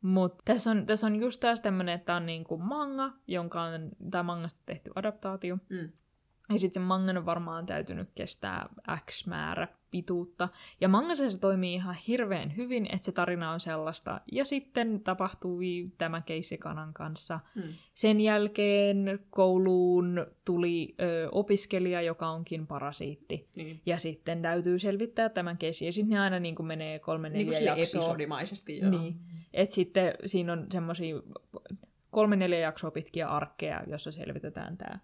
mutta tässä on, tässä on just taas tämmöinen, että tämä on niinku manga, jonka on, tämä mangasta tehty adaptaatio. Mm. Ja sitten sen mangan on varmaan täytynyt kestää X määrä pituutta. Ja mangassa se toimii ihan hirveän hyvin, että se tarina on sellaista. Ja sitten tapahtuu tämä keissi Kanan kanssa. Mm. Sen jälkeen kouluun tuli ö, opiskelija, joka onkin parasiitti. Niin. Ja sitten täytyy selvittää tämän keissi. Ja sitten ne aina niin kuin menee kolme Niin neljä sille jaksoa. episodimaisesti, joo. Niin. Et sitten siinä on semmoisia kolme neljä jaksoa pitkiä arkkeja, jossa selvitetään tämä.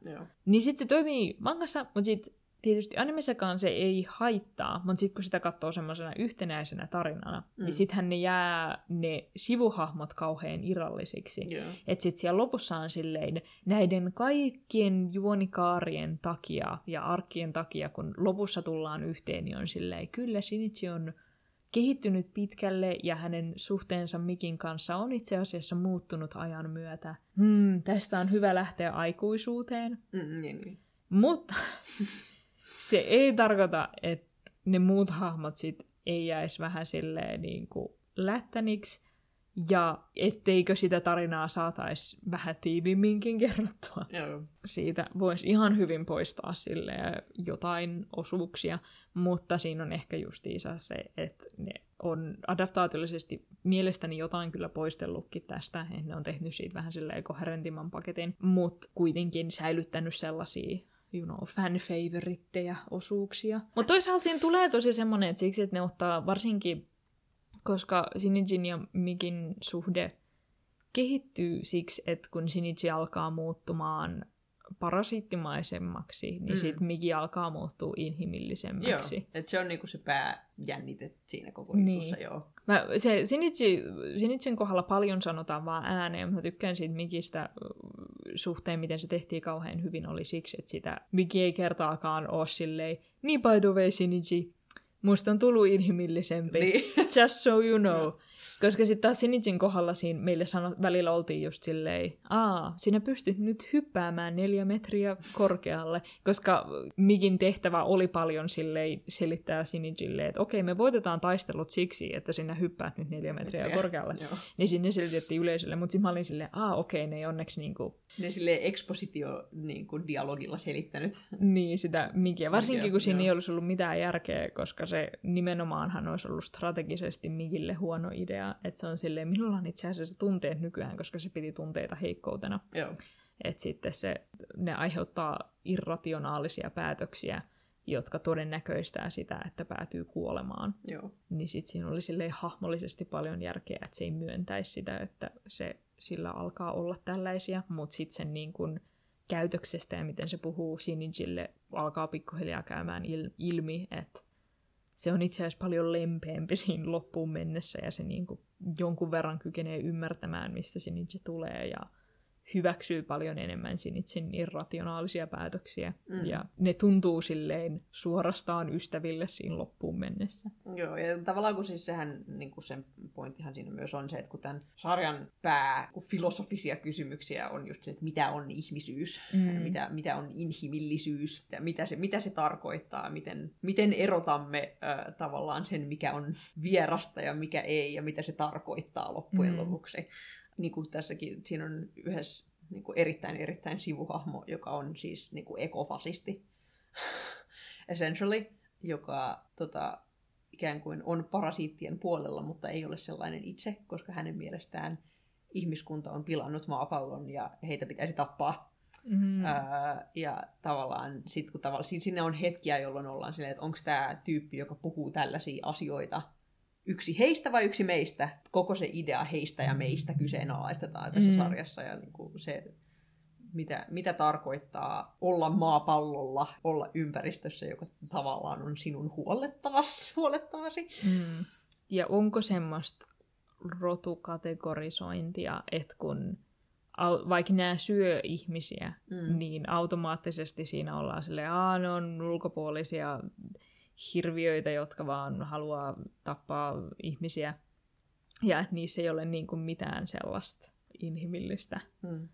Niin sitten se toimii mangassa, mutta sitten tietysti animessakaan se ei haittaa, mutta sitten kun sitä katsoo semmoisena yhtenäisenä tarinana, mm. niin sittenhän ne jää ne sivuhahmot kauhean irrallisiksi. Joo. Että sitten siellä lopussa on silleen näiden kaikkien juonikaarien takia ja arkkien takia, kun lopussa tullaan yhteen, niin on silleen, kyllä Shinichi on kehittynyt pitkälle ja hänen suhteensa Mikin kanssa on itse asiassa muuttunut ajan myötä. Hmm, tästä on hyvä lähteä aikuisuuteen. Mm, niin, niin. Mutta se ei tarkoita, että ne muut hahmot sit ei jäisi vähän silleen niin kuin lättäniksi, ja etteikö sitä tarinaa saataisi vähän tiivimminkin kerrottua. Joo. Siitä voisi ihan hyvin poistaa sille jotain osuuksia, mutta siinä on ehkä justiinsa se, että ne on adaptaatiollisesti mielestäni jotain kyllä poistellutkin tästä, että ne on tehnyt siitä vähän silleen koherentimman paketin, mutta kuitenkin säilyttänyt sellaisia you know, fan favoritteja osuuksia. Mutta toisaalta siinä tulee tosi semmoinen, että siksi, että ne ottaa varsinkin, koska Shinijin ja Mikin suhde kehittyy siksi, että kun Shinichi alkaa muuttumaan parasiittimaisemmaksi, niin Mm. sitten Miki alkaa muuttua Joo, inhimillisemmäksi. et se on niinku se pääjännite siinä koko Niin. jutussa, joo. Mä, se Shinichi, kohdalla paljon sanotaan vaan ääneen, mutta tykkään siitä Mikistä suhteen, miten se tehtiin kauhean hyvin, oli siksi, että sitä Miki ei kertaakaan ole silleen, niin by the way Shinichi, musta on tullut inhimillisempi. Niin. *laughs* Just so you know. Koska sitten taas Sinichin kohdalla siinä meille sano, välillä oltiin just silleen, aa, sinä pystyt nyt hyppäämään neljä metriä korkealle, koska Mikin tehtävä oli paljon silleen selittää Sinichille, että okei, me voitetaan taistelut siksi, että sinä hyppäät nyt neljä metriä Metriä. korkealle. Joo. Niin sinne selitettiin yleisölle, mutta sitten mä olin silleen, aa okei, ne ei onneksi niinku, Ne silleen expositio niin kuin dialogilla selittänyt. niin sitä Mikiä. Varsinkin Mikiä, kun siinä joo. ei olisi ollut mitään järkeä, koska se nimenomaanhan olisi ollut strategisesti Mikille huono idea. Että se on silleen, minulla on itse asiassa tunteet nykyään, koska se piti tunteita heikkoutena. Joo. Että sitten se, ne aiheuttaa irrationaalisia päätöksiä, jotka todennäköistää sitä, että päätyy kuolemaan. Joo. Niin sitten siinä oli silleen hahmollisesti paljon järkeä, että se ei myöntäisi sitä, että se sillä alkaa olla tällaisia, mutta sitten sen niin kun käytöksestä ja miten se puhuu Shinjille alkaa pikkuhiljaa käymään il- ilmi, että se on itse asiassa paljon lempeämpi siinä loppuun mennessä ja se niin kuin jonkun verran kykenee ymmärtämään, mistä Shinji tulee ja hyväksyy paljon enemmän Shinjin irrationaalisia päätöksiä. Mm. Ja ne tuntuu silleen suorastaan ystäville siinä loppuun mennessä. Joo, ja tavallaan kun siis sehän, niin kuin sen pointtihan siinä myös on se, että kun tämän sarjan pää, kun filosofisia kysymyksiä on just se, että mitä on ihmisyys, mm. mitä, mitä on inhimillisyys, ja mitä se, mitä se tarkoittaa, miten, miten erotamme äh, tavallaan sen, mikä on vierasta ja mikä ei, ja mitä se tarkoittaa loppujen mm. lopuksi. Niin kuin tässäkin, siinä on yhdessä niin kuin erittäin erittäin sivuhahmo, joka on siis niin kuin ekofasisti, *laughs* essentially, joka tota, ikään kuin on parasiittien puolella, mutta ei ole sellainen itse, koska hänen mielestään ihmiskunta on pilannut maapallon ja heitä pitäisi tappaa. Mm. Öö, ja tavallaan sit, kun tavallaan, sinne on hetkiä, jolloin ollaan silleen, että onko tämä tyyppi, joka puhuu tällaisia asioita, yksi heistä vai yksi meistä. Koko se idea heistä ja meistä kyseenalaistetaan tässä mm. sarjassa ja niin kuin se mitä, mitä tarkoittaa olla maapallolla, olla ympäristössä, joka tavallaan on sinun huolettavas, huolettavasi. Mm. Ja onko semmoista rotukategorisointia, että kun vaikka nämä syö ihmisiä, mm. niin automaattisesti siinä ollaan silleen, että ne on ulkopuolisia hirviöitä, jotka vaan haluaa tappaa ihmisiä. Ja niissä ei ole niin kuin mitään sellaista inhimillistä. Mm.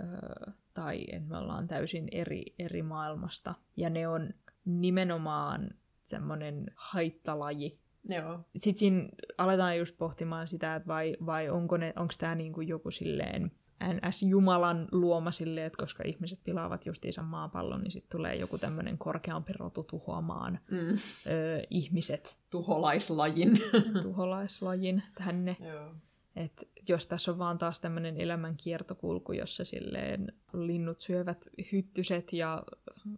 Öö, tai että me ollaan täysin eri, eri maailmasta. Ja ne on nimenomaan semmoinen haittalaji. Joo. Sitten siinä aletaan just pohtimaan sitä, että vai, vai onko, ne, onko tämä niinku joku silleen NS Jumalan luoma silleen, että koska ihmiset pilaavat justiinsa maapallon, niin sitten tulee joku tämmöinen korkeampi rotu tuhoamaan mm. ö, ihmiset. Tuholaislajin. *laughs* Tuholaislajin tänne. Joo. Et jos tässä on vaan taas tämmöinen elämän kiertokulku, jossa silleen linnut syövät hyttyset ja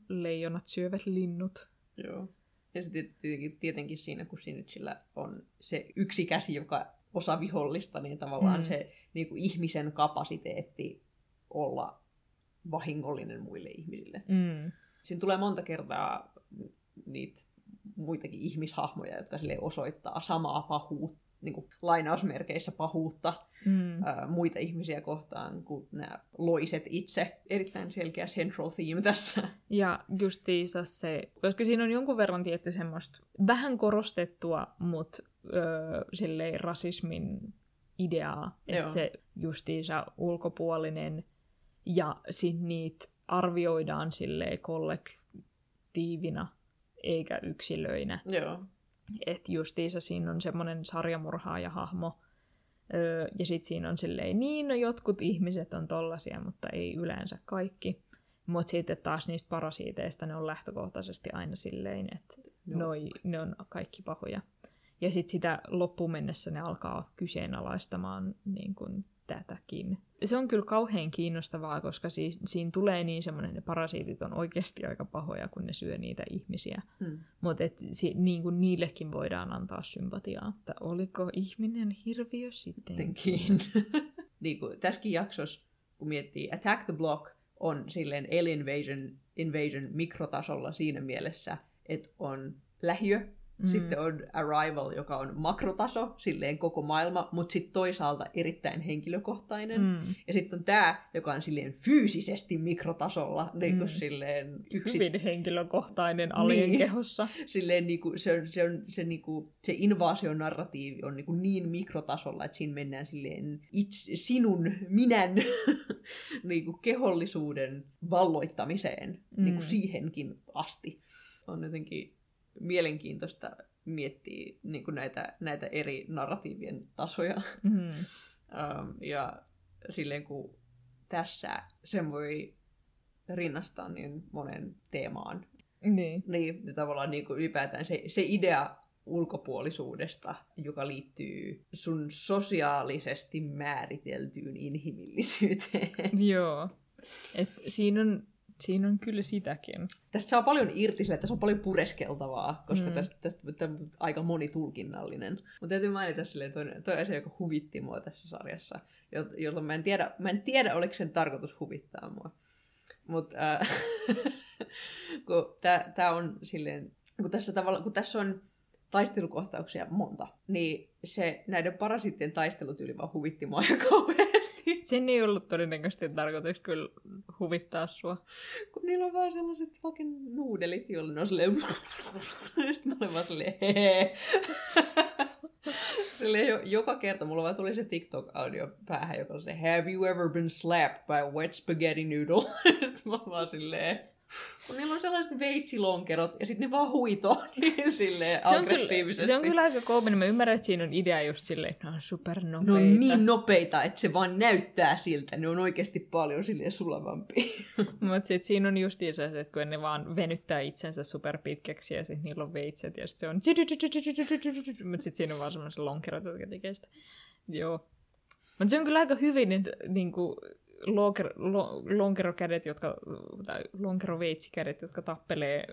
leijonat syövät linnut. Joo. Ja sitten tietenkin, siinä, kun Sinitsillä on se yksi käsi, joka osa vihollista, niin tavallaan mm. se niin kuin ihmisen kapasiteetti olla vahingollinen muille ihmisille. Mm. Siinä tulee monta kertaa niitä muitakin ihmishahmoja, jotka sille osoittaa samaa pahuutta, niin kuin lainausmerkeissä pahuutta mm. ää, muita ihmisiä kohtaan kuin nämä loiset itse. Erittäin selkeä central theme tässä. Ja justiinsa se, koska siinä on jonkun verran tietty semmoista vähän korostettua, mutta öö, rasismin ideaa, että se justiinsa ulkopuolinen ja sitten niitä arvioidaan silleen kollektiivina eikä yksilöinä. Joo. Että justiinsa siinä on semmoinen sarjamurhaaja hahmo, öö, ja sitten siinä on silleen, niin no jotkut ihmiset on tollasia, mutta ei yleensä kaikki. Mutta sitten taas niistä parasiiteista ne on lähtökohtaisesti aina silleen, että noi, ne on kaikki pahoja. Ja sitten sitä loppuun mennessä ne alkaa kyseenalaistamaan niin kuin, tätäkin. Se on kyllä kauhean kiinnostavaa, koska siis, siinä tulee niin semmoinen, että parasiitit on oikeasti aika pahoja, kun ne syö niitä ihmisiä. Mm. Mutta si, niin kuin niillekin voidaan antaa sympatiaa. Että oliko ihminen hirviö sittenkin? *laughs* niin kuin tässäkin jaksossa, kun miettii Attack the Block, on silleen Alien Invasion, Invasion mikrotasolla siinä mielessä, että on lähiö, Mm. Sitten on Arrival, joka on makrotaso, silleen koko maailma, mutta sitten toisaalta erittäin henkilökohtainen. Mm. Ja sitten on tämä, joka on silleen fyysisesti mikrotasolla, niin kuin mm. silleen yksi... Hyvin henkilökohtainen alien niin. kehossa. *laughs* Silleen niin kuin, se, on, se, on, se, niin kuin, se invaasionarratiivi on niin, kuin niin mikrotasolla, että siinä mennään silleen itse, sinun, minän *laughs* niin kuin kehollisuuden valloittamiseen mm. niin kuin siihenkin asti. On jotenkin mielenkiintoista miettiä niin kuin näitä, näitä eri narratiivien tasoja. Mm-hmm. um, ja silleen kun tässä sen voi rinnastaa niin monen teemaan. Niin. Niin tavallaan niin kuin ylipäätään se, se idea ulkopuolisuudesta, joka liittyy sun sosiaalisesti määriteltyyn inhimillisyyteen. Joo. Et siinä on Siinä on kyllä sitäkin. Tästä saa paljon irti sille, että tässä on paljon pureskeltavaa, koska mm. tästä, tästä, tästä on aika monitulkinnallinen. Mutta täytyy mainita silleen toinen, toinen asia, joka huvitti mua tässä sarjassa, jolloin mä en tiedä, mä en tiedä oliko sen tarkoitus huvittaa mua. Mutta äh, *laughs* kun tämä on silleen, kun tässä, tavalla, kun tässä on taistelukohtauksia monta, niin se näiden parasittien taistelutyyli vaan huvitti mua aika kauheasti. *laughs* Sen ei ollut todennäköisesti tarkoitus kyllä huvittaa sua. Kun niillä on vaan sellaiset fucking nuudelit, joilla ne on silleen... Sitten mä olen vaan silleen *laughs* Silleen jo, joka kerta mulla vaan tuli se TikTok-audio päähän, joka on se Have you ever been slapped by wet spaghetti noodle? *laughs* Sitten mä vaan silleen kun niillä on sellaiset veitsilonkerot ja sitten ne vaan huitoo *laughs* niin silleen se aggressiivisesti. Kyllä, se on kyllä aika koominen. Mä ymmärrän, että siinä on idea just silleen, että ne on supernopeita. Ne on niin nopeita, että se vaan näyttää siltä. Ne on oikeasti paljon silleen sulavampia. *laughs* Mutta sitten siinä on just se, että kun ne vaan venyttää itsensä superpitkäksi ja sitten niillä on veitset ja sitten se on... *laughs* Mutta sitten siinä on vaan semmoiset lonkerot, jotka tekee sitä. Joo. Mutta se on kyllä aika hyvin niin kuin, lonker, lo, lonkerokädet, jotka, tai lonkeroveitsikädet, jotka tappelee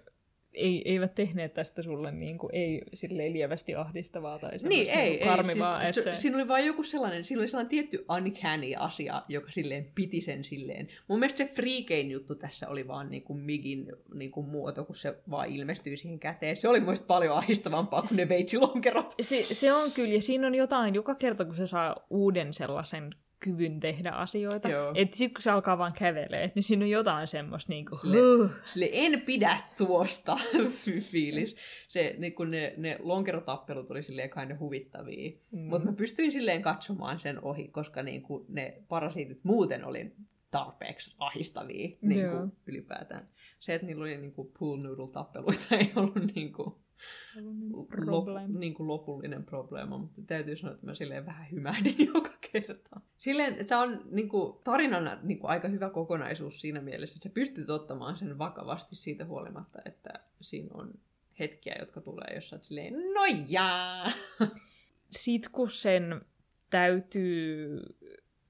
ei, eivät tehneet tästä sulle niin kuin, ei silleen lievästi ahdistavaa tai Niin, ei, niin ei. karmivaa. Siis, että se... se... Siinä oli vain joku sellainen, siinä oli sellainen tietty uncanny asia, joka silleen piti sen silleen. Mun mielestä se freakein juttu tässä oli vaan niinku Migin niinku muoto, kun se vaan ilmestyy siihen käteen. Se oli mun mielestä paljon ahistavampaa kuin ne veitsilonkerot. Se, se on kyllä, ja siinä on jotain, joka kerta kun se saa uuden sellaisen kyvyn tehdä asioita. Että sitten kun se alkaa vaan kävelee, niin siinä on jotain semmoista niin kuin, sille, sille en pidä tuosta *laughs* fiilis. Se, niin kun ne, ne lonkerotappelut oli silleen kai huvittavia. Mm. Mutta mä pystyin silleen katsomaan sen ohi, koska niin kuin ne parasiitit muuten oli tarpeeksi ahistavia niin kuin ylipäätään. Se, että niillä oli niin kuin pool noodle tappeluita, *laughs* ei ollut niin kuin lop, niin kuin lopullinen probleema, mutta täytyy sanoa, että mä silleen vähän hymähdin *laughs* joka kerta. Silleen, tämä on niin kuin, tarinana niin kuin, aika hyvä kokonaisuus siinä mielessä, että sä pystyt ottamaan sen vakavasti siitä huolimatta, että siinä on hetkiä, jotka tulee, jos sä oot silleen, no jaa! Sitten kun sen täytyy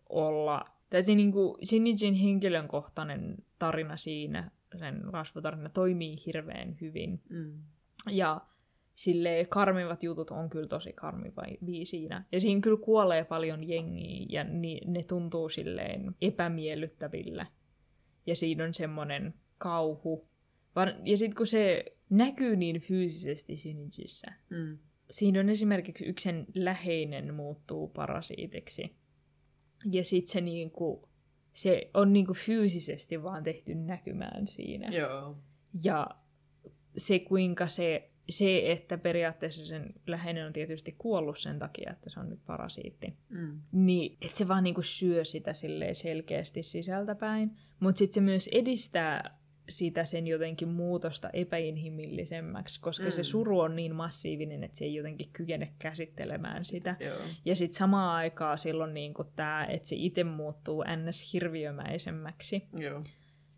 olla, tai se niin kuin Shinijin henkilönkohtainen tarina siinä, sen kasvutarina toimii hirveän hyvin. Mm. Ja sille karmivat jutut on kyllä tosi karmivia siinä. Ja siinä kyllä kuolee paljon jengiä ja ni, ne tuntuu silleen epämiellyttäville. Ja siinä on semmoinen kauhu. Ja sitten kun se näkyy niin fyysisesti Shinichissä, mm. siinä on esimerkiksi yksen läheinen muuttuu parasiitiksi. Ja sitten se niinku, se on niinku fyysisesti vaan tehty näkymään siinä. Joo. Ja se, kuinka se, se, että periaatteessa sen läheinen on tietysti kuollut sen takia, että se on nyt parasiitti, mm. niin että se vaan niinku syö sitä selkeästi sisältäpäin, mutta sitten se myös edistää sitä sen jotenkin muutosta epäinhimillisemmäksi, koska mm. se suru on niin massiivinen, että se ei jotenkin kykene käsittelemään sitä. Joo. Ja sitten samaan aikaan silloin niin tämä, että se itse muuttuu ns. hirviömäisemmäksi. Joo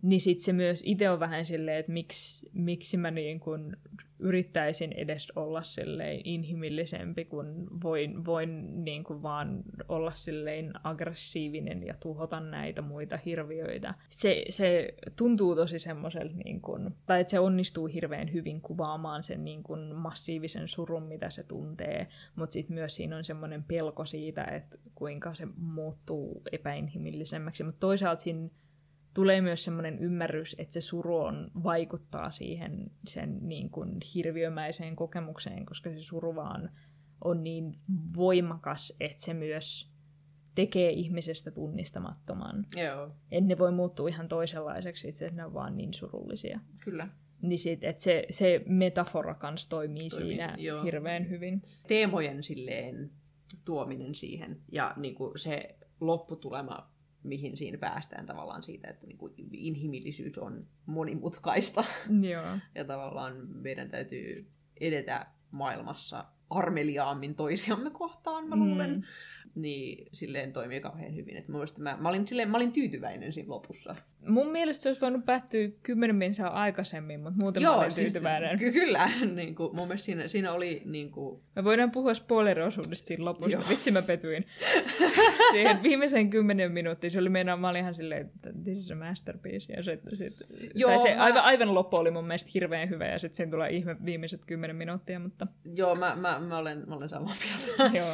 niin sit se myös itse on vähän silleen, että miksi, miksi mä niin kun yrittäisin edes olla silleen inhimillisempi, kun voin, voin niin kun vaan olla silleen aggressiivinen ja tuhota näitä muita hirviöitä. Se, se tuntuu tosi semmoiselta, niin kun, tai että se onnistuu hirveän hyvin kuvaamaan sen niin kun massiivisen surun, mitä se tuntee, mutta sitten myös siinä on semmoinen pelko siitä, että kuinka se muuttuu epäinhimillisemmäksi, mutta toisaalta siinä tulee myös semmoinen ymmärrys, että se suru on, vaikuttaa siihen sen niin kuin hirviömäiseen kokemukseen, koska se suru vaan on niin voimakas, että se myös tekee ihmisestä tunnistamattoman. Joo. En ne voi muuttua ihan toisenlaiseksi, itse ne on vaan niin surullisia. Kyllä. Niin sit, että se, se metafora kanssa toimii, toimii siinä joo. hirveän hyvin. Teemojen silleen tuominen siihen ja niin kuin se lopputulema mihin siinä päästään tavallaan siitä, että niin kuin inhimillisyys on monimutkaista. Joo. ja tavallaan meidän täytyy edetä maailmassa armeliaammin toisiamme kohtaan, mä luulen. Mm. Niin silleen toimii kauhean hyvin. Että mä, mä, olin, silleen, mä olin tyytyväinen siinä lopussa mun mielestä se olisi voinut päättyä kymmenen minsaa aikaisemmin, mutta muuten Joo, mä olin siis, tyytyväinen. Ky- kyllä, niin kuin, mun mielestä siinä, siinä oli... Niin kuin... Me voidaan puhua spoileriosuudesta siinä lopusta. Joo. Vitsi mä petyin. *laughs* Siihen viimeisen kymmenen minuuttia se oli meidän, mä olin ihan silleen, että this is a masterpiece. Ja sit, sit, Joo, tai se mä... aivan, aivan loppu oli mun mielestä hirveän hyvä ja sitten siinä tulee ihme viimeiset kymmenen minuuttia, mutta... Joo, mä, mä, mä, olen, mä olen samaa mieltä. Joo.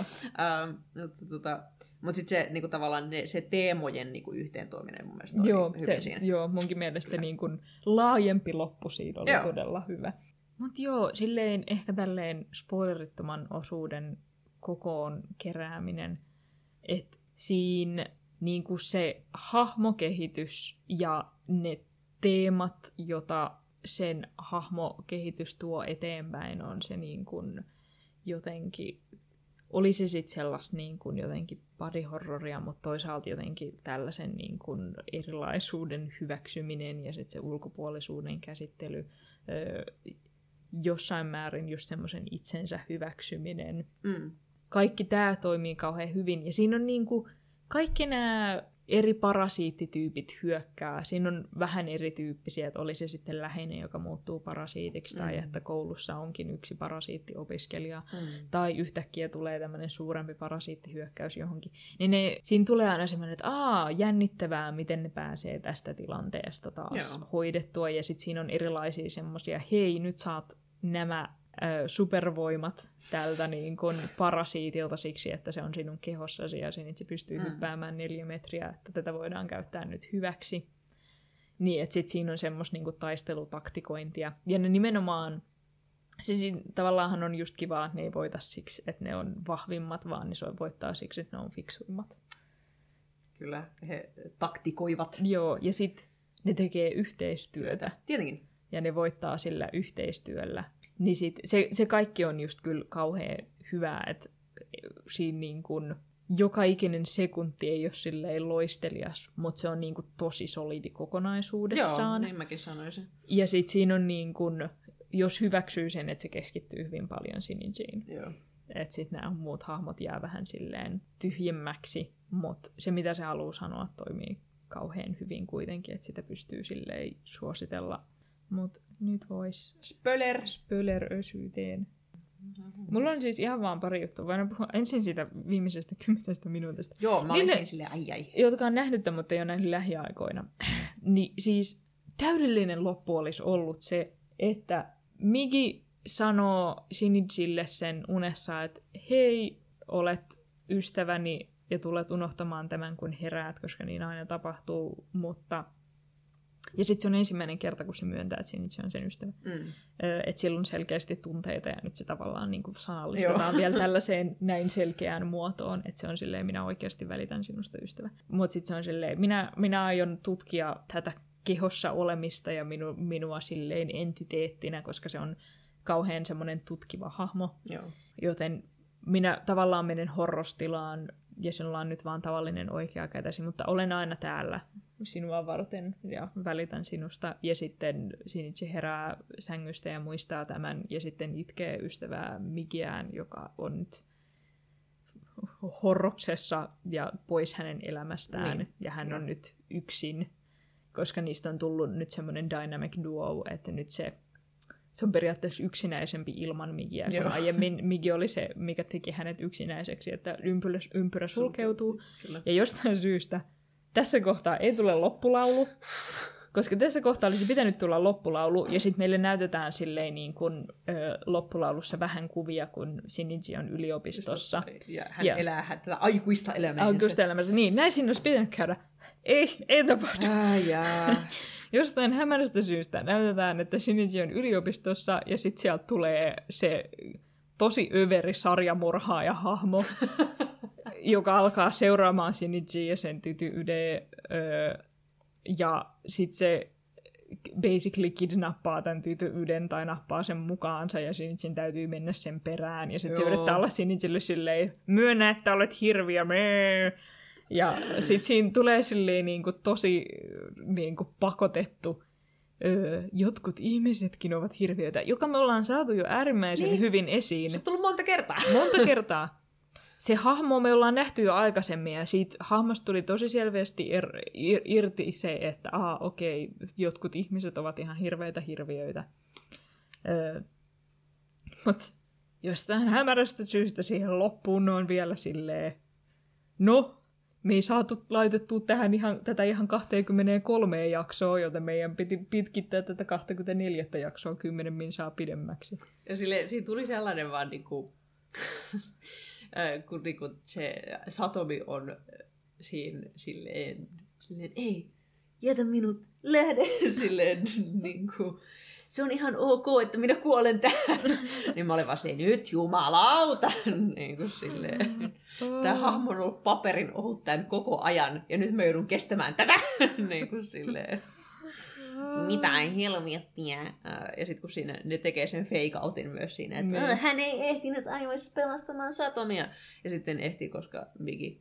um, *laughs* mutta tota, mutta sitten se niinku, tavallaan ne, se teemojen niinku, yhteentuominen mun mielestä joo, hyvin se, siinä. Joo, munkin mielestä se niinku, laajempi loppu siinä oli joo. todella hyvä. Mutta joo, silleen ehkä tälleen spoilerittoman osuuden kokoon kerääminen, että siinä niinku se hahmokehitys ja ne teemat, jota sen hahmokehitys tuo eteenpäin, on se niin kuin jotenkin oli se sitten sellaista niin kuin jotenkin parihorroria, mutta toisaalta jotenkin tällaisen niin kuin erilaisuuden hyväksyminen ja sitten se ulkopuolisuuden käsittely, öö, jossain määrin just semmoisen itsensä hyväksyminen. Mm. Kaikki tämä toimii kauhean hyvin ja siinä on niin kuin kaikki nämä eri parasiittityypit hyökkää. Siinä on vähän erityyppisiä, että oli se sitten läheinen, joka muuttuu parasiitiksi, tai Mm. että koulussa onkin yksi parasiittiopiskelija, Mm. tai yhtäkkiä tulee tämmöinen suurempi parasiittihyökkäys johonkin. Niin ne, siinä tulee aina semmoinen, että aa, jännittävää, miten ne pääsee tästä tilanteesta taas Joo. hoidettua, ja sitten siinä on erilaisia semmoisia, hei, nyt saat nämä supervoimat tältä niin kun parasiitilta siksi, että se on sinun kehossasi ja sen, että se pystyy Mm. hyppäämään neljä metriä, että tätä voidaan käyttää nyt hyväksi. Niin, että sitten siinä on semmoista niin taistelutaktikointia. Ja ne nimenomaan, siis tavallaanhan on just kiva, että ne ei voita siksi, että ne on vahvimmat, vaan ne so- voittaa siksi, että ne on fiksuimmat. Kyllä, he taktikoivat. Joo, ja sitten ne tekee yhteistyötä. Tietenkin. ja ne voittaa sillä yhteistyöllä. Niin sit se, se kaikki on just kyllä kauhean hyvää, että siinä niin kun, joka ikinen sekunti ei ole silleen loistelias, mutta se on niin kun tosi solidi Joo, kokonaisuudessaan. niin mäkin sanoisin. Ja sitten siinä on niin kun, jos hyväksyy sen, että se keskittyy hyvin paljon Sinijin, Joo. että sitten nämä muut hahmot jää vähän silleen tyhjemmäksi, mutta se mitä se haluaa sanoa toimii kauhean hyvin kuitenkin, että sitä pystyy silleen suositella. Mutta nyt vois Spöler. spölerösyyteen. Mulla on siis ihan vaan pari juttua. Voin puhua ensin siitä viimeisestä kymmenestä minuutista. Joo, mä Niin olisin ne- silleen ai ai. Jotka on nähnyt tämän, mutta ei ole nähnyt lähiaikoina. *clears throat* niin siis täydellinen loppu olisi ollut se, että Migi sanoo Shinijille sen unessa, että hei, olet ystäväni ja tulet unohtamaan tämän, kun heräät, koska niin aina tapahtuu, mutta... Ja sitten se on ensimmäinen kerta, kun se myöntää, että Shiniji on sen ystävä. Mm. Että sillä on selkeästi tunteita ja nyt se tavallaan niin kuin sanallistetaan vielä tällaiseen näin selkeään muotoon, että se on silleen, minä oikeasti välitän sinusta ystävä. Mutta sitten se on silleen, minä, minä aion tutkia tätä kehossa olemista ja minu, minua silleen entiteettinä, koska se on kauhean semmoinen tutkiva hahmo, Joo. joten minä tavallaan menen horrostilaan ja sinulla on nyt vaan tavallinen oikea kätesi, mutta olen aina täällä sinua varten ja välitän sinusta. Ja sitten Shinichi herää sängystä ja muistaa tämän ja sitten itkee ystävää Migiään, joka on nyt horroksessa ja pois hänen elämästään. Niin. Ja hän on nyt yksin, koska niistä on tullut nyt semmoinen dynamic duo, että nyt se se on periaatteessa yksinäisempi ilman Migiä, kun Joo. aiemmin Migi oli se, mikä teki hänet yksinäiseksi, että ympyrä, ympyrä sulkeutuu. Kyllä. Ja jostain syystä tässä kohtaa ei tule loppulaulu, koska tässä kohtaa olisi pitänyt tulla loppulaulu, ja sitten meille näytetään silleen niin kuin, ö, loppulaulussa vähän kuvia, kun Shinichi on yliopistossa. Ja hän Ja- elää hän tätä aikuista elämää. Augusta elämässä. Niin, näin siinä olisi pitänyt käydä. Ei, ei tapahdu. Ai jaa. *laughs* Jostain hämärästä syystä näytetään, että Shinichi on yliopistossa ja sitten sieltä tulee se tosi överi sarjamurhaaja hahmo, *laughs* joka alkaa seuraamaan Shinichi ja sen tyty Yde, öö, ja sitten se basically kidnappaa tämän tyty Yden tai nappaa sen mukaansa ja Shinichin täytyy mennä sen perään ja sitten se yrittää olla Shinichille silleen, myönnä, että olet hirviö, mee. Ja sitten siinä tulee silleen niinku tosi niinku pakotettu, öö, jotkut ihmisetkin ovat hirviöitä, joka me ollaan saatu jo äärimmäisen niin. hyvin esiin Se on tullut monta kertaa. monta kertaa. Se hahmo me ollaan nähty jo aikaisemmin ja siitä hahmosta tuli tosi selvästi er, ir, irti se, että aha, okei, jotkut ihmiset ovat ihan hirveitä hirviöitä. Öö, Mutta jostain hämärästä syystä siihen loppuun on vielä silleen, no, me ei saatu laitettua tähän ihan, tätä ihan 23 jaksoa, joten meidän piti pitkittää tätä 24 jaksoa 10 min saa pidemmäksi. Ja sille, siinä tuli sellainen vaan niinku, äh, kun niinku se Satomi on äh, siinä silleen, silleen ei, jätä minut, lähde, *laughs* silleen niinku, se on ihan ok, että minä kuolen tähän. *laughs* niin mä olin vaan silleen, nyt jumalauta, *laughs* niin kuin silleen. Tämä hahmo on ollut paperin ohut tämän koko ajan, ja nyt mä joudun kestämään tätä, niin kuin silleen. Mitä helvettiä. Ää, Ja sitten kun siinä, ne tekee sen fake outin myös siinä, että. "Ää, hän ei ehtinyt ajoissa pelastamaan Satomia. Ja sitten ehti, koska Biggie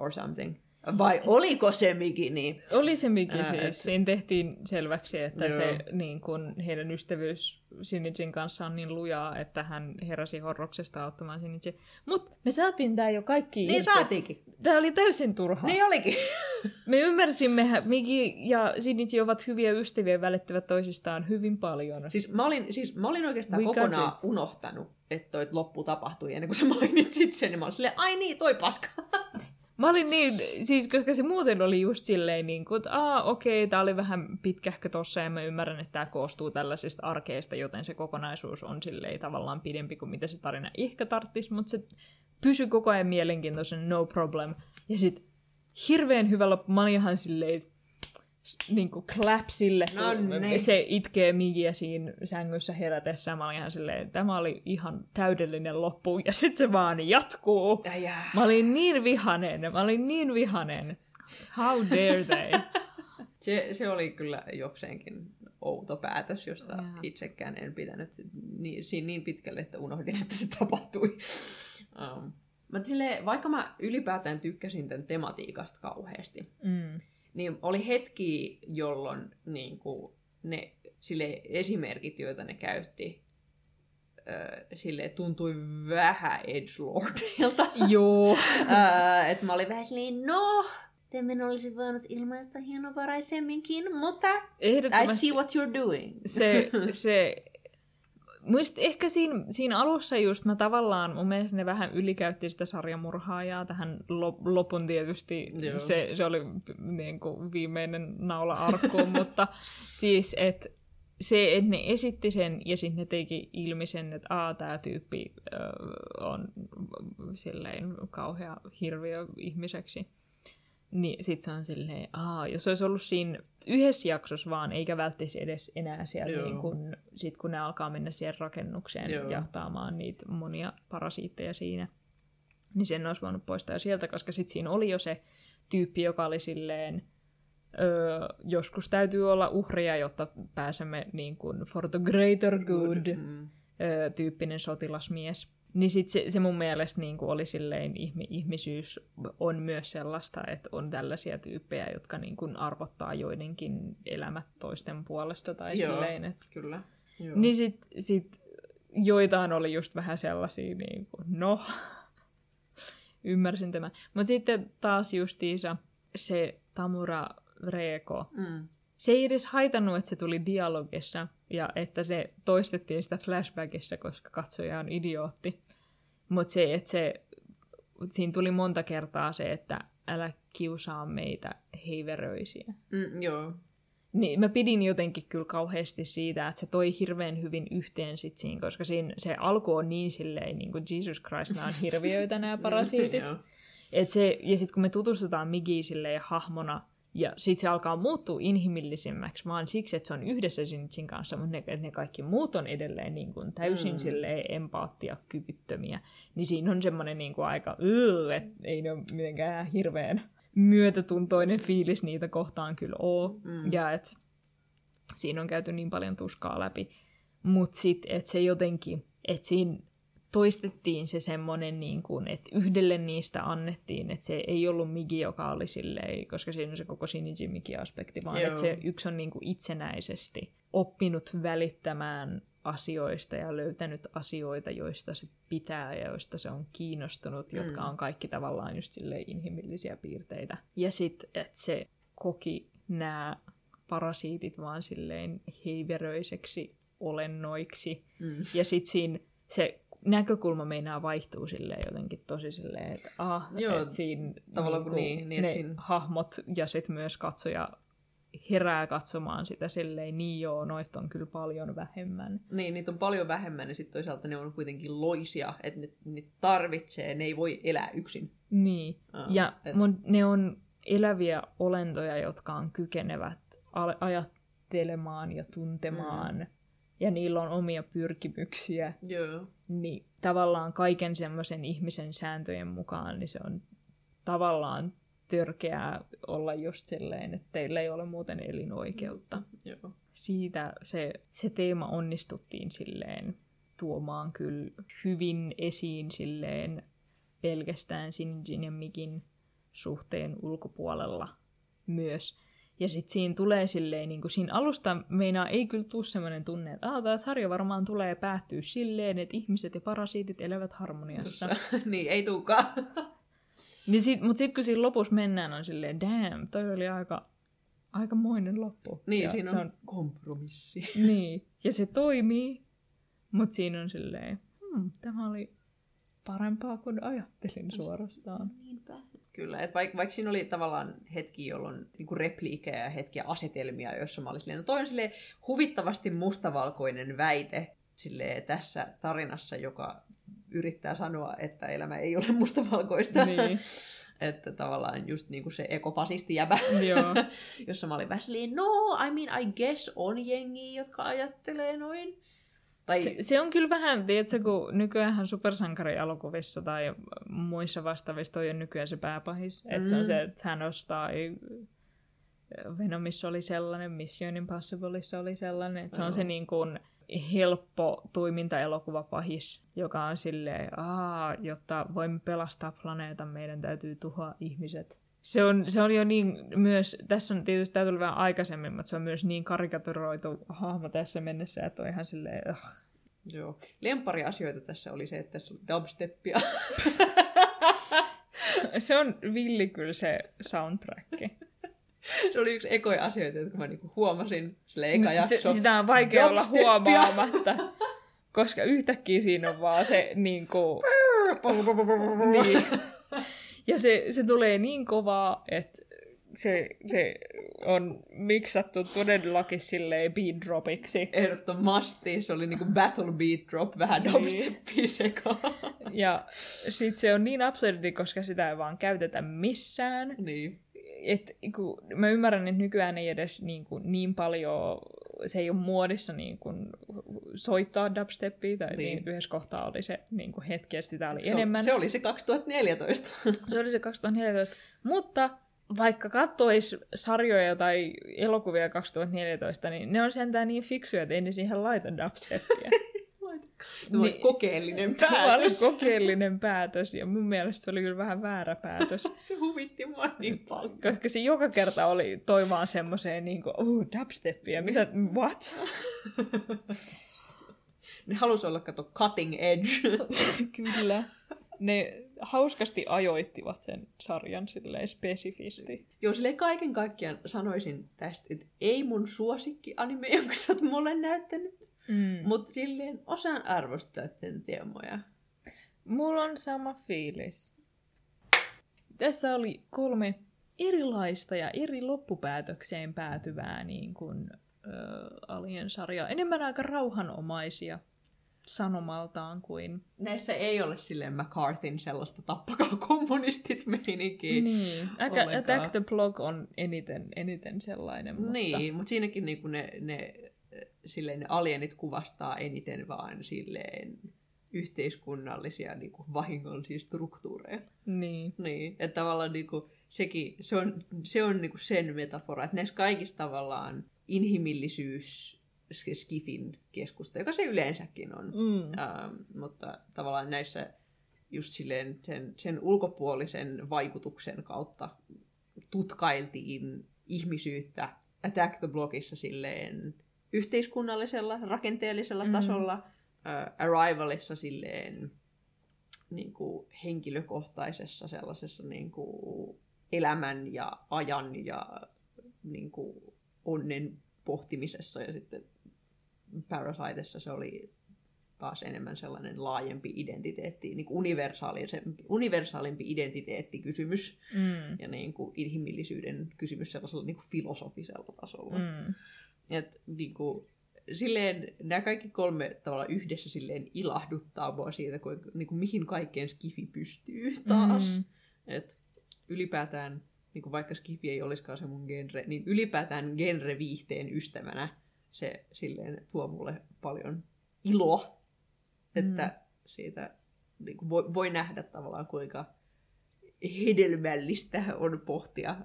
or something. Vai oliko se Migini? Oli se Miki Ää, siis. et- Siinä tehtiin selväksi, että Joo. se niin kun, heidän ystävyys Sinitsin kanssa on niin lujaa, että hän heräsi horroksesta auttamaan Sinitsi. Mutta me saatiin tää jo kaikki Niin irti. saatiinkin. Tää oli täysin turhaa. Niin olikin. *laughs* Me ymmärsimme, että Miki ja Sinitsi ovat hyviä ystäviä ja välittävät toisistaan hyvin paljon. Siis mä olin, siis mä olin oikeastaan We kokonaan unohtanut, että toi loppu tapahtui ennen kuin sä mainitsit sen. Ja mä olin silleen, ai niin, toi paska. *laughs* Mä olin niin, siis koska se muuten oli just silleen niin kuin, että aa okei, tää oli vähän pitkähkö tossa ja mä ymmärrän, että tää koostuu tällaisista arkeista, joten se kokonaisuus on silleen tavallaan pidempi kuin mitä se tarina ehkä tarttis, mutta se pysyi koko ajan mielenkiintoisen, no problem. Ja sit hirveän hyvä loppu, mä olin ihan silleen, niin kuin clap sille, No kun niin. se itkee Migiä siinä sängyssä herätessä. Mä olin ihan silleen, tämä oli ihan täydellinen loppu, ja sitten se vaan jatkuu. Ja jää. Mä olin niin vihanen, mä olin niin vihanen. How dare they? *laughs* Se, se oli kyllä jokseenkin outo päätös, josta Joo. itsekään en pitänyt niin, siinä niin pitkälle, että unohdin, että se tapahtui. Um, mutta silleen, vaikka mä ylipäätään tykkäsin tämän tematiikasta kauheasti, Mm. Niin oli hetki, jolloin niin kuin, ne sille esimerkit, joita ne käytti, sille tuntui vähän edgelordilta. *laughs* Joo. Että mä olin vähän silleen, no, tämän olisi voinut ilmaista hienovaraisemminkin, mutta I Ehdottomasti see what you're doing. se, *laughs* se Muist, ehkä siinä, siinä alussa just mä tavallaan, mun mielestä ne vähän ylikäytti sitä sarjamurhaajaa tähän lo, lopun tietysti, Joo. se, se oli niin kuin viimeinen naula arkkuun, *laughs* mutta siis, että se, että ne esitti sen ja sitten ne teki ilmi sen, että aa, tämä tyyppi ö, on silleen kauhea hirviö ihmiseksi. Niin sit se on silleen, aa, jos olisi ollut siinä yhdessä jaksossa vaan, eikä välttäisi edes enää siellä, Joo. niin kun, sit kun ne alkaa mennä siihen rakennukseen Joo. jahtaamaan niitä monia parasiitteja siinä, niin sen olisi voinut poistaa sieltä, koska sit siinä oli jo se tyyppi, joka oli silleen, öö, joskus täytyy olla uhria, jotta pääsemme niin kuin for the greater good, Mm. öö, tyyppinen sotilasmies. Niin sit se, se mun mielestä niin kuin oli silleen, ihmi, ihmisyys on myös sellaista, että on tällaisia tyyppejä, jotka niin kuin arvottaa joidenkin elämät toisten puolesta tai Joo. silleen, että Kyllä. Joo. niin sit, sit joitain oli just vähän sellaisia, niin kuin, no, *laughs* ymmärsin tämän. Mutta sitten taas justiinsa se Tamura Reeko, Mm. se ei edes haitannut, että se tuli dialogissa ja että se toistettiin sitä flashbackissa, koska katsoja on idiootti. Mutta se, että se, siinä tuli monta kertaa se, että älä kiusaa meitä heiveröisiä. Mm, joo. Niin mä pidin jotenkin kyllä kauheasti siitä, että se toi hirveän hyvin yhteen sit siinä, koska siinä se alku on niin silleen, niin kuin Jesus Christ, nämä on hirviöitä nämä *laughs* parasiitit. Joo. Et se, ja sitten kun me tutustutaan Migiin silleen hahmona, ja sitten se alkaa muuttua inhimillisemmäksi, vaan siksi, että se on yhdessä Sinitsin kanssa, mutta ne, ne kaikki muut on edelleen niin kuin täysin mm. silleen empaattiakyvyttömiä. Niin siinä on semmoinen niin kuin aika, että ei ne ole mitenkään hirveän myötätuntoinen fiilis niitä kohtaan kyllä ole. Mm. Ja että siinä on käyty niin paljon tuskaa läpi. Mutta sitten, että se jotenkin, että siinä toistettiin se semmoinen, niin kuin, että yhdelle niistä annettiin, että se ei ollut Migi, joka oli silleen, koska siinä on se koko Shinji Migi-aspekti, vaan Joo. että se yksi on niin kuin itsenäisesti oppinut välittämään asioista ja löytänyt asioita, joista se pitää ja joista se on kiinnostunut, jotka on kaikki tavallaan just silleen inhimillisiä piirteitä. Ja sitten, että se koki nämä parasiitit vaan silleen heiveröiseksi olennoiksi. Mm. Ja sitten siinä se näkökulma meinaa vaihtuu silleen jotenkin tosi silleen, että ah, Joo, et siinä tavallaan niinku niin, niin, ne että siinä- hahmot ja sitten myös katsoja herää katsomaan sitä silleen, niin joo, noit on kyllä paljon vähemmän. Niin, niitä on paljon vähemmän, ja sitten toisaalta ne on kuitenkin loisia, että ne, ne tarvitsee, ne ei voi elää yksin. Niin, Aa, ja et- mun, ne on eläviä olentoja, jotka on kykenevät ajattelemaan ja tuntemaan, mm. ja niillä on omia pyrkimyksiä, Joo. Niin tavallaan kaiken semmoisen ihmisen sääntöjen mukaan, niin se on tavallaan törkeää olla just silleen, että teillä ei ole muuten elinoikeutta. Joo. Siitä se, se teema onnistuttiin silleen tuomaan kyllä hyvin esiin silleen pelkästään Sinjin ja Mikin suhteen ulkopuolella myös. Ja sitten siinä tulee silleen, niin kuin siinä alusta meinaa ei kyllä tule sellainen tunne, että tämä sarja varmaan tulee päättyä silleen, että ihmiset ja parasiitit elävät harmoniassa. *laughs* niin, ei tuukaan. *laughs* niin sit, mutta sitten kun siinä lopussa mennään, on silleen, damn, toi oli aika, aikamoinen loppu. Niin, ja siinä on, on kompromissi. *laughs* Niin, ja se toimii, mutta siinä on silleen, hmm, tämä oli parempaa kuin ajattelin suorastaan. Niinpä. Kyllä, että vaikka, vaikka siinä oli tavallaan hetki, jolloin niin repliikejä ja hetkiä asetelmia, joissa mä olin silleen, no toi on silleen huvittavasti mustavalkoinen väite silleen, tässä tarinassa, joka yrittää sanoa, että elämä ei ole mustavalkoista. Niin. *laughs* että tavallaan just niin kuin se ekofasisti jäbä, Joo. *laughs* jossa mä olin vähän silleen, no, I mean, I guess on jengi, jotka ajattelee noin. Tai... Se, se on kyllä vähän, tiedätkö, kun nykyään supersankarialokuvissa tai muissa vastaavissa toi on nykyään se pääpahis. Mm. Että se on se Thanos tai Venomissa oli sellainen, Mission Impossibleissa oli sellainen. Että se on se niin kuin helppo toimintaelokuvapahis, joka on silleen, Aa, jotta voimme pelastaa planeetan, meidän täytyy tuhoa ihmiset. Se on, se on jo niin myös, tässä on tietysti tämä tuli vähän aikaisemmin, mutta se on myös niin karikaturoitu hahmo tässä mennessä, että on ihan silleen, uh. Joo. Lempari asioita tässä oli se, että tässä oli dubsteppia. *laughs* se on villi kyllä se soundtrack. se oli yksi ekoja asioita, jotka mä niinku huomasin sille eka jakso. Se, sitä on vaikea olla huomaamatta, koska yhtäkkiä siinä on vaan se niinku... niin. Ja se, se tulee niin kovaa, että se, se on miksattu todellakin silleen beat dropiksi. Ehdottomasti. Se oli niinku battle beat drop, vähän niin. dubsteppia sekaan. Ja sit se on niin absurdi, koska sitä ei vaan käytetä missään. Niin. Et, kun, mä ymmärrän, että nykyään ei edes niin, kuin, niin paljon, se ei ole muodissa niin kuin, soittaa dubsteppia, tai niin. Niin, yhdessä kohtaa oli se niin kuin hetki, että sitä oli se, enemmän. Se oli se 2014. *laughs* se oli se 2014. Mutta vaikka katsoisi sarjoja tai elokuvia 2014, niin ne on sentään niin fiksuja, että ei ne siihen laita dubstepia. *laughs* Tämä niin, kokeellinen päätös. Kokeellinen päätös, ja mun mielestä se oli kyllä vähän väärä päätös. *laughs* se huvitti mua niin paljon. Koska se joka kerta oli toi vaan semmoiseen niin kuin, oh, dubstepia, mitä, what? *laughs* ne halusi olla, kato, cutting edge. *laughs* kyllä. Ne hauskasti ajoittivat sen sarjan silleen spesifisti. Joo, silleen kaiken kaikkiaan sanoisin tästä, että ei mun suosikki anime, jonka sä oot mulle näyttänyt. Mm. Mutta silleen osaan arvostaa tämän teemoja. Mulla on sama fiilis. Tässä oli kolme erilaista ja eri loppupäätökseen päätyvää niin kuin, äh, Alien-sarjaa. Enemmän aika rauhanomaisia sanomaltaan kuin... Näissä ei ole silleen McCarthyn sellaista tappakaa kommunistit meininkiä. Niin. Aika Attack the Block on eniten, eniten sellainen. Mutta... Niin, mutta siinäkin niinku ne, ne silleen ne alienit kuvastaa eniten vaan silleen yhteiskunnallisia niin kuin vahingollisia struktuureja. Niin. Niin, että tavallaan niin kuin, sekin, se on, se on niin kuin sen metafora, että näissä kaikissa tavallaan inhimillisyys skifin keskusta, joka se yleensäkin on. Mm. Ähm, mutta tavallaan näissä just silleen sen, sen ulkopuolisen vaikutuksen kautta tutkailtiin ihmisyyttä Attack the Blockissa silleen yhteiskunnallisella, rakenteellisella mm. tasolla, uh, Arrivalissa silleen niin kuin henkilökohtaisessa sellaisessa niin kuin elämän ja ajan ja niin kuin onnen pohtimisessa ja sitten Parasitessa se oli taas enemmän sellainen laajempi identiteetti, niin kuin universaalimpi, universaalimpi identiteettikysymys mm. ja niin kuin inhimillisyyden kysymys sellaisella niin kuin filosofisella tasolla. Mm. Et, niin kuin, silleen, nämä kaikki kolme tavalla yhdessä silleen ilahduttaa mua siitä, kun, niin kuin, mihin kaikkeen Skifi pystyy taas. Mm. Et, ylipäätään, niin kuin vaikka Skifi ei olisikaan se mun genre, niin ylipäätään genre-viihteen ystävänä se silleen tuo mulle paljon iloa, että mm. siitä niin kuin voi, voi nähdä tavallaan kuinka hedelmällistä on pohtia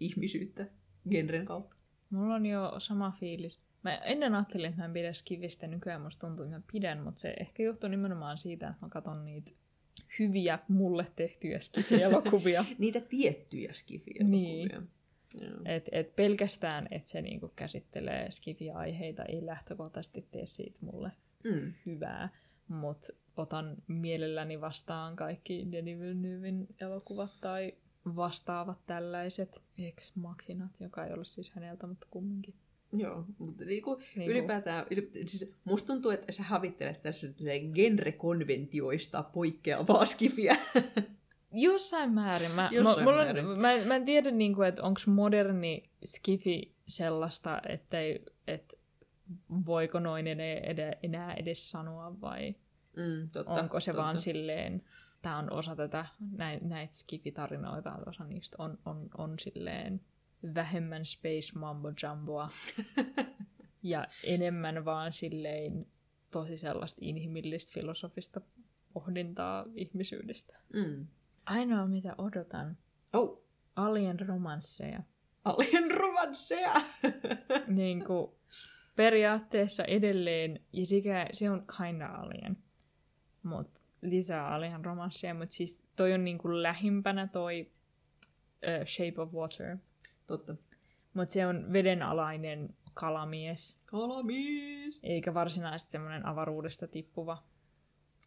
ihmisyyttä genren kautta. Mulla on jo sama fiilis. Mä ennen ajattelin, että mä en pidä skivistä, nykyään musta tuntuu, että mä pidän, mutta se ehkä johtuu nimenomaan siitä, että mä katson niitä hyviä mulle tehtyjä skifi-elokuvia. *laughs* Niitä tiettyjä skifiä. Niin. Et, et pelkästään, että se niinku käsittelee skifi-aiheita, ei lähtökohtaisesti tee siitä mulle Mm. hyvää. Mutta otan mielelläni vastaan kaikki Denis Villeneuven elokuvat tai vastaavat tällaiset ex machinat, joka ei ole siis häneltä, mutta kumminkin. Joo, mutta niinku, Niinku- ylipäätään, ylipäätään, siis musta tuntuu, että sä havittelet tässä genre-konventioista poikkeavaa skifiä. *laughs* Jossain määrin. Mä, Jossain mä, on- määrin. mä, mä en tiedä, niinku, että onko moderni skifi sellaista, ettei, et voiko noin enää edes sanoa vai Mm, totta, onko se totta. vaan silleen, tämä on osa tätä, näitä, näitä skifitarinoita, osa niistä on, on, on silleen vähemmän space mambo jumboa *laughs* ja enemmän vaan silleen tosi sellaista inhimillistä filosofista pohdintaa ihmisyydestä. Mm. Ainoa mitä odotan, Oh, alien romansseja. alien romansseja! niin kuin periaatteessa edelleen, ja sikä, se on kinda alien, mutta lisää alien romansseja, mutta siis toi on niin kuin lähimpänä toi uh, Shape of Water, Totta. mutta se on vedenalainen kalamies, Kalamies! eikä varsinaisesti semmoinen avaruudesta tippuva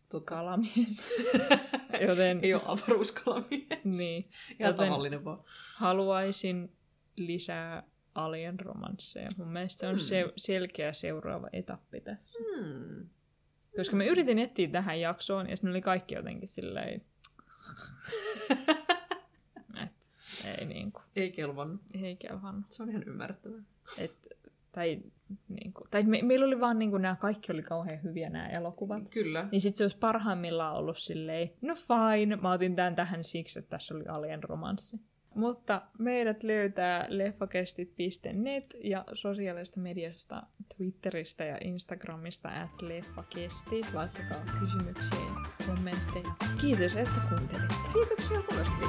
Totta. kalamies. *laughs* Joten Ei ole avaruuskalamies. niin, Ihan joten tavallinen vaan. haluaisin lisää alien romansseja. Mun mielestä se on se, selkeä seuraava etappi tässä. Hmm. Koska mä yritin etsiä tähän jaksoon, ja sitten oli kaikki jotenkin silleen... *laughs* Et, ei niinku, Ei kelvannut. ei kelvannut. Se on ihan ymmärrettävää. Et, tai niinku, tai me, meillä oli vaan niinku, nämä kaikki oli kauhean hyviä nämä elokuvat. Kyllä. Niin sit se olisi parhaimmillaan ollut silleen, no fine, mä otin tämän tähän siksi, että tässä oli alien romanssi. Mutta meidät löytää leffakestit.net ja sosiaalisesta mediasta Twitteristä ja Instagramista at leffakesti. Laittakaa kysymyksiä ja kommentteja. Kiitos, että kuuntelitte. Kiitoksia kovasti.